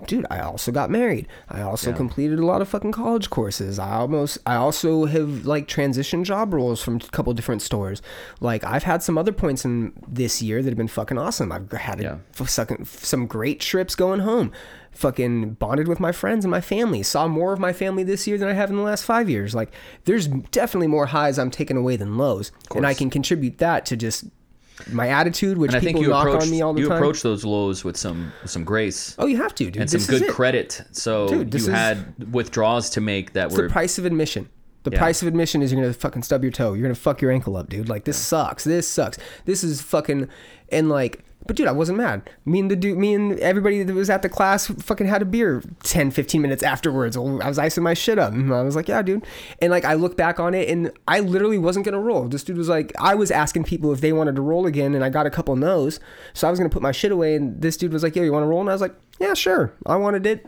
Speaker 1: dude i also got married. I also
Speaker 3: Yeah.
Speaker 1: completed a lot of fucking college courses. I almost i also have like transitioned job roles from a couple different stores. Like i've had some other points in this year that have been fucking awesome. I've had
Speaker 3: Yeah.
Speaker 1: fucking- some great trips going home fucking bonded with my friends and my family saw more of my family this year than i have in the last five years like there's definitely more highs i'm taking away than lows and i can contribute that to just my attitude which
Speaker 3: And I think
Speaker 1: people
Speaker 3: you
Speaker 1: knock
Speaker 3: approach
Speaker 1: on me all the
Speaker 3: you
Speaker 1: time
Speaker 3: approach those lows with some with some grace
Speaker 1: oh you have to dude
Speaker 3: and
Speaker 1: This
Speaker 3: some good
Speaker 1: it.
Speaker 3: credit. So
Speaker 1: Dude,
Speaker 3: you had withdrawals to make that
Speaker 1: It's
Speaker 3: were
Speaker 1: the price of admission. The
Speaker 3: Yeah.
Speaker 1: price of admission is you're gonna fucking stub your toe. You're gonna fuck your ankle up, dude. Like this sucks. This sucks. This is fucking and like. But dude, I wasn't mad. Me and the dude, me and everybody that was at the class fucking had a beer 10, 15 minutes afterwards. I was icing my shit up. I was like, yeah, dude. And like, I look back on it and I literally wasn't going to roll. This dude was like, I was asking people if they wanted to roll again and I got a couple no's. So I was going to put my shit away. And this dude was like, yo, you want to roll? And I was like, yeah, sure. I wanted it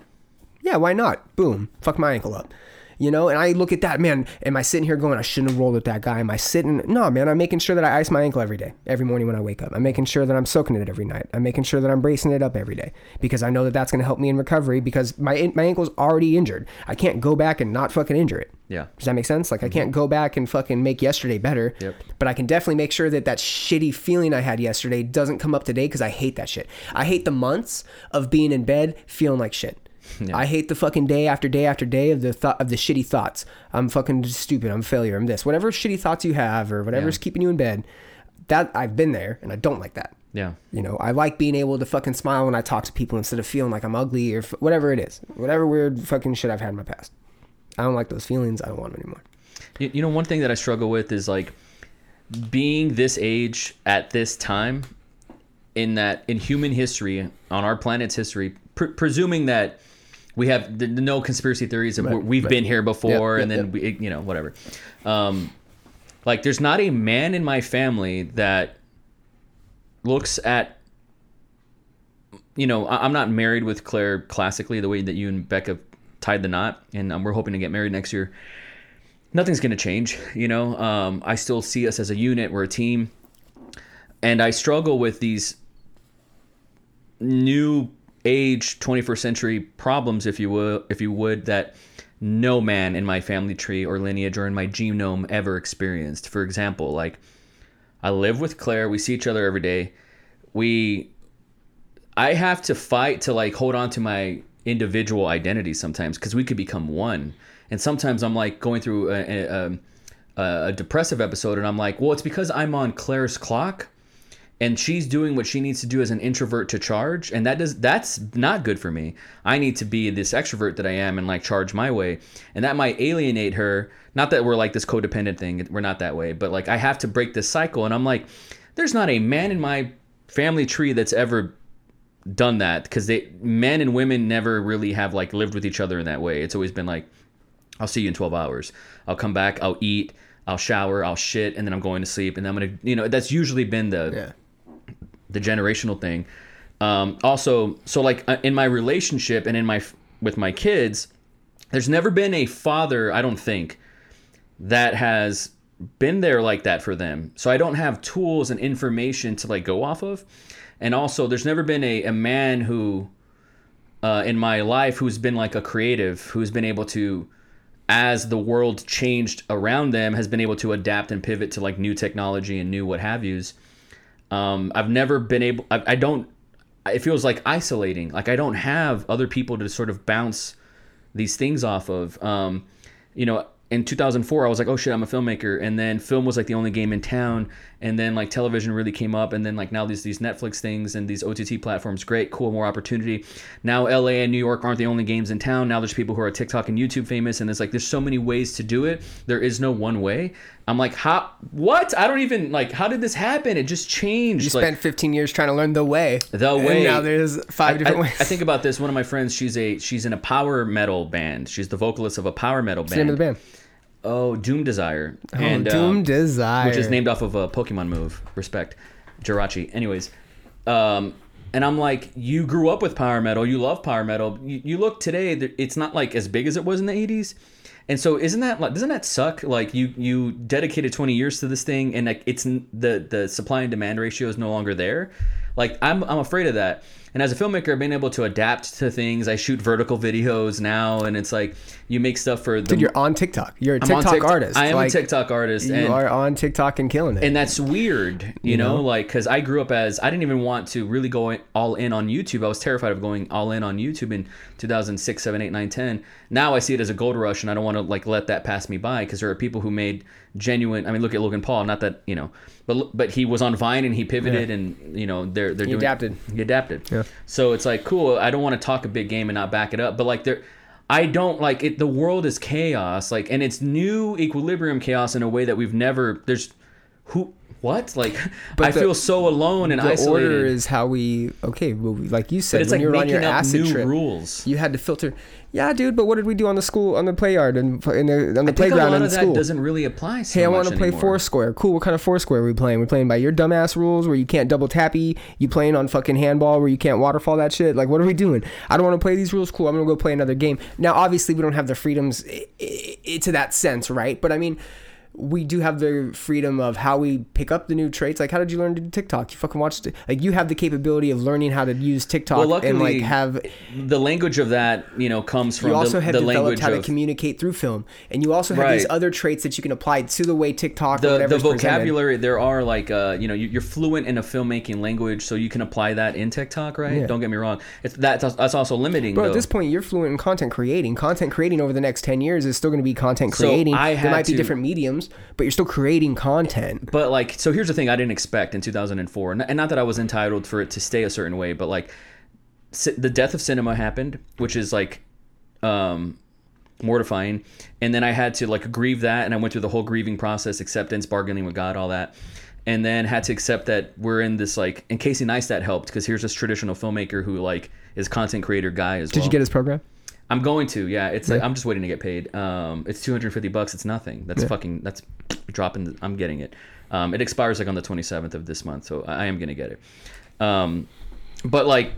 Speaker 1: yeah, why not? Boom, fuck my ankle up. You know, and I look at that, man. Am I sitting here going, I shouldn't have rolled with that guy? Am I sitting? No, man. I'm making sure that I ice my ankle every day, every morning when I wake up. I'm making sure that I'm soaking it every night. I'm making sure that I'm bracing it up every day because I know that that's going to help me in recovery because my my ankle's already injured. I can't go back and not fucking injure it.
Speaker 3: Yeah.
Speaker 1: Does that make sense? Like I mm-hmm. can't go back and fucking make yesterday better.
Speaker 3: Yep.
Speaker 1: But I can definitely make sure that that shitty feeling I had yesterday doesn't come up today because I hate that shit. I hate the months of being in bed feeling like shit. I hate the fucking day after day after day of the thought of the shitty thoughts. I'm fucking stupid. I'm a failure. I'm this. Whatever shitty thoughts you have or whatever's keeping you in bed, that I've been there and I don't like that.
Speaker 3: yeah.
Speaker 1: You know, I like being able to fucking smile when I talk to people instead of feeling like I'm ugly or f- whatever it is. Whatever weird fucking shit I've had in my past. I don't like those feelings. I don't want them anymore.
Speaker 3: You, you know, one thing that I struggle with is like being this age at this time in that in human history on our planet's history, pre- presuming that we have the, the no conspiracy theories of
Speaker 1: Right,
Speaker 3: we've
Speaker 1: right.
Speaker 3: been here before
Speaker 1: Yep,
Speaker 3: and
Speaker 1: yep,
Speaker 3: then we, you know whatever. Um, like there's not a man in my family that looks at you know i'm not married with claire classically the way that you and becca tied the knot and um, we're hoping to get married next year nothing's going to change you know um, i still see us as a unit we're a team and i struggle with these new age 21st century problems if you will if you would that no man in my family tree or lineage or in my genome ever experienced. For example like i live with claire we see each other every day. We i have to fight to like hold on to my individual identity sometimes because we could become one. And sometimes i'm like going through a, a, um, a a depressive episode and I'm like, well, it's because I'm on Claire's clock and she's doing what she needs to do as an introvert to charge and that does that's not good for me. I need to be this extrovert that I am and like charge my way. And that might alienate her. Not that we're like this codependent thing. We're not that way, but like I have to break this cycle and I'm like there's not a man in my family tree that's ever done that because they men and women never really have like lived with each other in that way. It's always been like I'll see you in 12 hours. I'll come back, I'll eat, I'll shower, I'll shit, and then I'm going to sleep. And I'm gonna, you know, that's usually been the
Speaker 1: Yeah.
Speaker 3: The generational thing. Um, also, so like uh, in my relationship and in my with my kids, there's never been a father, I don't think, that has been there like that for them. So I don't have tools and information to like go off of. And also, there's never been a, a man who uh, in my life who's been like a creative, who's been able to as the world changed around them has been able to adapt and pivot to like new technology and new what have yous um, i've never been able I, I don't it feels like isolating. Like i don't have other people to sort of bounce these things off of. Um, you know in 2004 i was like oh shit i'm a filmmaker and then film was like the only game in town and then like television really came up and then like now these these netflix things and these ott platforms great cool more opportunity now la and new york aren't the only games in town now there's people who are tiktok and youtube famous and it's like there's so many ways to do it there is no one way i'm like how what i don't even like how did this happen it just changed
Speaker 1: You
Speaker 3: like,
Speaker 1: spent 15 years trying to learn the way.
Speaker 3: The
Speaker 1: And
Speaker 3: way.
Speaker 1: now there's five
Speaker 3: I,
Speaker 1: different
Speaker 3: I-
Speaker 1: ways.
Speaker 3: I think about this. One of my friends, she's a she's in a power metal band. She's the vocalist of a power metal
Speaker 1: What's
Speaker 3: band.
Speaker 1: the name of the band?
Speaker 3: Oh, Doom Desire.
Speaker 1: Oh,
Speaker 3: and,
Speaker 1: Doom
Speaker 3: um,
Speaker 1: Desire.
Speaker 3: which is named off of a Pokemon move. Respect, Jirachi. Anyways, um, and I'm like, you grew up with power metal. You love power metal. You, you look today. It's not like as big as it was in the '80s. And so, isn't that like doesn't that suck? Like you you dedicated 20 years to this thing, and like it's the the supply and demand ratio is no longer there. Like I'm I'm afraid of that. And as a filmmaker, I've been able to adapt to things. I shoot vertical videos now, and it's like you make stuff for the.
Speaker 1: Dude, you're on TikTok. You're a TikTok
Speaker 3: TikTok-
Speaker 1: artist.
Speaker 3: I am
Speaker 1: Like,
Speaker 3: a TikTok artist,
Speaker 1: You
Speaker 3: and
Speaker 1: are on TikTok and killing it.
Speaker 3: and that's weird you, know? like because i grew up as i didn't even want to really go all in on youtube i was terrified of going all in on youtube in 2006 7 8 9 10 now i see it as a gold rush and i don't want to like let that pass me by because there are people who made genuine i mean look at logan paul not that you know but but he was on vine and he pivoted and you know they're they're
Speaker 1: He
Speaker 3: doing
Speaker 1: adapted.
Speaker 3: he adapted
Speaker 1: Yeah.
Speaker 3: so it's like cool i don't want to talk a big game and not back it up but like there I don't like it. The world is chaos, like, and it's new equilibrium chaos in a way that we've never. There's who, what, like, but I
Speaker 1: the-
Speaker 3: feel so alone and
Speaker 1: the
Speaker 3: isolated.
Speaker 1: order is how we okay well, like you said
Speaker 3: but it's
Speaker 1: when
Speaker 3: like
Speaker 1: you were on
Speaker 3: making
Speaker 1: your acid
Speaker 3: new
Speaker 1: trip
Speaker 3: rules.
Speaker 1: you had to filter yeah dude but what did we do on the school on the play yard and in the on the
Speaker 3: I think a
Speaker 1: playground
Speaker 3: lot
Speaker 1: in
Speaker 3: of that
Speaker 1: school
Speaker 3: doesn't really apply. So
Speaker 1: Hey, I
Speaker 3: want
Speaker 1: to play Foursquare. Cool. What kind of Foursquare are we playing? We're playing by your dumbass rules where you can't double tappy. You playing on fucking handball where you can't waterfall that shit. Like, what are we doing? I don't want to play these rules. Cool. I'm gonna go play another game. Now, obviously, we don't have the freedoms to that sense, right? But I mean, we do have the freedom of how we pick up the new traits. Like, how did you learn to do TikTok? You fucking watched it. Like, you have the capability of learning how to use TikTok
Speaker 3: Well,
Speaker 1: and like have
Speaker 3: The language of that, you know, comes from
Speaker 1: you also
Speaker 3: the,
Speaker 1: have
Speaker 3: the
Speaker 1: developed
Speaker 3: language
Speaker 1: how to
Speaker 3: of
Speaker 1: communicate through film, and you also have these other traits that you can apply to the way TikTok
Speaker 3: the,
Speaker 1: whatever
Speaker 3: the
Speaker 1: is presented.
Speaker 3: vocabulary there are like uh you know you- you're fluent in a filmmaking language so you can apply that in tiktok right
Speaker 1: Yeah.
Speaker 3: don't get me wrong it's that's, that's also limiting
Speaker 1: But at this point, you're fluent in content creating. Content creating over the next ten years is still going to be content
Speaker 3: So
Speaker 1: creating.
Speaker 3: I
Speaker 1: there might be different mediums, but you're still creating content.
Speaker 3: but like so here's the thing i didn't expect in 2004 and not that i was entitled for it to stay a certain way but like the death of cinema happened which is like um mortifying and then i had to like grieve that and i went through the whole grieving process acceptance bargaining with god all that and then had to accept that we're in this like and casey neistat helped because here's this traditional filmmaker who like is content creator guy as
Speaker 1: Did
Speaker 3: well
Speaker 1: you get his program?
Speaker 3: I'm going to, yeah. It's like I'm just waiting to get paid. Um, it's 250 bucks. It's nothing. That's fucking. That's dropping. The, I'm getting it. Um, it expires like on the 27th of this month, so I I am gonna get it. Um, but like,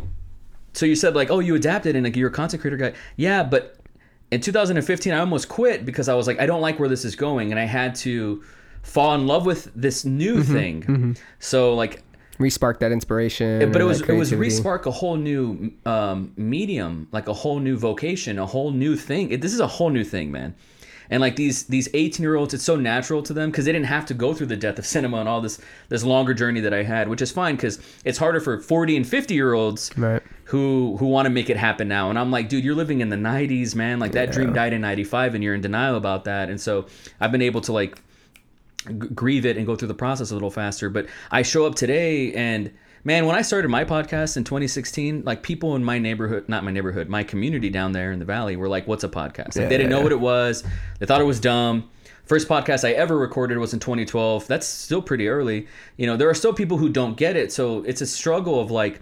Speaker 3: so you said like, oh, you adapted and like you're a content creator guy. Yeah, but in 2015, I almost quit because I was like, I don't like where this is going, and I had to fall in love with this new thing. So like,
Speaker 1: Respark that inspiration.
Speaker 3: but it was it was respark a whole new um, medium, like a whole new vocation, a whole new thing. It, this is a whole new thing, man. And like these these 18 year olds, it's so natural to them because they didn't have to go through the death of cinema and all this this longer journey that I had, which is fine because it's harder for 40 and 50 year olds
Speaker 1: Right.
Speaker 3: who who want to make it happen now. And I'm like, dude, you're living in the 90s, man. Like that dream died in 95, and you're in denial about that. And so I've been able to like g- grieve it and go through the process a little faster. But I show up today and man, when I started my podcast in 2016, like people in my neighborhood, not my neighborhood, my community down there in the valley were like, what's a podcast? Like, they didn't know what it was. They thought it was dumb. First podcast I ever recorded was in 2012. That's still pretty early. You know, there are still people who don't get it. So it's a struggle of like,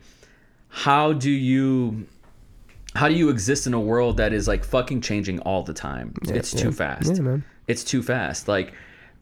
Speaker 3: how do you how do you exist in a world that is like fucking changing all the time? it's too fast.
Speaker 1: Yeah.
Speaker 3: It's too fast. Like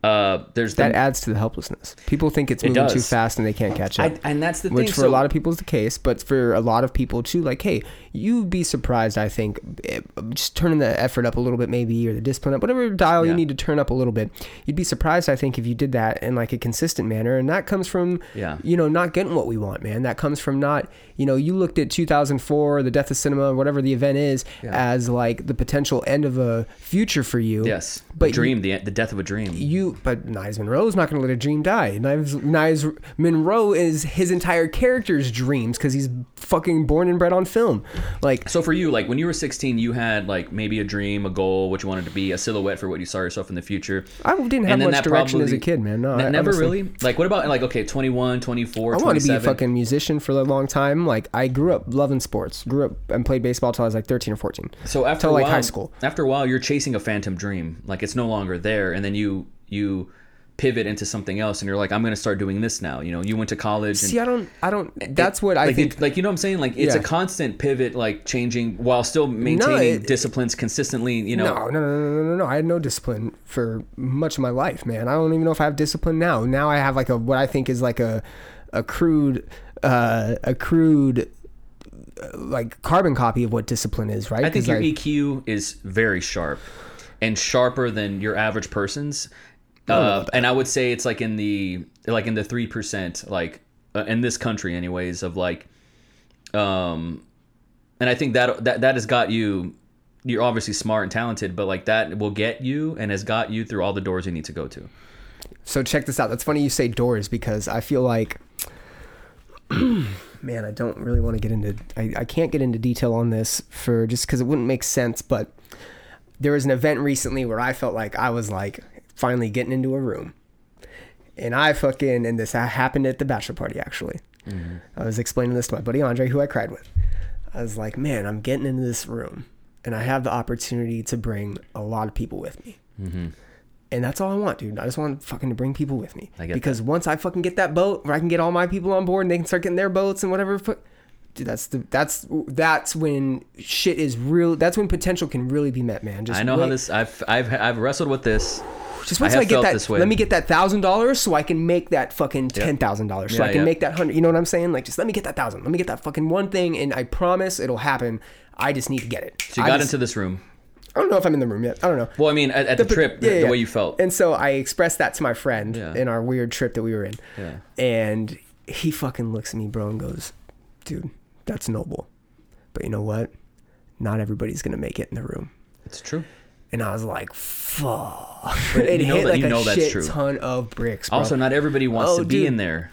Speaker 3: uh there's the,
Speaker 1: That adds to the helplessness. People think it's moving too fast and they can't catch up.
Speaker 3: I, and that's the thing.
Speaker 1: which
Speaker 3: thing.
Speaker 1: for
Speaker 3: so,
Speaker 1: a lot of people is the case, but for a lot of people too, like, hey, you'd be surprised. I think eh, just turning the effort up a little bit, maybe, or the discipline up, whatever dial you need to turn up a little bit. You'd be surprised, I think, if you did that in like a consistent manner, and that comes from,
Speaker 3: Yeah.
Speaker 1: you know, not getting what we want, man. That comes from not, you know, you looked at 2004, the death of cinema, whatever the event is, as like the potential end of a future for you.
Speaker 3: yes,
Speaker 1: but
Speaker 3: but
Speaker 1: you-
Speaker 3: dream the the death of a dream.
Speaker 1: you but Knives is not going to let a dream die. Knives Knives Monroe is his entire character's dreams because he's fucking born and bred on film. Like
Speaker 3: so for you, like when you were 16, you had like maybe a dream, a goal, what you wanted to be, a silhouette for what you saw yourself in the future.
Speaker 1: I didn't have
Speaker 3: And
Speaker 1: much
Speaker 3: that
Speaker 1: direction as a kid, man. No,
Speaker 3: Ne- never
Speaker 1: honestly-
Speaker 3: really. Like what about like okay, 21, 24,
Speaker 1: I wanted to be a fucking musician for a long time. Like I grew up loving sports. Grew up and played baseball till I was like 13 or 14.
Speaker 3: So after
Speaker 1: till like
Speaker 3: while,
Speaker 1: high school.
Speaker 3: after a while, you're chasing a phantom dream. Like it's no longer there, and then you you pivot into something else, and you're like, I'm gonna start doing this now. You know, you went to college. And
Speaker 1: See, I don't, I don't. That's what I
Speaker 3: like,
Speaker 1: think.
Speaker 3: it- like you know what I'm saying. Like it's
Speaker 1: Yeah.
Speaker 3: a constant pivot, like changing while still maintaining
Speaker 1: it-
Speaker 3: disciplines consistently. You know,
Speaker 1: No, no, no, no, no, no, no. I had no discipline for much of my life, man. I don't even know if I have discipline now. Now I have like a what I think is like a a crude, uh, a crude, uh, like carbon copy of what discipline is, right?
Speaker 3: I think your EQ is very sharp, and sharper than your average person's. Uh, and I would say it's like in the like in the three percent, like uh, in this country, anyways, of like, um, and I think that that that has got you. You're obviously smart and talented, but like that will get you and has got you through all the doors you need to go to.
Speaker 1: So check this out. That's funny you say doors because I feel like, man, I don't really want to get into. I, I can't get into detail on this for just because it wouldn't make sense. But there was an event recently where I felt like I was like finally getting into a room, and I fucking and this happened at the bachelor party actually. Mm-hmm. I was explaining this to my buddy Andre, who I cried with. I was like, man, I'm getting into this room, and I have the opportunity to bring a lot of people with me. Mm-hmm. And that's all I want, dude. I just want fucking to bring people with me. Because once I fucking get that boat where I can get all my people on board and they can start getting their boats and whatever, dude, that's the that's that's when shit is real. That's when potential can really be met, man. Just
Speaker 3: I know how this. I've I've I've wrestled with this.
Speaker 1: Just wait
Speaker 3: I
Speaker 1: till I,
Speaker 3: have
Speaker 1: get that. Let me get that thousand dollars so I can make that fucking ten thousand dollars. So
Speaker 3: Yeah,
Speaker 1: I can
Speaker 3: yeah.
Speaker 1: make that hundred. You know what I'm saying? Like, just let me get that thousand. Let me get that fucking one thing, and I promise it'll happen. I just need to get it.
Speaker 3: So you
Speaker 1: I
Speaker 3: got
Speaker 1: just-
Speaker 3: into this room.
Speaker 1: I don't know if I'm in the room yet. I don't know.
Speaker 3: Well, I mean, at, at the,
Speaker 1: But-
Speaker 3: trip,
Speaker 1: yeah,
Speaker 3: the, the way you felt.
Speaker 1: And so I expressed that to my friend in our weird trip that we were in.
Speaker 3: Yeah.
Speaker 1: And he fucking looks at me, bro, and goes, dude, that's noble. But you know what? Not everybody's going to make it in the room.
Speaker 3: it's true.
Speaker 1: And I was like, fuck.
Speaker 3: But
Speaker 1: it
Speaker 3: you know
Speaker 1: hit
Speaker 3: that-
Speaker 1: like
Speaker 3: you
Speaker 1: a
Speaker 3: know that's
Speaker 1: shit
Speaker 3: true.
Speaker 1: ton of bricks, bro.
Speaker 3: Also, not everybody wants
Speaker 1: Oh,
Speaker 3: to be
Speaker 1: dude.
Speaker 3: in there.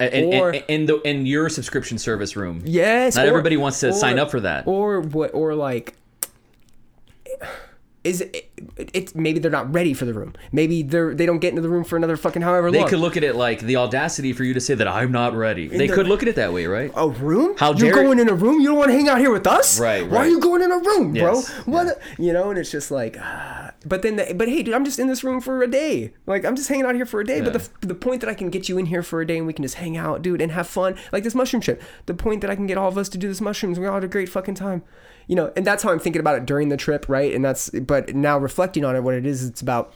Speaker 1: Or-
Speaker 3: in, in the in your subscription service room.
Speaker 1: Yes.
Speaker 3: Not
Speaker 1: or-
Speaker 3: everybody wants to
Speaker 1: or-
Speaker 3: sign up for that.
Speaker 1: Or what? Or like, is it, it's maybe they're not ready for the room. Maybe they're they don't get into the room for another fucking however
Speaker 3: They
Speaker 1: long.
Speaker 3: They could look at it like the audacity for you to say that I'm not ready. They
Speaker 1: the-
Speaker 3: could look at it that way, right?
Speaker 1: a room?
Speaker 3: How
Speaker 1: you're going in a room? You don't want to hang out here with us?
Speaker 3: Right,
Speaker 1: Why are you going in a room, bro? What? a- you know, and it's just like, ah. but then, the, but hey, dude, I'm just in this room for a day. Like, I'm just hanging out here for a day. But the the point that I can get you in here for a day and we can just hang out, dude, and have fun, like this mushroom trip. The point that I can get all of us to do this mushrooms, we all had a great fucking time. You know, and that's how I'm thinking about it during the trip, right? And that's, but now reflecting on it, what it is, it's about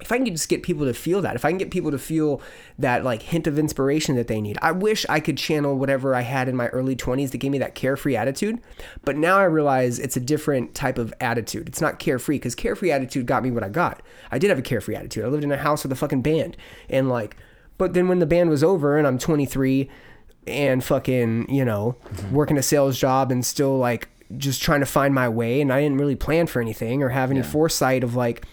Speaker 1: if I can just get people to feel that, if I can get people to feel that like hint of inspiration that they need, I wish I could channel whatever I had in my early 20s that gave me that carefree attitude. But now I realize it's a different type of attitude. It's not carefree because carefree attitude got me what I got. I did have a carefree attitude. I lived in a house with a fucking band and like, But then when the band was over and I'm 23 and fucking, you know, working a sales job and still like just trying to find my way and I didn't really plan for anything or have any foresight of like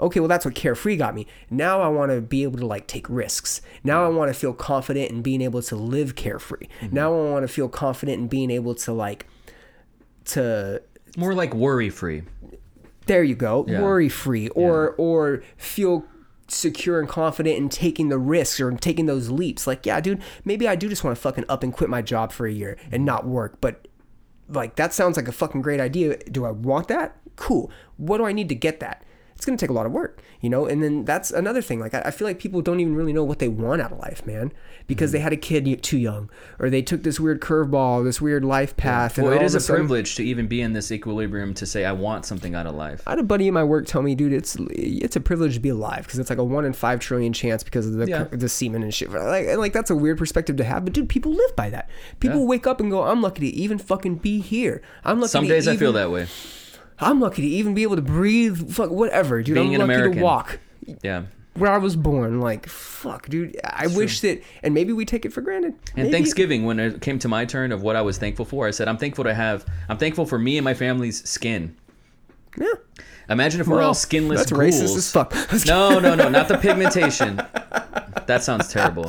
Speaker 1: okay, well that's what carefree got me. Now I want to be able to like take risks. Now I want to feel confident in being able to live carefree. Mm-hmm. Now I want to feel confident in being able to like to
Speaker 3: More like worry free.
Speaker 1: there you go
Speaker 3: Yeah.
Speaker 1: worry free or or feel secure and confident in taking the risks or taking those leaps like yeah dude maybe i do just want to fucking up and quit my job for a year and mm-hmm. not work but like that sounds like a fucking great idea. Do i want that? Cool. What do i need to get that? It's going to take a lot of work you know and then that's another thing like I, I feel like people don't even really know what they want out of life man because they mm-hmm. had a kid too young or they took this weird curveball this weird life path and
Speaker 3: Well, it is a
Speaker 1: sudden-
Speaker 3: privilege to even be in this equilibrium to say I want something out of life.
Speaker 1: I had a buddy in my work tell me, dude, it's it's a privilege to be alive because it's like a one in five trillion chance because of the
Speaker 3: Yeah.
Speaker 1: the semen and shit. Like, and, like that's a weird perspective to have, but dude, people live by that. People
Speaker 3: Yeah.
Speaker 1: wake up and go, "I'm lucky to even fucking be here. I'm lucky."
Speaker 3: Some days I feel that way.
Speaker 1: I'm lucky to even be able to breathe. Fuck whatever, dude.
Speaker 3: Being
Speaker 1: I'm lucky
Speaker 3: American.
Speaker 1: to walk
Speaker 3: Yeah.
Speaker 1: where I was born. Like fuck, dude. I wish that, and maybe we take it for granted.
Speaker 3: And
Speaker 1: Maybe-
Speaker 3: Thanksgiving, when it came to my turn of what I was thankful for, I said, I'm thankful to have, I'm thankful for me and my family's skin.
Speaker 1: yeah.
Speaker 3: Imagine if we're all skinless
Speaker 1: That's
Speaker 3: ghouls.
Speaker 1: racist as fuck.
Speaker 3: No, no, no, not the pigmentation. That sounds terrible.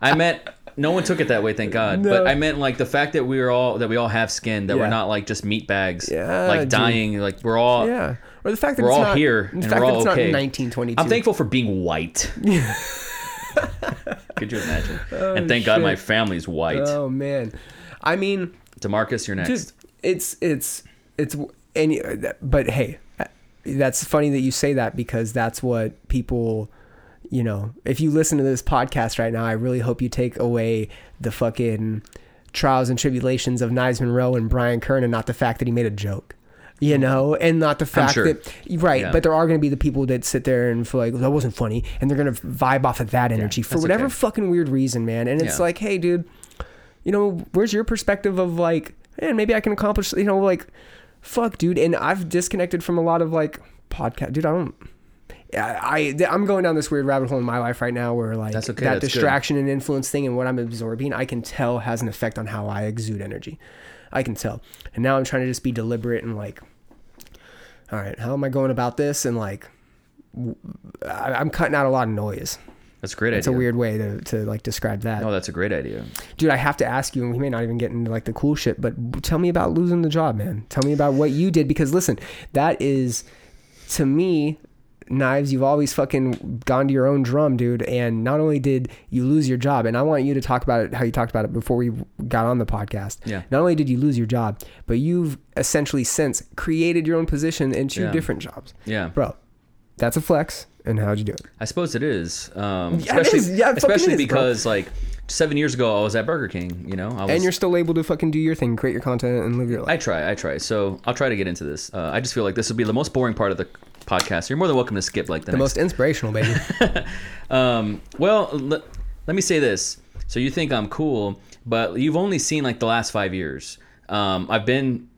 Speaker 3: I meant no one took it that way, thank God.
Speaker 1: No.
Speaker 3: But I meant like the fact that we are all that we all have skin, that
Speaker 1: Yeah.
Speaker 3: we're not like just meat bags,
Speaker 1: Yeah,
Speaker 3: like
Speaker 1: dude.
Speaker 3: dying, like we're all.
Speaker 1: Yeah. Or the fact that
Speaker 3: We're
Speaker 1: it's
Speaker 3: all
Speaker 1: not,
Speaker 3: here and
Speaker 1: fact
Speaker 3: we're all
Speaker 1: it's not
Speaker 3: okay.
Speaker 1: 1922.
Speaker 3: I'm thankful for being white. Could you imagine? Oh, and thank God my family's white.
Speaker 1: Oh man, I mean,
Speaker 3: Demarcus, you're next.
Speaker 1: dude, it's it's it's and but hey, that's funny that you say that because that's what people, you know, if you listen to this podcast right now, I really hope you take away the fucking trials and tribulations of Knives Monroe and Brian Kern, and not the fact that he made a joke. You mm-hmm. know, and not the fact
Speaker 3: sure.
Speaker 1: that right,
Speaker 3: Yeah.
Speaker 1: but there are going to be the people that sit there and feel like that wasn't funny, and they're going to vibe off of that energy for whatever
Speaker 3: okay.
Speaker 1: fucking weird reason, man. And it's
Speaker 3: Yeah.
Speaker 1: like, hey, dude, you know, where's your perspective of like, and maybe I can accomplish, you know, like, fuck, dude. And I've disconnected from a lot of like podcast, dude. I don't. I, I I'm going down this weird rabbit hole in my life right now where like
Speaker 3: okay,
Speaker 1: that
Speaker 3: that's good.
Speaker 1: distraction and influence thing and what I'm absorbing I can tell has an effect on how I exude energy. I can tell. And now I'm trying to just be deliberate and like all right, how am I going about this and like I'm cutting out a lot of noise.
Speaker 3: That's a great
Speaker 1: It's a weird way to, to like describe that.
Speaker 3: No, that's a great idea.
Speaker 1: Dude, I have to ask you, and we may not even get into like the cool shit, but tell me about losing the job, man. Tell me about what you did because listen, that is to me, knives. You've always fucking gone to your own drum, dude. And not only did you lose your job, and I want you to talk about it how you talked about it before we got on the podcast.
Speaker 3: Yeah.
Speaker 1: Not only did you lose your job, but you've essentially since created your own position in two
Speaker 3: Yeah.
Speaker 1: different jobs,
Speaker 3: Yeah.
Speaker 1: bro. That's a flex. And how'd you do it?
Speaker 3: I suppose it is. Um,
Speaker 1: Yeah,
Speaker 3: especially
Speaker 1: is. Yeah, it
Speaker 3: especially
Speaker 1: is, bro.
Speaker 3: because like seven years ago I was at Burger King. You know, I was.
Speaker 1: And you're still able to fucking do your thing, create your content, and live your life.
Speaker 3: I try. I try. So I'll try to get into this. Uh, I just feel like this will be the most boring part of the podcast. You're more than welcome to skip like the,
Speaker 1: the
Speaker 3: next.
Speaker 1: most inspirational, baby.
Speaker 3: Um, well, let, let me say this. So you think I'm cool, but you've only seen like the last five years. Um, I've been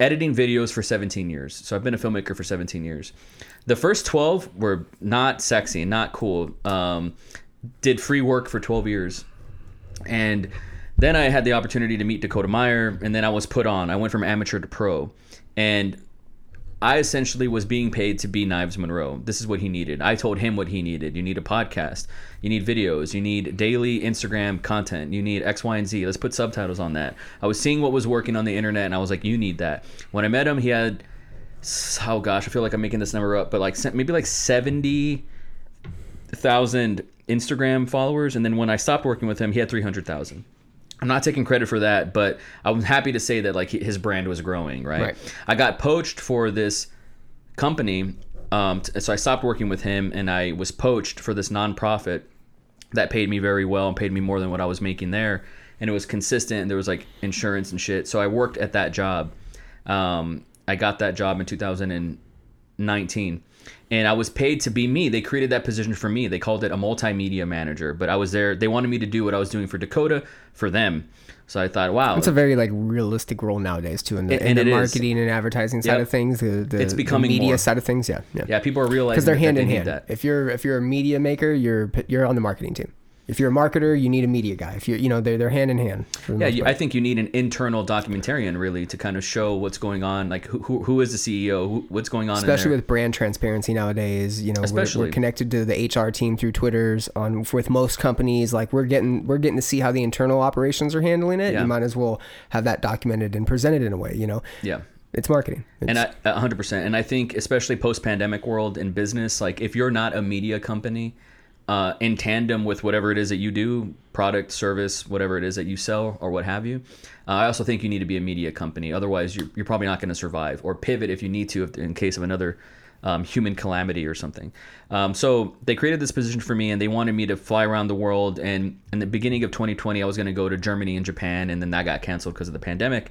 Speaker 3: editing videos for 17 years. So I've been a filmmaker for 17 years. The first 12 were not sexy and not cool. Um, did free work for 12 years. And then I had the opportunity to meet Dakota Meyer, and then I was put on. I went from amateur to pro. And I essentially was being paid to be Knives Monroe. This is what he needed. I told him what he needed. You need a podcast. You need videos. You need daily Instagram content. You need X, Y, and Z. Let's put subtitles on that. I was seeing what was working on the internet, and I was like, you need that. When I met him, he had, oh gosh, I feel like I'm making this number up, but like maybe like 70,000 Instagram followers. And then when I stopped working with him, he had 300,000. I'm not taking credit for that, but I'm happy to say that like his brand was growing. Right.
Speaker 1: Right.
Speaker 3: I got poached for this company, um, t- so I stopped working with him, and I was poached for this nonprofit that paid me very well and paid me more than what I was making there, and it was consistent. And there was like insurance and shit, so I worked at that job. Um, I got that job in 2019 and I was paid to be me. They created that position for me. They called it a multimedia manager, but I was there. They wanted me to do what I was doing for Dakota for them. So I thought, wow,
Speaker 1: It's a very like realistic role nowadays too in the,
Speaker 3: And-
Speaker 1: in the
Speaker 3: it is.
Speaker 1: marketing and advertising side
Speaker 3: Yep.
Speaker 1: of things. The, the,
Speaker 3: It's becoming
Speaker 1: the media
Speaker 3: more.
Speaker 1: side of things. Yeah, yeah.
Speaker 3: yeah, people are realizing
Speaker 1: Because they're
Speaker 3: that
Speaker 1: hand
Speaker 3: they
Speaker 1: in hand.
Speaker 3: That.
Speaker 1: If you're if you're a media maker, you're you're on the marketing team. If you're a marketer, you need a media guy. If you're, you know, they're they're hand in hand.
Speaker 3: Yeah, you. I think you need an internal documentarian really to kind of show what's going on. Like who who, who is the CEO? Who, what's going on?
Speaker 1: especially with brand transparency nowadays you know we're,
Speaker 3: Especially.
Speaker 1: we're connected to the hr team through twitters on with most companies like we're getting we're getting to see how the internal operations are handling it
Speaker 3: Yeah.
Speaker 1: you might as well have that documented and presented in a way you know
Speaker 3: yeah.
Speaker 1: it's marketing
Speaker 3: And
Speaker 1: It's-
Speaker 3: I, a hundred percent. And I think, especially post-pandemic world in business, like if you're not a media company, uh, in tandem with whatever it is that you do, product, service, whatever it is that you sell or what have you, uh, I also think you need to be a media company. Otherwise, you're, you're probably not going to survive or pivot if you need to, if, in case of another um, human calamity or something. Um, so they created this position for me, and they wanted me to fly around the world. And in the beginning of 2020, I was going to go to Germany and Japan, and then that got canceled because of the pandemic.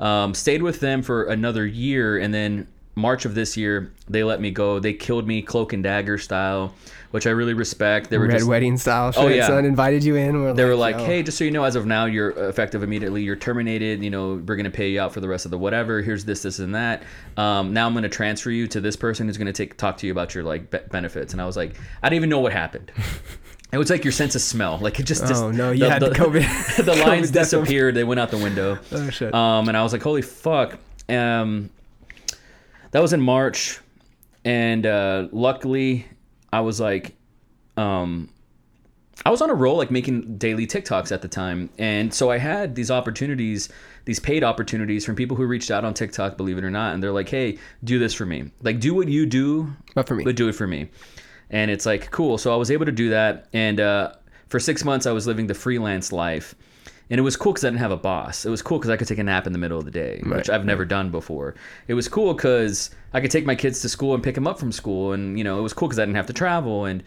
Speaker 3: Um, stayed with them for another year, and then March of this year, they let me go. They killed me cloak and dagger style, which I really respect. They were
Speaker 1: red
Speaker 3: just,
Speaker 1: wedding style shit.
Speaker 3: Oh, yeah.
Speaker 1: son invited you in
Speaker 3: they were like,
Speaker 1: yo.
Speaker 3: "Hey, just so you know, as of now, you're effective immediately. You're terminated. You know, we're gonna pay you out for the rest of the whatever. Here's this, this, and that. Um, now I'm gonna transfer you to this person who's gonna take talk to you about your like be- benefits." And I was like, I didn't even know what happened. It was like your sense of smell. Like it just. just
Speaker 1: Oh, no, you had the COVID-
Speaker 3: the lines
Speaker 1: COVID
Speaker 3: disappeared. They went out the window.
Speaker 1: Oh, shit.
Speaker 3: Um, and I was like, holy fuck. Um, that was in March, and uh, luckily, I was like, um, I was on a roll, like making daily TikToks at the time, and so I had these opportunities, these paid opportunities from people who reached out on TikTok, believe it or not, and they're like, "Hey, do this for me. Like, do what you do,
Speaker 1: But for me.
Speaker 3: but do it for me." And it's like cool. So I was able to do that, and uh, for six months I was living the freelance life, and it was cool because I didn't have a boss. It was cool because I could take a nap in the middle of the day, which I've never done before. It was cool because I could take my kids to school and pick them up from school, and you know it was cool because I didn't have to travel. And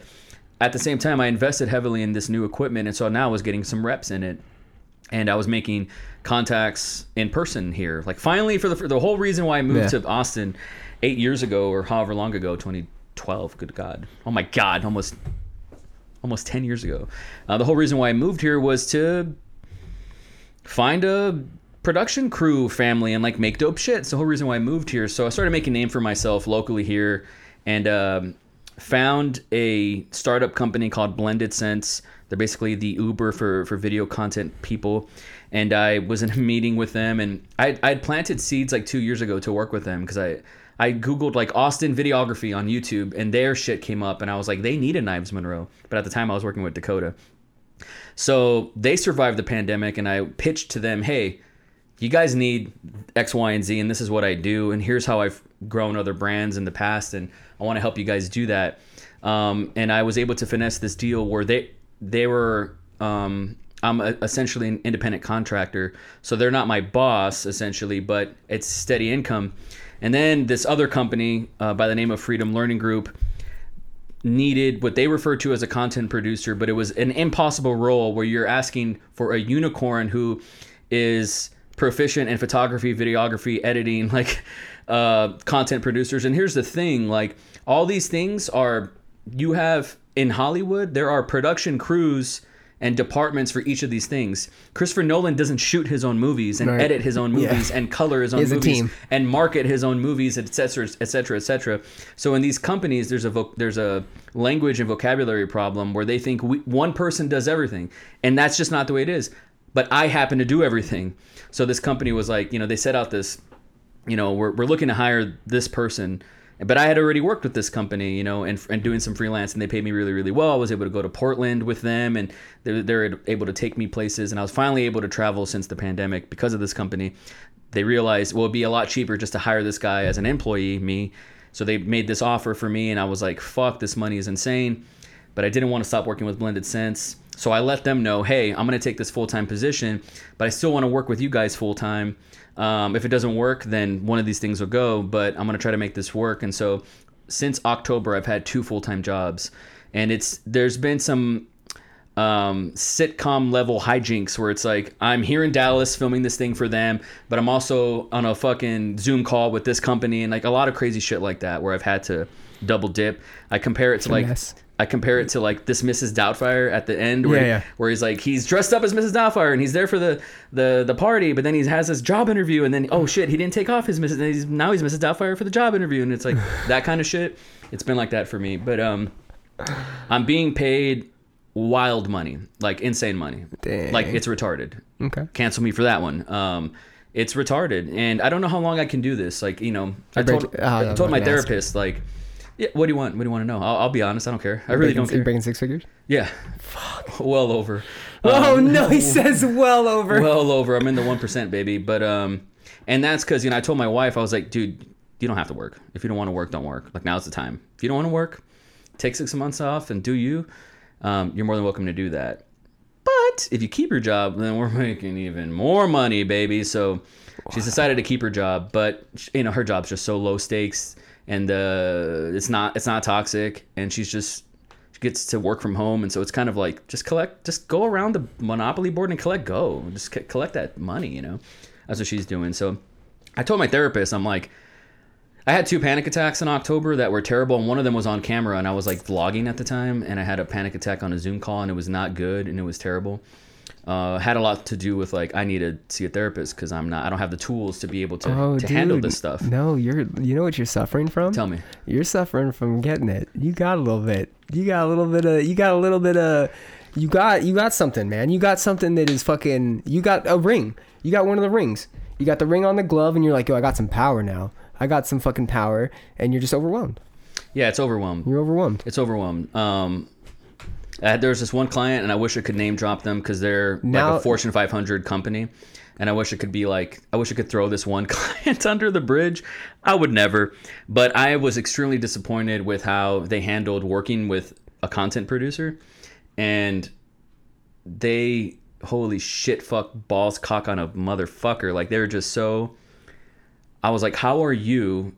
Speaker 3: at the same time, I invested heavily in this new equipment, and so now I was getting some reps in it and I was making contacts in person here. Like finally, for the for the whole reason why I moved
Speaker 1: Yeah.
Speaker 3: to Austin eight years ago or however long ago, 2012. Good God! Oh my God! Almost almost 10 years ago. Uh, the whole reason why I moved here was to find a production crew family and like make dope shit. It's the whole reason why I moved here. So I started making a name for myself locally here and um, found a startup company called Blended Sense. They're basically the Uber for, for video content people. And I was in a meeting with them and I I had planted seeds like two years ago to work with them because I I googled like Austin videography on YouTube and their shit came up and I was like they need a Knives Monroe. But at the time I was working with Dakota. So they survived the pandemic, and I pitched to them, hey, you guys need X, Y, and Z, and this is what I do, and here's how I've grown other brands in the past, and I want to help you guys do that. Um, and I was able to finesse this deal where they they were. Um, I'm a, essentially an independent contractor, so they're not my boss essentially, but it's steady income. And then this other company uh, by the name of Freedom Learning Group needed what they refer to as a content producer, but it was an impossible role where you're asking for a unicorn who is proficient in photography, videography, editing, like uh, content producers. And here's the thing like, all these things are, you have in Hollywood, there are production crews and departments for each of these things. Christopher Nolan doesn't shoot his own movies and
Speaker 1: Right.
Speaker 3: edit his own
Speaker 1: Yeah.
Speaker 3: movies and color his own movies and market his own movies, et cetera, et cetera, et cetera. So in these companies, there's a voc there's a language and vocabulary problem where they think we, one person does everything, and that's just not the way it is. But I happen to do everything. So this company was like, you know, they set out this, you know, we're we're looking to hire this person. But I had already worked with this company, you know, and, and doing some freelance, and they paid me really, really well. I was able to go to Portland with them, and they're, they're able to take me places. And I was finally able to travel since the pandemic because of this company. They realized well it'd be a lot cheaper just to hire this guy as an employee me. So they made this offer for me and i was like fuck this money is insane. But i didn't want to stop working with blended sense so i let them know hey i'm going to take this full-time position but i still want to work with you guys full-time um, if it doesn't work then one of these things will go but i'm going to try to make this work and so since october i've had two full-time jobs and it's there's been some um, sitcom level hijinks where it's like I'm here in Dallas filming this thing for them, but I'm also on a fucking Zoom call with this company and like a lot of crazy shit like that where I've had to double dip. I compare it to like. I compare it to like this Mrs. Doubtfire at the end where
Speaker 1: Yeah, yeah.
Speaker 3: where he's like he's dressed up as Mrs. Doubtfire and he's there for the the the party, but then he has this job interview and then oh shit he didn't take off his Mrs. He's, now he's Mrs. Doubtfire for the job interview and it's like that kind of shit. It's been like that for me, but um, I'm being paid wild money, like insane money.
Speaker 1: Dang.
Speaker 3: Like it's retarded.
Speaker 1: Okay.
Speaker 3: Cancel me for that one. Um, it's retarded, and I don't know how long I can do this. Like you know, I told,
Speaker 1: uh,
Speaker 3: I told my
Speaker 1: I'm gonna ask
Speaker 3: therapist like, yeah, what do you want? What do you want to know? I'll, I'll be honest. I don't care. I really
Speaker 1: breaking,
Speaker 3: don't care.
Speaker 1: breaking six figures.
Speaker 3: Yeah. Fuck. Well over.
Speaker 1: oh
Speaker 3: Um,
Speaker 1: no, he says well over.
Speaker 3: well over. I'm in the one percent, baby. But um, and that's because you know I told my wife I was like, dude, you don't have to work. If you don't want to work, don't work. Like now's the time. If you don't want to work, take six months off and do you. Um, you're more than welcome to do that. But if you keep your job, then we're making even more money, baby. So she's decided to keep her job, but you know her job's just so low stakes, and uh, it's not it's not toxic, and she's just she gets to work from home, and so it's kind of like just collect, just go around the monopoly board and collect go, just c- collect that money, you know. That's what she's doing. So I told my therapist, I'm like. I had two panic attacks in October that were terrible, and one of them was on camera, and I was like vlogging at the time, and I had a panic attack on a Zoom call, and it was not good, and it was terrible. Uh, had a lot to do with like I need to see a therapist because I'm not, I don't have the tools to be able to,
Speaker 1: Oh,
Speaker 3: to handle this stuff.
Speaker 1: No, you're. You know what you're suffering from?
Speaker 3: Tell me.
Speaker 1: You're suffering from getting it. You got a little bit. You got a little bit of. You got a little bit of. You got. You got something, man. You got something that is fucking. You got a ring. You got one of the rings. You got the ring on the glove, and you're like, yo, I got some power now. I got some fucking power, and you're just overwhelmed.
Speaker 3: Yeah, it's overwhelmed.
Speaker 1: You're overwhelmed.
Speaker 3: It's overwhelmed. Um, I had, there's this one client, and I wish I could name drop them because they're
Speaker 1: Now-
Speaker 3: like a Fortune 500 company, and I wish it could be like I wish I could throw this one client under the bridge. I would never, but I was extremely disappointed with how they handled working with a content producer, and they holy shit fuck balls cock on a motherfucker like they were just so. I was like, how are you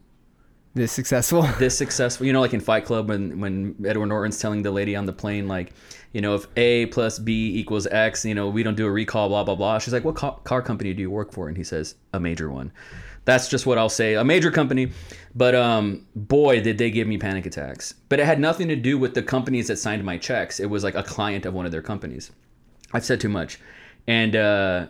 Speaker 1: This successful.
Speaker 3: this successful you know like in fight club when when edward norton's telling the lady on the plane like you know if a plus b equals x you know we don't do a recall blah blah blah. She's like what ca- car company do you work for? And he says a major one. That's just what i'll say a major company. But um boy did they give me panic attacks. But it had nothing to do with the companies that signed my checks. It was like a client of one of their companies. I've said too much. And uh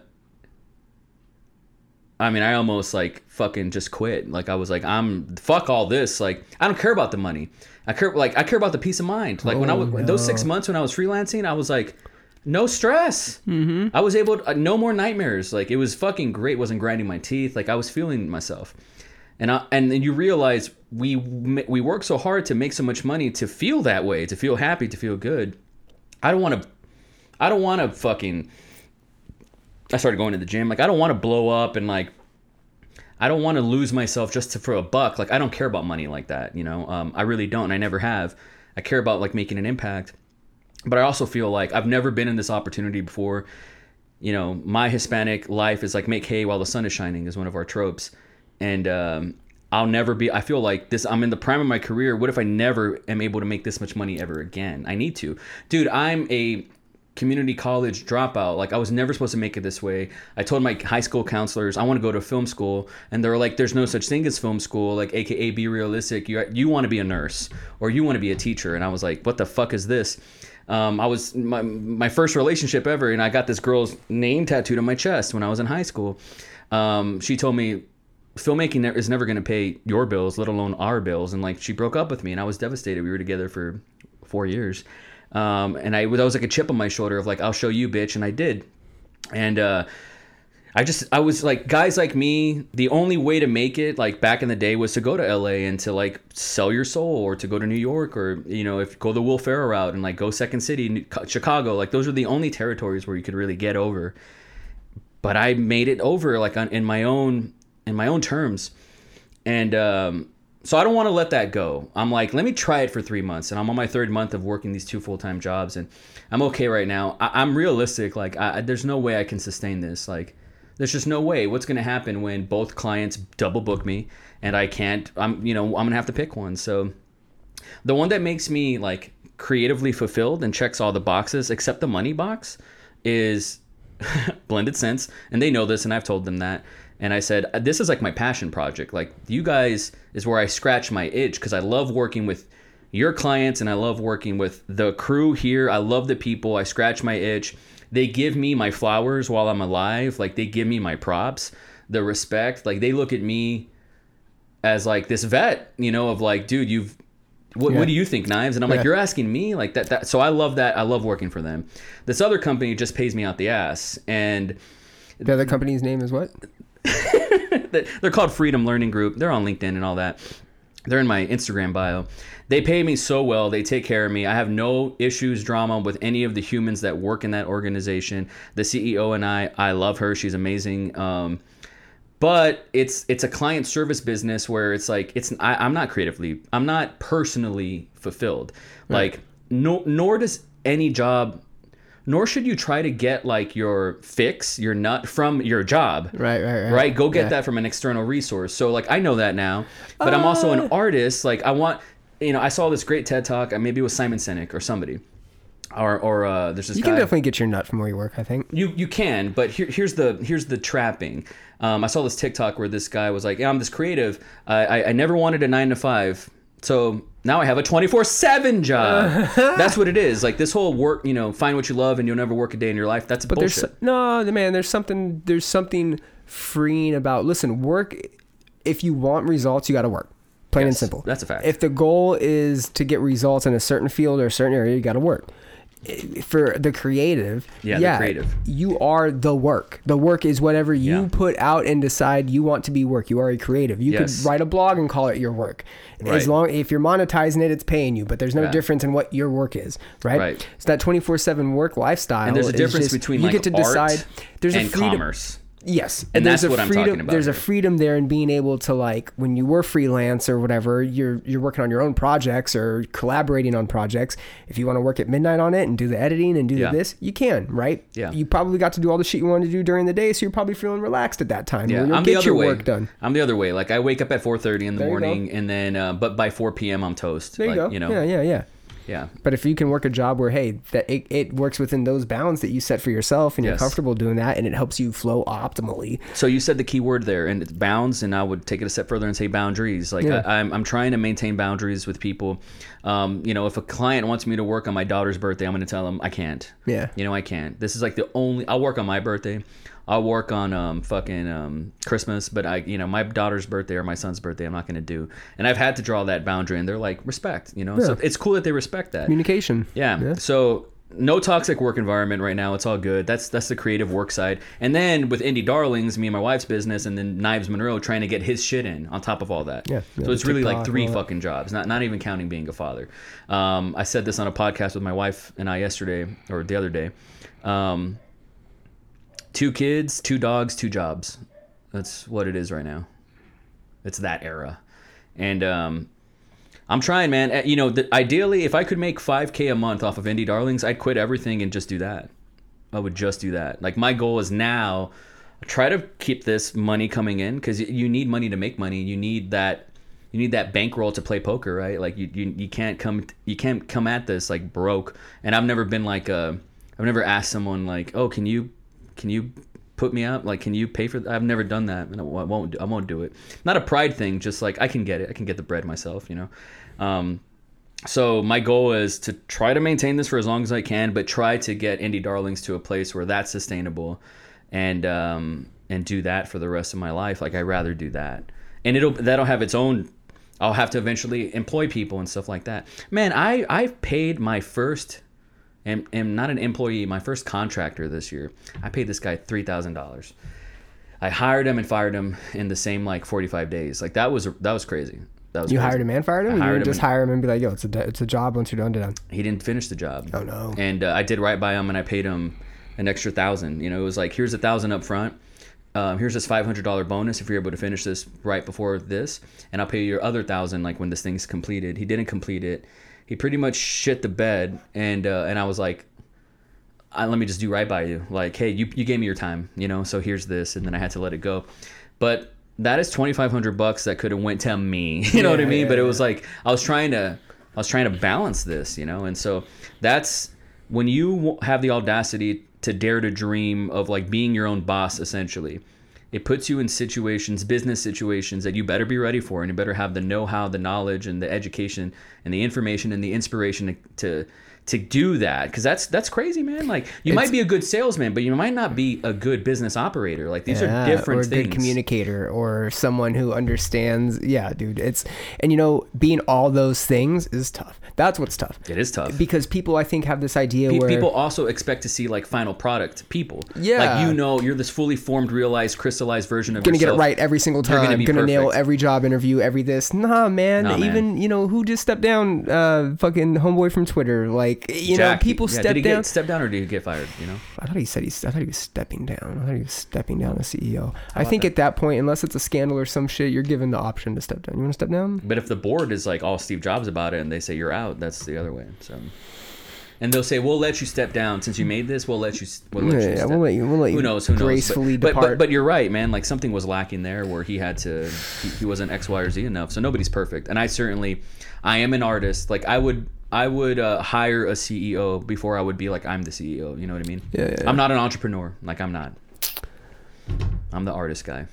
Speaker 3: I mean, I almost like fucking just quit. Like I was like, I'm fuck all this. Like I don't care about the money. I care like I care about the peace of mind. Like when I
Speaker 1: Oh,
Speaker 3: was those six months when I was freelancing, I was like, no stress. Mm-hmm. I was able to, uh, no more nightmares. Like it was fucking great. wasn't grinding my teeth. Like I was feeling myself. And I, and then you realize we we work so hard to make so much money to feel that way, to feel happy, to feel good. I don't want to. I don't want to fucking. I started going to the gym. Like I don't want to blow up and like. I don't want to lose myself just to, for a buck. Like I don't care about money like that. You know, um, I really don't. I never have. I care about like making an impact. But I also feel like I've never been in this opportunity before. You know, my Hispanic life is like make hay while the sun is shining is one of our tropes, and um, I'll never be. I feel like this. I'm in the prime of my career. What if I never am able to make this much money ever again? I need to, dude. I'm a community college dropout. Like I was never supposed to make it this way. I told my high school counselors I want to go to film school, and they were like, "There's no such thing as film school. Like, AKA, be realistic. You you want to be a nurse or you want to be a teacher." And I was like, "What the fuck is this?" Um, I was my my first relationship ever, and I got this girl's name tattooed on my chest when I was in high school. Um, she told me filmmaking is never going to pay your bills, let alone our bills. And like she broke up with me, and I was devastated. We were together for four years, um, and I that was like a chip on my shoulder of like I'll show you, bitch, and I did. And uh, I just I was like guys like me. The only way to make it like back in the day was to go to LA and to like sell your soul, or to go to New York, or you know if go the Will Ferrell route and like go Second City, Chicago. Like those are the only territories where you could really get over but I made it over like on, in my own in my own terms, and um, so I don't want to let that go. I'm like, let me try it for three months, and I'm on my third month of working these two full time jobs, and I'm okay right now. I, I'm realistic. Like, I, there's no way I can sustain this. Like, there's just no way. What's gonna happen when both clients double book me, and I can't? I'm you know I'm gonna have to pick one. So the one that makes me like creatively fulfilled and checks all the boxes except the money box is blended sense and they know this and i've told them that and i said uh, this is like my passion project like you guys is where i scratch my itch because i love working with your clients and i love working with the crew here i love the people i scratch my itch they give me my flowers while i'm alive like they give me my props the respect like they look at me as like this vet, you know, of like, dude, you've what,
Speaker 1: Yeah.
Speaker 3: what do you think, Knives? And I'm like, you're asking me like that, that. So I love that. I love working for them. This other company just pays me out the ass, and
Speaker 1: The other company's name is what?
Speaker 3: They're called Freedom Learning Group. They're on LinkedIn and all that. They're in my Instagram bio. They pay me so well. They take care of me. I have no issues, drama with any of the humans that work in that organization. The CEO and I, I love her. She's amazing. Um, but it's it's a client service business where it's like it's I, I'm not creatively, I'm not personally fulfilled. Like no, nor does any job nor should you try to get like your fix, your nut from your job.
Speaker 1: Right, right, right.
Speaker 3: Right? Go get
Speaker 1: Yeah.
Speaker 3: that from an external resource. So like I know that now, but I'm also
Speaker 1: Uh.
Speaker 3: an artist. Like I want, you know, I saw this great TED talk. uh, Maybe it was Simon Sinek or somebody, or or uh, there's this
Speaker 1: You
Speaker 3: guy.
Speaker 1: can definitely get your nut from where you work. I think.
Speaker 3: You you can, but here, here's the here's the trapping. Um, I saw this TikTok where this guy was like, "Yeah, I'm this creative. I, I I never wanted a nine to five, so now I have a 24 seven job. that's what it is. Like this whole work, you know, find what you love and you'll never work a day in your life. That's
Speaker 1: But
Speaker 3: bullshit.
Speaker 1: there's no man. There's something. There's something freeing about. Listen, work. If you want results, you got to work. Plain and simple.
Speaker 3: that's a fact.
Speaker 1: If the goal is to get results in a certain field or a certain area, you got to work. For the creative,
Speaker 3: Yeah, the creative.
Speaker 1: you are the work. The work is whatever you
Speaker 3: Yeah.
Speaker 1: put out and decide you want to be work. You are a creative. You
Speaker 3: Yes.
Speaker 1: could write a blog and call it your work.
Speaker 3: Right.
Speaker 1: As long if you're monetizing it, it's paying you. But there's no
Speaker 3: Yeah.
Speaker 1: difference in what your work is, right?
Speaker 3: Right.
Speaker 1: So that 24/7 work lifestyle.
Speaker 3: and there's a difference
Speaker 1: just-
Speaker 3: between
Speaker 1: you
Speaker 3: like
Speaker 1: get to decide. There's
Speaker 3: and
Speaker 1: a freedom.
Speaker 3: commerce.
Speaker 1: Yes,
Speaker 3: And
Speaker 1: there's
Speaker 3: that's what I'm
Speaker 1: freedom,
Speaker 3: talking about
Speaker 1: There's a freedom there in being able to like when you were freelance or whatever, you're you're working on your own projects or collaborating on projects. If you want to work at midnight on it and do the editing and do
Speaker 3: Yeah.
Speaker 1: this, you can, right?
Speaker 3: Yeah.
Speaker 1: You probably got to do all the shit you wanted to do during the day, so you're probably feeling relaxed at that time.
Speaker 3: Yeah, I'm
Speaker 1: get
Speaker 3: the other
Speaker 1: your
Speaker 3: way.
Speaker 1: work done.
Speaker 3: I'm the other way. Like I wake up at 4:30 in the
Speaker 1: There
Speaker 3: morning, and then uh, but by 4 p.m. I'm toast.
Speaker 1: There you
Speaker 3: like,
Speaker 1: go.
Speaker 3: You know,
Speaker 1: yeah, yeah, yeah.
Speaker 3: Yeah.
Speaker 1: But if you can work a job where hey, that it, it works within those bounds that you set for yourself and you're comfortable doing that and it helps you flow optimally.
Speaker 3: So you said the key word there, and it's bounds, and I would take it a step further and say boundaries. Like
Speaker 1: Yeah.
Speaker 3: I, I'm, I'm trying to maintain boundaries with people. Um, you know, if a client wants me to work on my daughter's birthday, I'm going to tell them I can't.
Speaker 1: Yeah.
Speaker 3: You know, I can't. This is like the only. I'll work on my birthday. I'll work on um, fucking um, Christmas, but I, you know, my daughter's birthday or my son's birthday, I'm not going to do. And I've had to draw that boundary, and they're like, respect. You know, so it's cool that they respect that.
Speaker 1: Communication.
Speaker 3: Yeah. So no toxic work environment right now. It's all good. That's that's the creative work side. And then with Indie Darlings, me and my wife's business, and then Knives Monroe trying to get his shit in on top of all that.
Speaker 1: Yeah.
Speaker 3: So it's really like three fucking jobs. Not not even counting being a father. Um, I said this on a podcast with my wife and I yesterday or the other day. Um, two kids, two dogs, two jobs. That's what it is right now. It's that era, and um, I'm trying, man. Uh, You know, the, ideally, if I could make 5K a month off of Indie Darlings, I'd quit everything and just do that. I would just do that. Like my goal is now, try to keep this money coming in because you need money to make money. You need that. You need that bankroll to play poker, right? Like you, you, you can't come, you can't come at this like broke. And I've never been like, uh, I've never asked someone like, oh, can you, can you put me up? Like, can you pay for? That? I've never done that, and I won't. I won't do it. Not a pride thing, just like I can get it. I can get the bread myself, you know. Um, so my goal is to try to maintain this for as long as I can, but try to get Indie Darlings to a place where that's sustainable, and um, and do that for the rest of my life. Like I rather do that, and it'll that'll have its own. I'll have to eventually employ people and stuff like that. Man, I I've paid my first am, am not an employee, my first contractor this year. I paid this guy three thousand dollars. I hired him and fired him in the same like forty five days. Like that was that was crazy. That was
Speaker 1: You
Speaker 3: crazy.
Speaker 1: hired him and fired him?
Speaker 3: I
Speaker 1: you didn't
Speaker 3: him
Speaker 1: just hire him and be like, yo, it's a, it's a job once you're done, done.
Speaker 3: He didn't finish the job.
Speaker 1: Oh, no.
Speaker 3: And uh, I did right by him, and I paid him an extra thousand. You know, it was like here's a thousand up front. Um, here's this five hundred dollar bonus if you're able to finish this right before this, and I'll pay you your other thousand like when this thing's completed. He didn't complete it. He pretty much shit the bed, and uh, and I was like, I, let me just do right by you. Like, hey, you, you gave me your time, you know, so here's this, and then I had to let it go. But that is twenty five hundred bucks that could have went to me. You know what I mean?
Speaker 1: yeah,
Speaker 3: but it was like I was trying to I was trying to balance this, you know, and so that's when you have the audacity to dare to dream of like being your own boss, essentially. It puts you in situations, business situations that you better be ready for, and you better have the know-how, the knowledge, and the education, and the information, and the inspiration to to, to do that. Because that's that's crazy, man. Like you might be a good salesman, but you might not be a good business operator. Like these
Speaker 1: Yeah,
Speaker 3: are different
Speaker 1: or a
Speaker 3: things.
Speaker 1: good communicator or someone who understands yeah dude it's and you know being all those things is tough that's what's tough
Speaker 3: It is tough.
Speaker 1: because people i think have this idea
Speaker 3: Pe-
Speaker 1: where
Speaker 3: People also expect to see like final product people.
Speaker 1: Yeah.
Speaker 3: like you know, you're this fully formed, realized, crystallized version of yourself.
Speaker 1: gonna get it right every single time You're
Speaker 3: gonna
Speaker 1: gonna,
Speaker 3: be
Speaker 1: nail every job interview every this nah man
Speaker 3: Nah, man.
Speaker 1: even you know who just stepped down uh fucking homeboy from twitter like you
Speaker 3: Jack,
Speaker 1: know people
Speaker 3: yeah,
Speaker 1: step
Speaker 3: he
Speaker 1: down
Speaker 3: Get, step down or did he get fired? You know.
Speaker 1: I thought he said he's. I thought he was stepping down. I thought he was stepping down as CEO. I think at that point, unless it's a scandal or some shit, you're given the option to step down. You want to step down?
Speaker 3: But if the board is like all Steve Jobs about it and they say you're out, that's the other way. So, and they'll say we'll let you step down since you made this. We'll let you. We'll let
Speaker 1: Yeah,
Speaker 3: you
Speaker 1: yeah, we'll let you- we'll let
Speaker 3: Who knows? Who knows?
Speaker 1: gracefully
Speaker 3: but, but,
Speaker 1: depart.
Speaker 3: but but you're right, man. Like something was lacking there where he had to. He, he wasn't X, Y, or Z enough. So nobody's perfect. And I certainly, I am an artist. Like I would. I would uh, hire a CEO before I would be like I'm the CEO. You know what I mean?
Speaker 1: Yeah, yeah, yeah.
Speaker 3: I'm not an entrepreneur. Like I'm not. I'm the artist guy.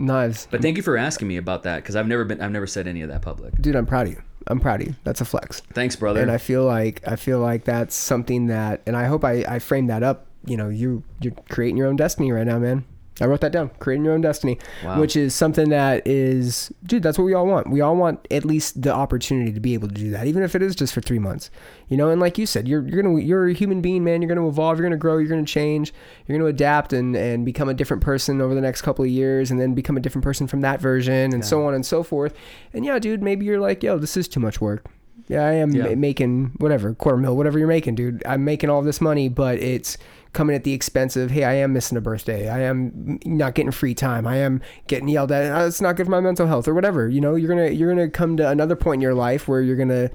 Speaker 1: Nice,
Speaker 3: But thank you for asking me about that because I've never been. I've never said any of that public.
Speaker 1: dude. I'm proud of you. I'm proud of you. That's a flex.
Speaker 3: Thanks, brother.
Speaker 1: And I feel like I feel like that's something that, and I hope I I framed that up. You know, you you're creating your own destiny right now, man. I wrote that down. Creating your own destiny,
Speaker 3: Wow.
Speaker 1: which is something that is, dude. That's what we all want. We all want at least the opportunity to be able to do that, even if it is just for three months. You know, and like you said, you're you're gonna you're a human being, man. You're gonna evolve. You're gonna grow. You're gonna change. You're gonna adapt and and become a different person over the next couple of years, and then become a different person from that version, and so on and so forth. And yeah, dude, maybe you're like, yo, this is too much work. Yeah, I am
Speaker 3: Yeah.
Speaker 1: making whatever quarter mil, whatever you're making, dude. I'm making all this money, but it's coming at the expense of, hey, I am missing a birthday. I am not getting free time. I am getting yelled at. Oh, it's not good for my mental health or whatever. You know, you're gonna you're gonna come to another point in your life where you're gonna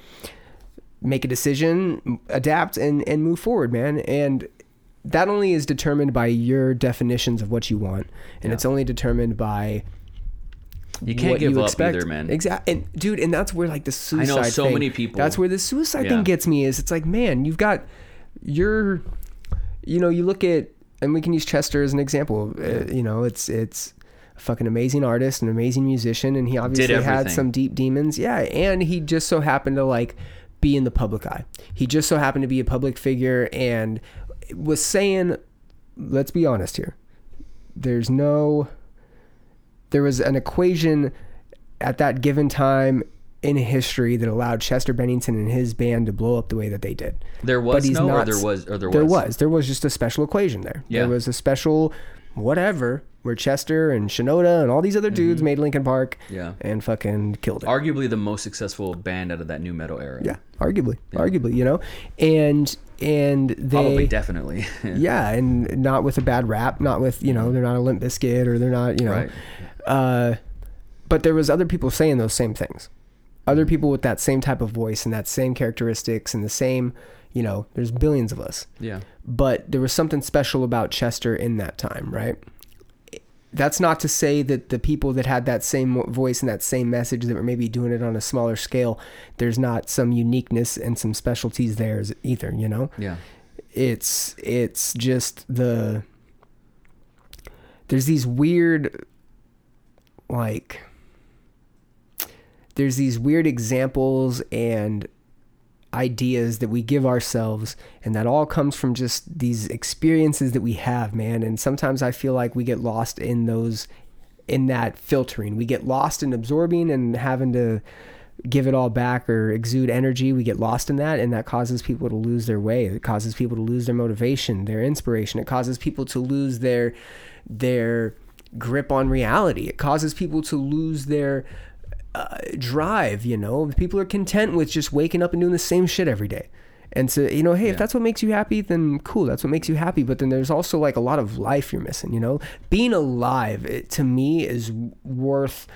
Speaker 1: make a decision, adapt, and and move forward, man. And that only is determined by your definitions of what you want, and
Speaker 3: Yeah.
Speaker 1: it's only determined by
Speaker 3: you can't give
Speaker 1: you
Speaker 3: up
Speaker 1: expect.
Speaker 3: either, man.
Speaker 1: Exactly, and dude, and that's where like the suicide.
Speaker 3: I know so
Speaker 1: thing-
Speaker 3: many people-
Speaker 1: That's where the suicide
Speaker 3: Yeah.
Speaker 1: thing gets me. Is it's like, man, you've got your, you know, you look at, and we can use Chester as an example. Uh, you know, it's it's a fucking amazing artist, an amazing musician, and he obviously had some deep demons. Yeah, and he just so happened to like be in the public eye. He just so happened to be a public figure and was saying, let's be honest here. There's no there was an equation at that given time in history that allowed Chester Bennington and his band to blow up the way that they did.
Speaker 3: There was
Speaker 1: But he's
Speaker 3: no, or
Speaker 1: not-
Speaker 3: there was, or there was.
Speaker 1: There was. There was just a special equation there.
Speaker 3: Yeah.
Speaker 1: There was a special whatever where Chester and Shinoda and all these other dudes made Linkin Park
Speaker 3: Mm-hmm. Yeah.
Speaker 1: and fucking killed it.
Speaker 3: Arguably the most successful band out of that nu metal era.
Speaker 1: yeah, arguably. Arguably, you know. And and they
Speaker 3: Probably, definitely.
Speaker 1: yeah, and not with a bad rap, not with you know they're not a Limp Bizkit or they're not you know,
Speaker 3: Right.
Speaker 1: uh, but there was other people saying those same things, other people with that same type of voice and that same characteristics and the same, you know, there's billions of us,
Speaker 3: yeah.
Speaker 1: but there was something special about Chester in that time, right? That's not to say that the people that had that same voice and that same message that were maybe doing it on a smaller scale, there's not some uniqueness and some specialties there either, you know?
Speaker 3: Yeah.
Speaker 1: it's it's just the there's these weird like there's these weird examples and ideas that we give ourselves and that all comes from just these experiences that we have man. And sometimes i feel like we get lost in those in that filtering. We get lost in absorbing and having to give it all back or exude energy. We get lost in that and that causes people to lose their way. It causes people to lose their motivation their inspiration. It causes people to lose their their grip on reality. It causes people to lose their uh, drive you know? People are content with just waking up and doing the same shit every day. And so you know hey if that's what makes you happy then cool that's what makes you happy. But then there's also like a lot of life you're missing you know? Being alive it, to me is worth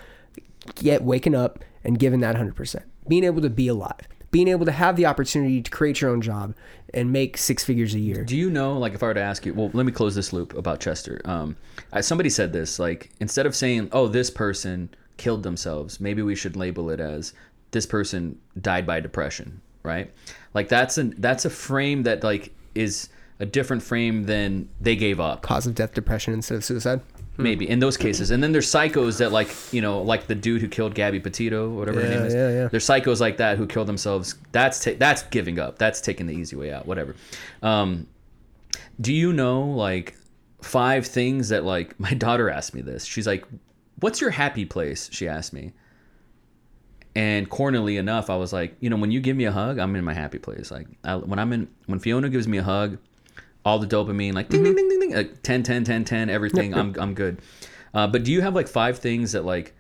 Speaker 1: get waking up and giving that 100% being able to be alive. Being able to have the opportunity to create your own job and make six figures a year.
Speaker 3: Do you know, like, if I were to ask you, well, let me close this loop about Chester. Um, somebody said this, like, instead of saying, "Oh, this person killed themselves," maybe we should label it as "This person died by depression," right? Like, that's an that's a frame that like is a different frame than they gave up.
Speaker 1: cause of death depression instead of suicide
Speaker 3: maybe in those cases. And then there's psychos that like you know like the dude who killed Gabby Petito, whatever her name is.
Speaker 1: yeah, yeah.
Speaker 3: There's psychos like that who kill themselves. That's ta- that's giving up. That's taking the easy way out. Whatever. Um, do you know like five things that like my daughter asked me this? She's like, "What's your happy place?" She asked me. And cornily enough, I was like, you know, when you give me a hug, I'm in my happy place. Like I, when I'm in, when Fiona gives me a hug, all the dopamine, like ding, ding, ding, ding, ding, like 10, 10, 10, 10, everything, I'm, I'm good. Uh, but do you have like five things that like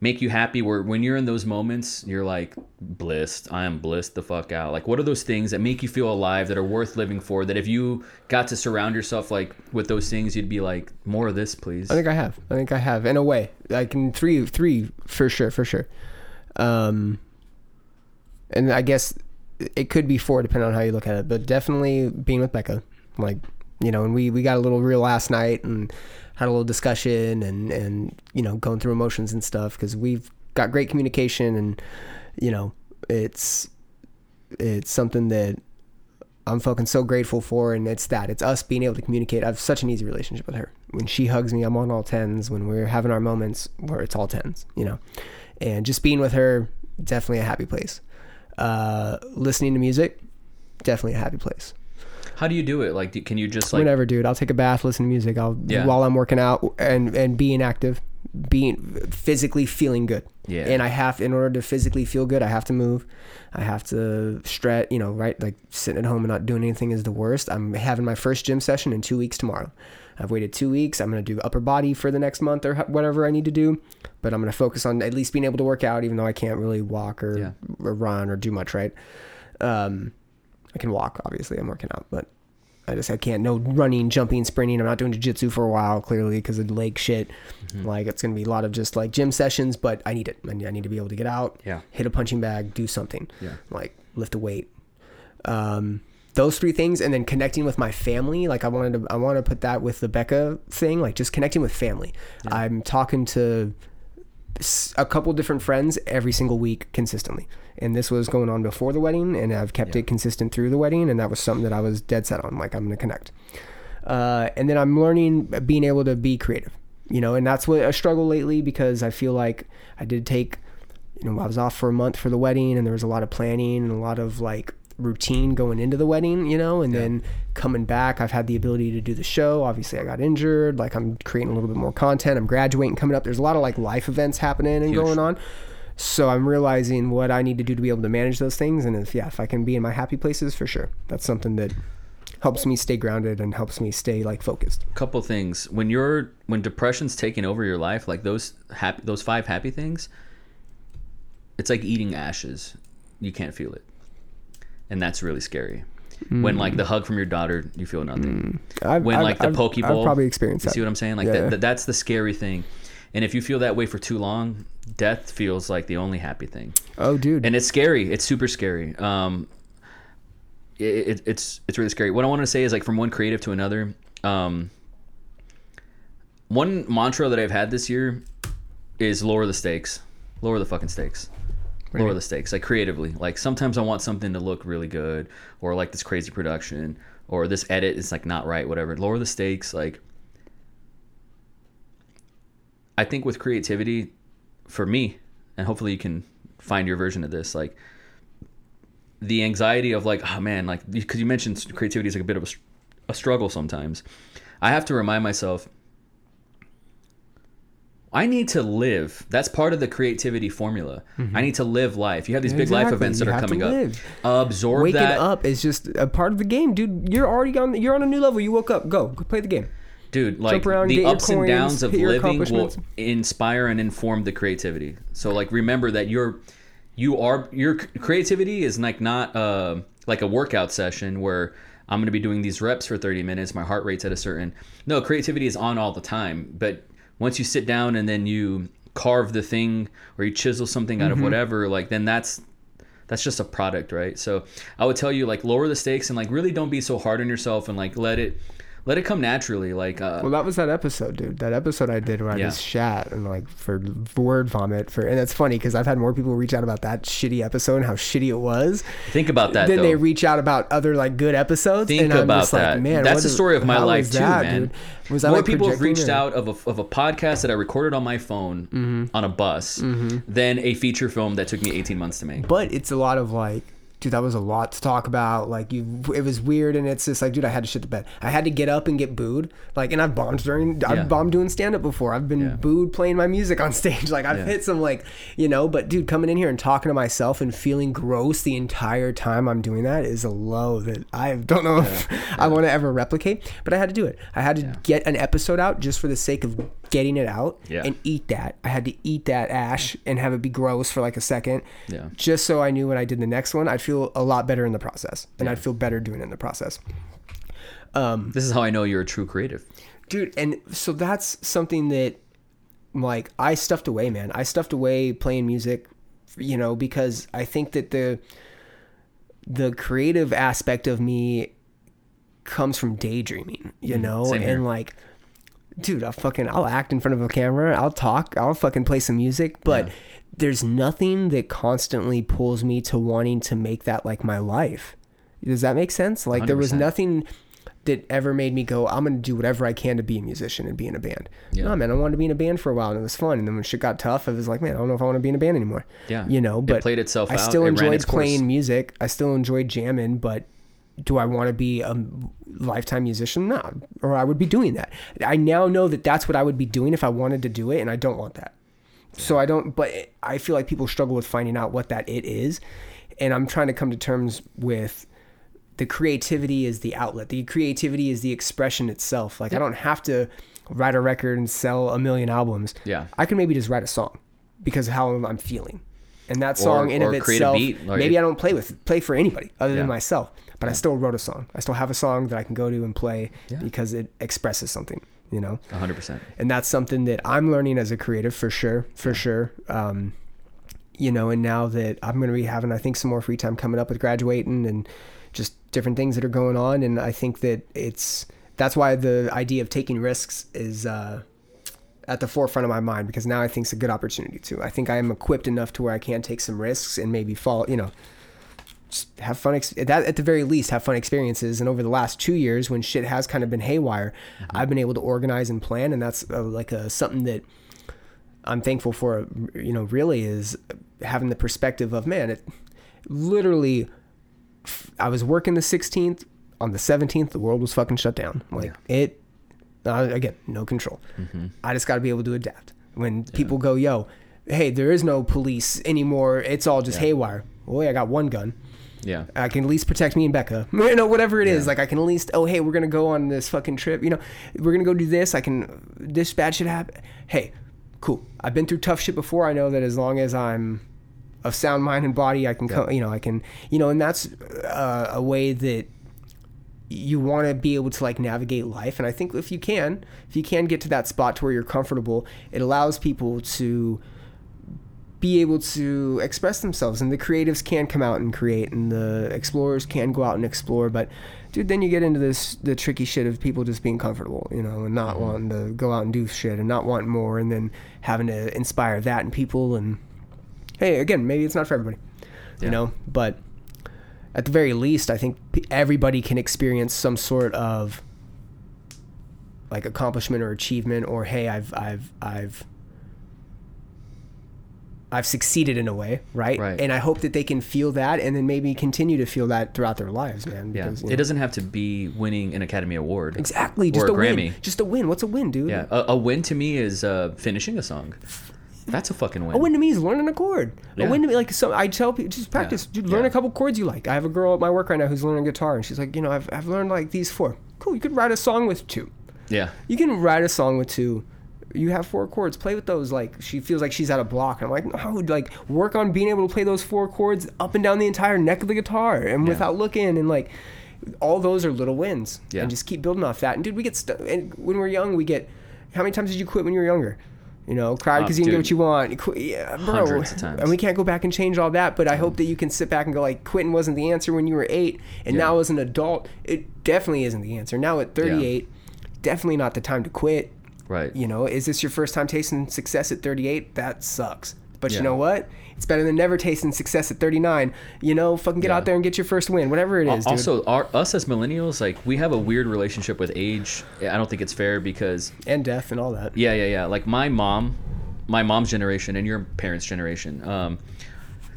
Speaker 3: make you happy where when you're in those moments, you're like blissed, I am blissed the fuck out. Like what are those things that make you feel alive that are worth living for that if you got to surround yourself like with those things, you'd be like, more of this, please.
Speaker 1: I think I have. I think I have in a way. like in three, three for sure, for sure. Um, and I guess it could be four depending on how you look at it, but definitely being with Becca, like you know, and we we got a little real last night and had a little discussion and and you know going through emotions and stuff because we've got great communication and you know it's it's something that I'm fucking so grateful for, and it's that. It's us being able to communicate. I have such an easy relationship with her. When she hugs me, I'm on all tens. When we're having our moments where it's all tens, you know, and just being with her, definitely a happy place. Uh, listening to music, definitely a happy place.
Speaker 3: How do you do it? Like, do, can you just like,
Speaker 1: Whenever, dude, I'll take a bath, listen to music. I'll
Speaker 3: Yeah.
Speaker 1: while I'm working out and and being active, being physically feeling good.
Speaker 3: Yeah.
Speaker 1: And I have, in order to physically feel good, I have to move. I have to stretch. You know, right? Like sitting at home and not doing anything is the worst. I'm having my first gym session in two weeks tomorrow. I've waited two weeks. I'm gonna do upper body for the next month or whatever I need to do. But I'm gonna focus on at least being able to work out, even though I can't really walk or,
Speaker 3: Yeah.
Speaker 1: or run or do much. Right? Um, I can walk. Obviously, I'm working out, but I just I can't. No running, jumping, sprinting. I'm not doing jiu-jitsu for a while, clearly because of leg shit.
Speaker 3: Mm-hmm.
Speaker 1: Like it's gonna be a lot of just like gym sessions, but I need it. I need, I need to be able to get out,
Speaker 3: Yeah.
Speaker 1: hit a punching bag, do something,
Speaker 3: Yeah.
Speaker 1: like lift a weight. Um, those three things, and then connecting with my family. Like I wanted to, I want to put that with the Becca thing. Like just connecting with family. I'm talking to a couple different friends every single week consistently. And this was going on before the wedding, and I've kept it consistent through the wedding, and that was something that I was dead set on. Like I'm gonna connect. Uh, and then I'm learning being able to be creative, you know, and that's what a struggle lately because I feel like I did take, you know, I was off for a month for the wedding, and there was a lot of planning and a lot of like routine going into the wedding, you know, and then coming back, I've had the ability to do the show. Obviously, I got injured. Like I'm creating a little bit more content. I'm graduating coming up. There's a lot of like life events happening and
Speaker 3: Huge.
Speaker 1: going on. So I'm realizing what I need to do to be able to manage those things. And if yeah, if I can be in my happy places, for sure, that's something that helps me stay grounded and helps me stay like focused.
Speaker 3: couple things. When you're when depression's taking over your life like those happy those five happy things it's like eating ashes. You can't feel it. And that's really scary. When like the mm. hug from your daughter you feel nothing.
Speaker 1: I've,
Speaker 3: when
Speaker 1: I've-
Speaker 3: like the
Speaker 1: I've-
Speaker 3: pokeball
Speaker 1: I've probably experienced
Speaker 3: you
Speaker 1: that.
Speaker 3: see what i'm saying? Like
Speaker 1: yeah.
Speaker 3: that that's the scary thing and if you feel that way for too long death feels like the only happy thing
Speaker 1: Oh, dude.
Speaker 3: and it's scary. It's super scary. Um, it, it, it's it's really scary. What I want to say is like from one creative to another. Um, one mantra that I've had this year is lower the stakes, lower the fucking stakes, lower the stakes. Like creatively, like sometimes I want something to look really good, or like this crazy production, or this edit is like not right, whatever. Lower the stakes, like. I think with creativity, for me, and hopefully you can find your version of this, like the anxiety of like, oh man, like because you mentioned creativity is like a bit of a, a struggle sometimes. I have to remind myself. I need to live. That's part of the creativity formula. I mm-hmm. need to live life. You have these big life events that
Speaker 1: You
Speaker 3: are coming up. Absorb
Speaker 1: Waking
Speaker 3: that.
Speaker 1: up is just a part of the game, dude. You're already on. You're on a new level. You woke up. Go. Go play the game.
Speaker 3: Dude like
Speaker 1: around,
Speaker 3: the
Speaker 1: your
Speaker 3: ups and downs of living will inspire and inform the creativity. So like remember that you're you are your creativity is like not uh like a workout session where i'm going to be doing these reps for 30 minutes my heart rate's at a certain no creativity is on all the time but once you sit down and then you carve the thing or you chisel something out of
Speaker 1: Mm-hmm.
Speaker 3: whatever like then that's that's just a product right? So i would tell you like lower the stakes and like really don't be so hard on yourself and like let it let it come naturally. Like, uh,
Speaker 1: Well, that was that episode, dude. That episode I did where I
Speaker 3: Yeah.
Speaker 1: just shat and like for word vomit for, and that's funny because I've had more people reach out about that shitty episode and how shitty it was.
Speaker 3: think about that.
Speaker 1: then
Speaker 3: though.
Speaker 1: they reach out about other like good episodes.
Speaker 3: Think
Speaker 1: and I'm
Speaker 3: about
Speaker 1: just like,
Speaker 3: that.
Speaker 1: man,
Speaker 3: That's the story of my life too,
Speaker 1: that,
Speaker 3: man.
Speaker 1: dude? Was I,
Speaker 3: More
Speaker 1: like,
Speaker 3: people have reached
Speaker 1: or-
Speaker 3: out of a, of a podcast that I recorded on my phone
Speaker 1: Mm-hmm.
Speaker 3: on a bus than a feature film that took me 18 months to make.
Speaker 1: but it's a lot of like dude that was a lot to talk about. Like you it was weird and it's just like dude i had to shit the bed. I had to get up and get booed. Like and i've bombed during
Speaker 3: Yeah.
Speaker 1: i've bombed doing stand-up before. I've been
Speaker 3: Yeah.
Speaker 1: booed playing my music on stage. Like i've
Speaker 3: Yeah.
Speaker 1: hit some like you know but dude coming in here and talking to myself and feeling gross the entire time i'm doing that is a low that i don't know if i want to ever replicate but i had to do it. I had to get an episode out just for the sake of getting it out
Speaker 3: Yeah.
Speaker 1: and eat that i had to eat that ash and have it be gross for like a second
Speaker 3: Yeah.
Speaker 1: just so I knew when I did the next one, I'd feel a lot better in the process, and I'd feel better doing it in the process,
Speaker 3: This is how I know you're a true creative.
Speaker 1: dude. And so that's something that, like, I stuffed away, man. I stuffed away playing music, you know, because I think that the the creative aspect of me comes from daydreaming, you know,
Speaker 3: Mm, same here.
Speaker 1: and like. Dude, I'll fucking I'll act in front of a camera. I'll talk. I'll fucking play some music. But
Speaker 3: Yeah.
Speaker 1: there's nothing that constantly pulls me to wanting to make that like my life. Does that make sense? Like there was nothing that ever made me go, I'm gonna do whatever I can to be a musician and be in a band.
Speaker 3: Yeah.
Speaker 1: No, man, I wanted to be in a band for a while and it was fun. And then when shit got tough, I was like, man, I don't know if I want to be in a band anymore.
Speaker 3: Yeah.
Speaker 1: You know,
Speaker 3: It
Speaker 1: but
Speaker 3: played itself
Speaker 1: I
Speaker 3: out.
Speaker 1: still
Speaker 3: It ran
Speaker 1: enjoyed
Speaker 3: its course.
Speaker 1: playing music. I still enjoyed jamming, but do I want to be a lifetime musician? No, or I would be doing that. I now know that that's what I would be doing if I wanted to do it, and I don't want that. So I don't. But I feel like people struggle with finding out what that it is, and I'm trying to come to terms with the creativity is the outlet. The creativity is the expression itself. Like I don't have to write a record and sell a million albums.
Speaker 3: Yeah.
Speaker 1: I can maybe just write a song because of how I'm feeling. And that song in
Speaker 3: or
Speaker 1: of itself, maybe I don't play with play for anybody other
Speaker 3: Yeah.
Speaker 1: than myself, but I still wrote a song. I still have a song that I can go to and play
Speaker 3: Yeah.
Speaker 1: because it expresses something, you know.
Speaker 3: 100%.
Speaker 1: And that's something that I'm learning as a creative for sure, for sure. Um, you know, and now that I'm going to be having, I think, some more free time coming up with graduating and just different things that are going on, and I think that it's that's why the idea of taking risks is uh, at the forefront of my mind because now I think it's a good opportunity to. I think I am equipped enough to where I can take some risks and maybe fall, you know, have fun. Ex- that at the very least, have fun experiences. And over the last two years, when shit has kind of been haywire, I've been able to organize and plan, and that's uh, like a something that I'm thankful for. You know, really is having the perspective of man. It literally, I was working the 16th. On the 17th, the world was fucking shut down. Like it uh, again, no control. I just got to be able to adapt. When people go, yo, hey, there is no police anymore. It's all just
Speaker 3: Yeah.
Speaker 1: haywire. Well, yeah, I got one gun.
Speaker 3: Yeah.
Speaker 1: I can at least protect me and Becca. You know, whatever it is.
Speaker 3: Yeah.
Speaker 1: Like I can at least, oh, hey, we're gonna go on this fucking trip. You know, we're gonna go do this. I can. This bad shit happen. Hey, cool. I've been through tough shit before. I know that as long as I'm of sound mind and body, I can. co- you know, I can. You know, and that's uh, a way that you want to be able to like navigate life and i think if you can if you can get to that spot to where you're comfortable it allows people to be able to express themselves and the creatives can come out and create and the explorers can go out and explore but dude then you get into this the tricky shit of people just being comfortable you know and not mm-hmm. wanting to go out and do shit and not wanting more and then having to inspire that in people and hey again maybe it's not for everybody you know but at the very least i think everybody can experience some sort of like accomplishment or achievement or hey i've i've i've i've succeeded in a way right,
Speaker 3: Right.
Speaker 1: and i hope that they can feel that and then maybe continue to feel that throughout their lives man
Speaker 3: Yeah.
Speaker 1: because, you
Speaker 3: It
Speaker 1: know-
Speaker 3: doesn't have to be winning an Academy Award.
Speaker 1: exactly just
Speaker 3: or
Speaker 1: a,
Speaker 3: a
Speaker 1: win
Speaker 3: Grammy.
Speaker 1: just a win what's a win dude
Speaker 3: Yeah. A, a win to me is uh, finishing a song. That's a fucking win.
Speaker 1: A win to me is learning a chord.
Speaker 3: Yeah.
Speaker 1: A win to me, like so, I tell people just practice. Dude, learn
Speaker 3: Yeah.
Speaker 1: a couple chords you like. I have a girl at my work right now who's learning guitar, and she's like, you know, I've, I've learned like these four. Cool. You could write a song with two.
Speaker 3: Yeah.
Speaker 1: You can write a song with two. You have four chords. Play with those. Like she feels like she's at a block. And I'm like, no, like work on being able to play those four chords up and down the entire neck of the guitar and
Speaker 3: Yeah.
Speaker 1: without looking and like. All those are little wins,
Speaker 3: Yeah.
Speaker 1: and just keep building off that. And dude, we get stuck. and when we're young, we get. How many times did you quit when you were younger? You know, cried because uh, you didn't get what you want. You quit- Yeah, bro.
Speaker 3: Hundreds of times.
Speaker 1: And we can't go back and change all that. But I hope that you can sit back and go like, quitting wasn't the answer when you were eight, and
Speaker 3: Yeah.
Speaker 1: now as an adult, it definitely isn't the answer. Now at 38, definitely not the time to quit.
Speaker 3: Right.
Speaker 1: You know, is this your first time tasting success at 38? That sucks. But
Speaker 3: Yeah.
Speaker 1: you know what? It's better than never tasting success at 39. You know, fucking get
Speaker 3: Yeah.
Speaker 1: out there and get your first win, whatever it is, dude.
Speaker 3: also, our, us as millennials, like we have a weird relationship with age. I don't think it's fair because
Speaker 1: and death and all that.
Speaker 3: Yeah, yeah, yeah. Like my mom, my mom's generation and your parents' generation. Um,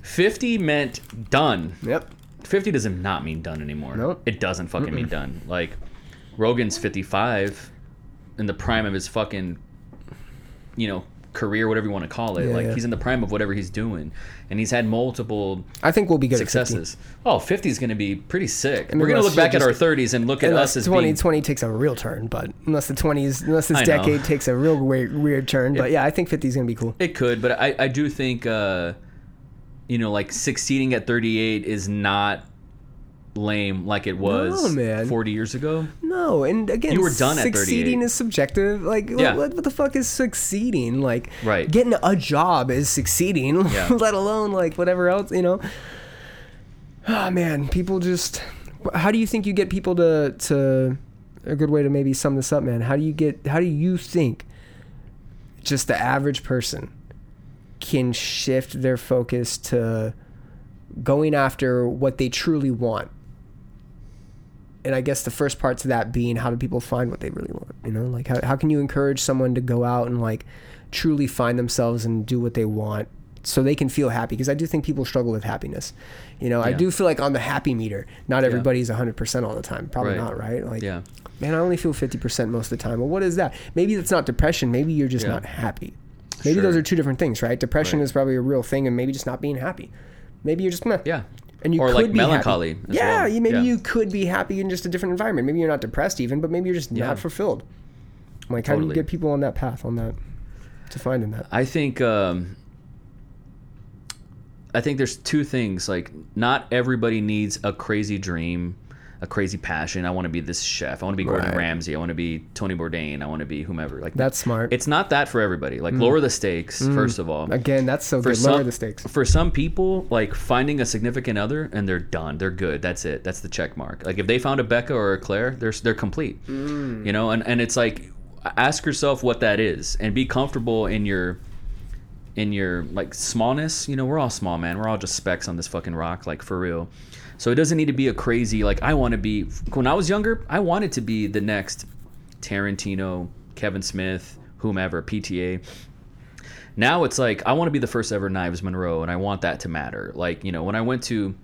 Speaker 3: Fifty meant done.
Speaker 1: Yep.
Speaker 3: Fifty doesn't not mean done anymore.
Speaker 1: Nope.
Speaker 3: It doesn't fucking mean done. Like Rogan's fifty-five, in the prime of his fucking, you know, career, whatever you want to call it.
Speaker 1: Yeah,
Speaker 3: like
Speaker 1: yeah.
Speaker 3: he's in the prime of whatever he's doing, and he's had multiple
Speaker 1: I think we'll be good at 50.
Speaker 3: successes. Oh, 50 is going to be pretty sick.
Speaker 1: mean,
Speaker 3: We're going to look back at our 30s and look at us as
Speaker 1: 2020
Speaker 3: being
Speaker 1: takes a real turn, but unless the 20s, unless this decade takes a real weird, weird turn. But yeah, I think 50 is gonna be cool.
Speaker 3: It could, but I, I do think, uh, you know, like succeeding at 38 is not lame like it was
Speaker 1: No, man.
Speaker 3: 40 years ago.
Speaker 1: No, and again,
Speaker 3: You were done at
Speaker 1: succeeding
Speaker 3: 38.
Speaker 1: is subjective. Like,
Speaker 3: Yeah.
Speaker 1: what, what the fuck is succeeding? Like,
Speaker 3: Right.
Speaker 1: getting a job is succeeding.
Speaker 3: Yeah.
Speaker 1: let alone like whatever else, you know. Oh man, people just. How do you think you get people to to? A good way to maybe sum this up, man. How do you get? How do you think? Just the average person can shift their focus to going after what they truly want and I guess the first part to that being how do people find what they really want? You know, like how, how can you encourage someone to go out and like truly find themselves and do what they want so they can feel happy? Because I do think people struggle with happiness. You know, I do feel like on the happy meter, not everybody's 100% all the time. Probably
Speaker 3: Right.
Speaker 1: not, right? Like,
Speaker 3: Yeah.
Speaker 1: man, I only feel 50% most of the time. Well, what is that? Maybe that's not depression. Maybe you're just
Speaker 3: Yeah.
Speaker 1: not happy. Maybe those are two different things, right? Depression
Speaker 3: Right.
Speaker 1: is probably a real thing and maybe just not being happy. Maybe you're just meh.
Speaker 3: Yeah.
Speaker 1: And you
Speaker 3: Or,
Speaker 1: could
Speaker 3: like,
Speaker 1: be happy.
Speaker 3: melancholy as
Speaker 1: Yeah,
Speaker 3: well.
Speaker 1: maybe
Speaker 3: Yeah.
Speaker 1: you could be happy in just a different environment. Maybe you're not depressed even, but maybe you're just
Speaker 3: Yeah.
Speaker 1: not fulfilled. Like, how do you get people on that path, on that, to finding that?
Speaker 3: I think um, I think there's two things. Like, not everybody needs a crazy dream, a crazy passion. I want to be this chef. I want to be Gordon
Speaker 1: Right.
Speaker 3: Ramsay. I want to be Tony Bourdain. I want to be whomever. Like
Speaker 1: That's smart.
Speaker 3: It's not that for everybody. Like, lower the stakes first of all.
Speaker 1: Again, that's so
Speaker 3: for
Speaker 1: good.
Speaker 3: some,
Speaker 1: Lower the stakes.
Speaker 3: For some people, like finding a significant other and they're done. They're good. That's it. That's the check mark. Like if they found a Becca or a Claire, they're they're complete.
Speaker 1: Mm.
Speaker 3: You know, and and it's like ask yourself what that is and be comfortable in your in your like smallness. You know, we're all small, man. We're all just specks on this fucking rock, like for real. So it doesn't need to be a crazy like I want to be. When I was younger, I wanted to be the next Tarantino, Kevin Smith, whomever, PTA. Now it's like I want to be the first ever Knives Monroe, and I want that to matter. Like you know, when I went to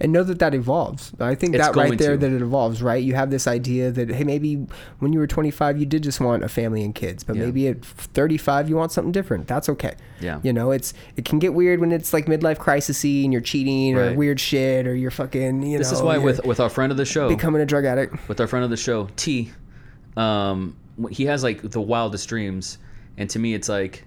Speaker 1: and know that that evolves. I think
Speaker 3: It's
Speaker 1: that right there
Speaker 3: to.
Speaker 1: that it evolves, right? You have this idea that hey, maybe when you were 25 you did just want a family and kids, but
Speaker 3: Yeah.
Speaker 1: maybe at 35 you want something different. That's okay.
Speaker 3: Yeah.
Speaker 1: You know, it's it can get weird when it's like midlife crisis and you're cheating or weird shit or you're fucking, you know,
Speaker 3: this
Speaker 1: know,
Speaker 3: is why with with our friend of the show,
Speaker 1: becoming a drug addict.
Speaker 3: with our friend of the show, T, um, he has like the wildest dreams, and to me, it's like,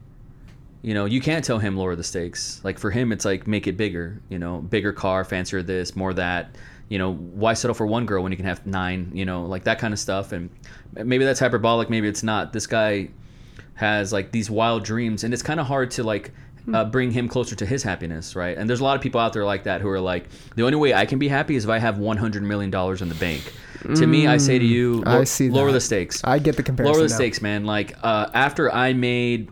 Speaker 3: you know, you can't tell him lower the stakes. Like for him, it's like make it bigger. You know, bigger car, fancier this, more that. You know, why settle for one girl when you can have nine? You know, like that kind of stuff. And maybe that's hyperbolic, maybe it's not. This guy has like these wild dreams, and it's kind of hard to like. Uh, bring him closer to his happiness, right? And there's a lot of people out there like that who are like, the only way I can be happy is if I have 100 million dollars in the bank. to me, I say to you,
Speaker 1: Mm, I see
Speaker 3: lower
Speaker 1: that.
Speaker 3: the stakes.
Speaker 1: I get the comparison.
Speaker 3: lower the
Speaker 1: now.
Speaker 3: stakes, man. Like uh, after I made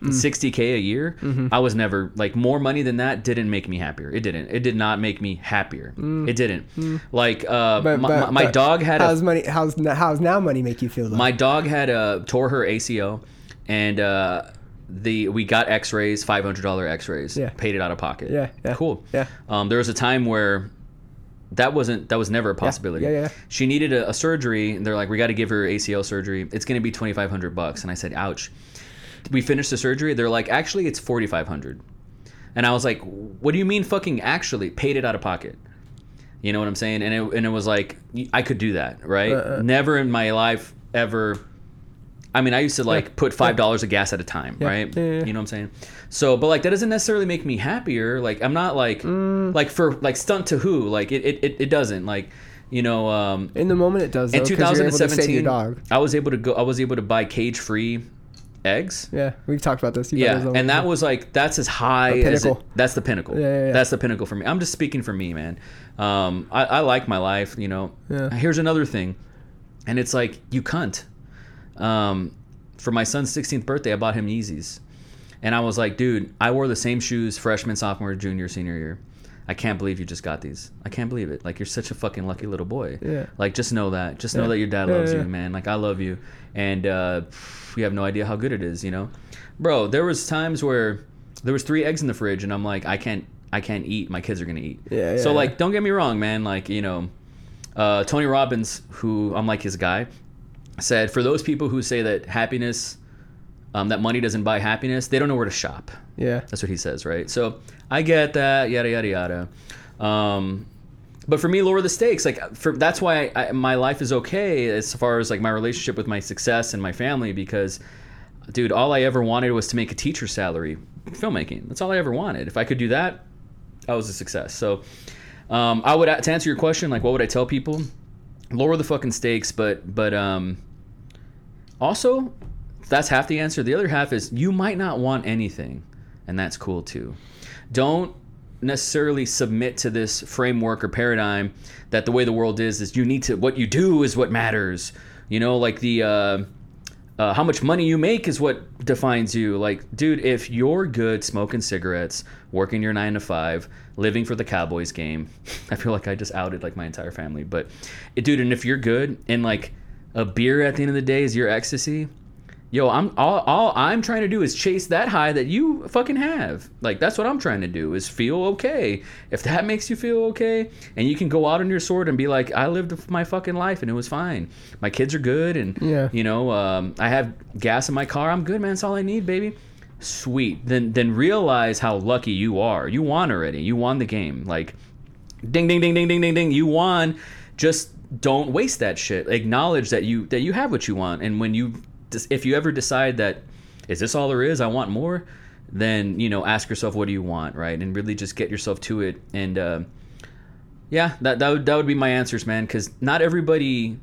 Speaker 1: Mm.
Speaker 3: 60k a year,
Speaker 1: Mm-hmm.
Speaker 3: I was never like more money than that didn't make me happier. It didn't. It did not make me happier. It didn't. Like uh,
Speaker 1: Mm. But,
Speaker 3: my,
Speaker 1: but,
Speaker 3: my,
Speaker 1: but
Speaker 3: dog had a
Speaker 1: how's money how's how's now money make you feel though?
Speaker 3: my dog had a tore her ACL, and uh, the we got X-rays, five hundred dollar X-rays.
Speaker 1: Yeah.
Speaker 3: paid it out of pocket.
Speaker 1: Yeah, yeah,
Speaker 3: cool.
Speaker 1: yeah.
Speaker 3: Um, there was a time where that wasn't that was never a possibility.
Speaker 1: yeah, yeah.
Speaker 3: She needed a, a surgery, and they're like, we got to give her ACL surgery. It's going to be twenty five hundred bucks, and I said, ouch. We finished the surgery. They're like, actually, it's forty five hundred. And I was like, what do you mean, fucking actually? Paid it out of pocket. You know what I'm saying? And it, and it was like, I could do that, right?
Speaker 1: Uh,
Speaker 3: Never in my life ever. I mean, I used to like put five dollars of gas at a time, right?
Speaker 1: Yeah, yeah, yeah.
Speaker 3: You know what I'm saying? So, but like that doesn't necessarily make me happier. Like I'm not like
Speaker 1: Mm.
Speaker 3: like for like stunt to who? Like it it, it, doesn't like you know um
Speaker 1: in the moment it does though,
Speaker 3: in
Speaker 1: 'cause you're able to save your
Speaker 3: 2017
Speaker 1: dog.
Speaker 3: I was able to go I was able to buy cage free eggs.
Speaker 1: Yeah, we've talked about this. You've
Speaker 3: Yeah, and that was like that's as high as it, that's the pinnacle.
Speaker 1: Yeah, yeah, yeah.
Speaker 3: That's the pinnacle for me. I'm just speaking for me, man. Um, I, I like my life. You know.
Speaker 1: Yeah.
Speaker 3: Here's another thing, and it's like you cunt. Um, for my son's 16th birthday, I bought him Yeezys, and I was like, dude, I wore the same shoes freshman, sophomore, junior, senior year. I can't believe you just got these. I can't believe it. Like you're such a fucking lucky little boy.
Speaker 1: Yeah.
Speaker 3: Like just know that. Just know that your dad loves you, man. Like I love you, and uh, you have no idea how good it is. You know, bro. There was times where there was three eggs in the fridge, and I'm like, I can't, I can't eat. My kids are gonna eat.
Speaker 1: Yeah,
Speaker 3: So
Speaker 1: yeah.
Speaker 3: like, don't get me wrong, man. Like you know, uh, Tony Robbins, who I'm like his guy, said for those people who say that happiness, um, that money doesn't buy happiness, they don't know where to shop.
Speaker 1: yeah,
Speaker 3: That's what he says, right? So I get that, yada yada yada. Um, but for me, lower the stakes. Like for that's why I, I, my life is okay as far as like my relationship with my success and my family because, dude, all I ever wanted was to make a teacher salary, filmmaking. That's all I ever wanted. If I could do that, I was a success. So um, I would to answer your question, like, what would I tell people? Lower the fucking stakes, but but um, also that's half the answer. The other half is you might not want anything, and that's cool too. Don't necessarily submit to this framework or paradigm that the way the world is is you need to what you do is what matters. You know, like the uh, uh, how much money you make is what defines you. Like, dude, if you're good smoking cigarettes, working your nine to five, living for the Cowboys game, I feel like I just outed like my entire family. But, dude, and if you're good and like a beer at the end of the day is your ecstasy, yo, I'm all, all I'm trying to do is chase that high that you fucking have. Like that's what I'm trying to do is feel okay. If that makes you feel okay, and you can go out on your sword and be like, I lived my fucking life and it was fine. My kids are good, and
Speaker 1: Yeah.
Speaker 3: you know, um, I have gas in my car. I'm good, man. That's all I need, baby. Sweet. Then then realize how lucky you are. You won already. You won the game. Like, ding ding ding ding ding ding ding. You won. Just don't waste that shit. Acknowledge that you that you have what you want, and when you if you ever decide that is this all there is, I want more, then you know ask yourself what do you want, right, and really just get yourself to it. And uh, yeah, that that would, that would be my answers, man. Because not everybody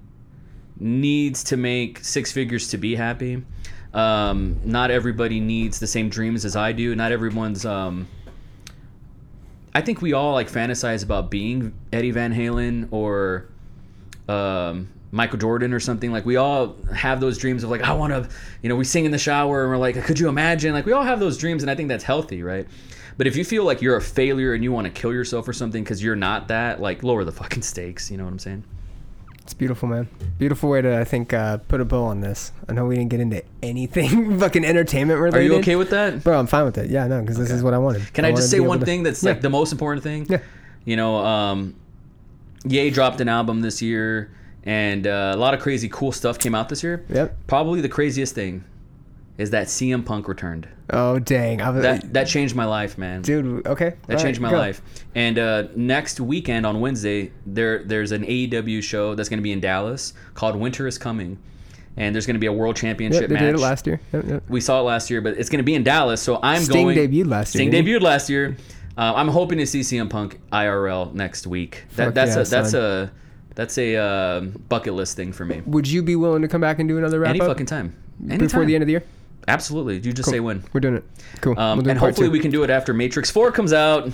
Speaker 3: needs to make six figures to be happy. Um, not everybody needs the same dreams as I do. Not everyone's. Um, I think we all like fantasize about being Eddie Van Halen or um, Michael Jordan or something. Like we all have those dreams of like I want to, you know, we sing in the shower and we're like, could you imagine? Like we all have those dreams, and I think that's healthy, right? But if you feel like you're a failure and you want to kill yourself or something because you're not that, like lower the fucking stakes. You know what I'm saying?
Speaker 1: it's beautiful, man. Beautiful way to I think uh, put a bow on this. I know we didn't get into anything fucking entertainment related.
Speaker 3: Are you okay with that?
Speaker 1: Bro, I'm fine with it. Yeah, no, because this is what I wanted.
Speaker 3: Can I,
Speaker 1: wanted
Speaker 3: just say one
Speaker 1: to-
Speaker 3: thing that's
Speaker 1: Yeah.
Speaker 3: like the most important thing?
Speaker 1: Yeah.
Speaker 3: You know, um, Ye dropped an album this year, and uh, a lot of crazy cool stuff came out this year.
Speaker 1: Yep.
Speaker 3: Probably the craziest thing is that CM Punk returned.
Speaker 1: Oh dang! Was,
Speaker 3: That that changed my life, man.
Speaker 1: dude. Okay.
Speaker 3: That changed my life. And uh, next weekend on Wednesday, there there's an AEW show that's going to be in Dallas called Winter is Coming, and there's going to be a World Championship
Speaker 1: Yep, they
Speaker 3: match.
Speaker 1: did it last year. Yep, yep.
Speaker 3: We saw it last year, but it's going to be in Dallas. So I'm
Speaker 1: Sting
Speaker 3: going.
Speaker 1: Sting debuted last year,
Speaker 3: Sting debuted last year. Uh, I'm hoping to see CM Punk IRL next week. That, that's
Speaker 1: yeah,
Speaker 3: a that's
Speaker 1: son.
Speaker 3: a that's a uh, bucket list thing for me.
Speaker 1: Would you be willing to come back and do another wrap
Speaker 3: Any
Speaker 1: up
Speaker 3: fucking time.
Speaker 1: Any before
Speaker 3: Anytime.
Speaker 1: the end of the year?
Speaker 3: Absolutely. You just say when.
Speaker 1: We're doing it. Cool.
Speaker 3: Um,
Speaker 1: We'll do
Speaker 3: and hopefully we can do it after Matrix 4 comes out.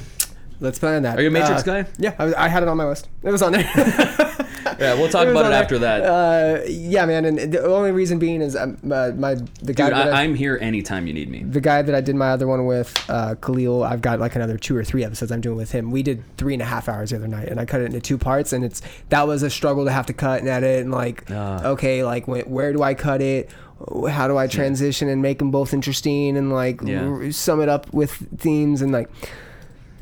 Speaker 1: Let's plan that.
Speaker 3: Are you a Matrix
Speaker 1: Uh,
Speaker 3: guy?
Speaker 1: Yeah, I, I had it on my list. It was on there.
Speaker 3: Yeah, we'll talk about it after that.
Speaker 1: Uh, yeah, man, and the only reason being is um, uh, my the guy
Speaker 3: Dude,
Speaker 1: that I,
Speaker 3: I'm here anytime you need me.
Speaker 1: the guy that I did my other one with, uh, Khalil. I've got like another two or three episodes I'm doing with him. We did three and a half hours the other night, and I cut it into two parts, and it's that was a struggle to have to cut and edit, and like,
Speaker 3: Ah.
Speaker 1: okay, like wh- where do I cut it? How do I transition and make them both interesting and like
Speaker 3: Yeah.
Speaker 1: sum it up with themes and like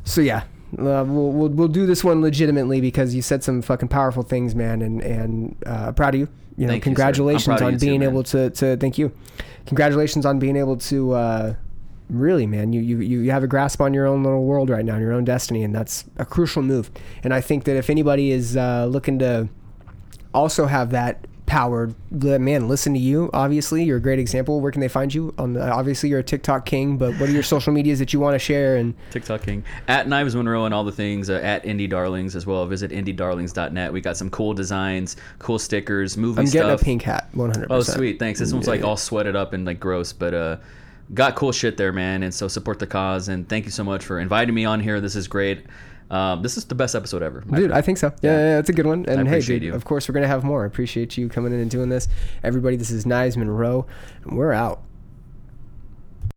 Speaker 1: so yeah uh, we'll, we'll we'll do this one legitimately because you said some fucking powerful things man and and uh, proud of you. You know
Speaker 3: Thank you,
Speaker 1: congratulations
Speaker 3: of
Speaker 1: on
Speaker 3: you too,
Speaker 1: being able to to thank you. Congratulations on being able to uh really man you, you you have a grasp on your own little world right now your own destiny and that's a crucial move. And i think that if anybody is uh looking to also have that powered man listen to you obviously you're a great example where can they find you on the obviously you're a tiktok king but what are your social medias that you want to share and
Speaker 3: TikTok King at Knives Monroe and all the things uh, at Indie Darlings as well. Visit indiedarlings.net. We got some cool designs, cool stickers, movie
Speaker 1: i'm getting
Speaker 3: stuff.
Speaker 1: a pink hat 100%
Speaker 3: Oh, sweet. Thanks. This one's like all sweated up and like gross, but uh, got cool shit there, man. And so support the cause. And thank you so much for inviting me on here. This is great. Um, this is the best episode ever.
Speaker 1: Dude,
Speaker 3: friend.
Speaker 1: I think so. Yeah, yeah, yeah, it's a good one. And hey, dude,
Speaker 3: you.
Speaker 1: of course, we're going to have more. I appreciate you coming in and doing this. Everybody, this is Knives Monroe, and we're out.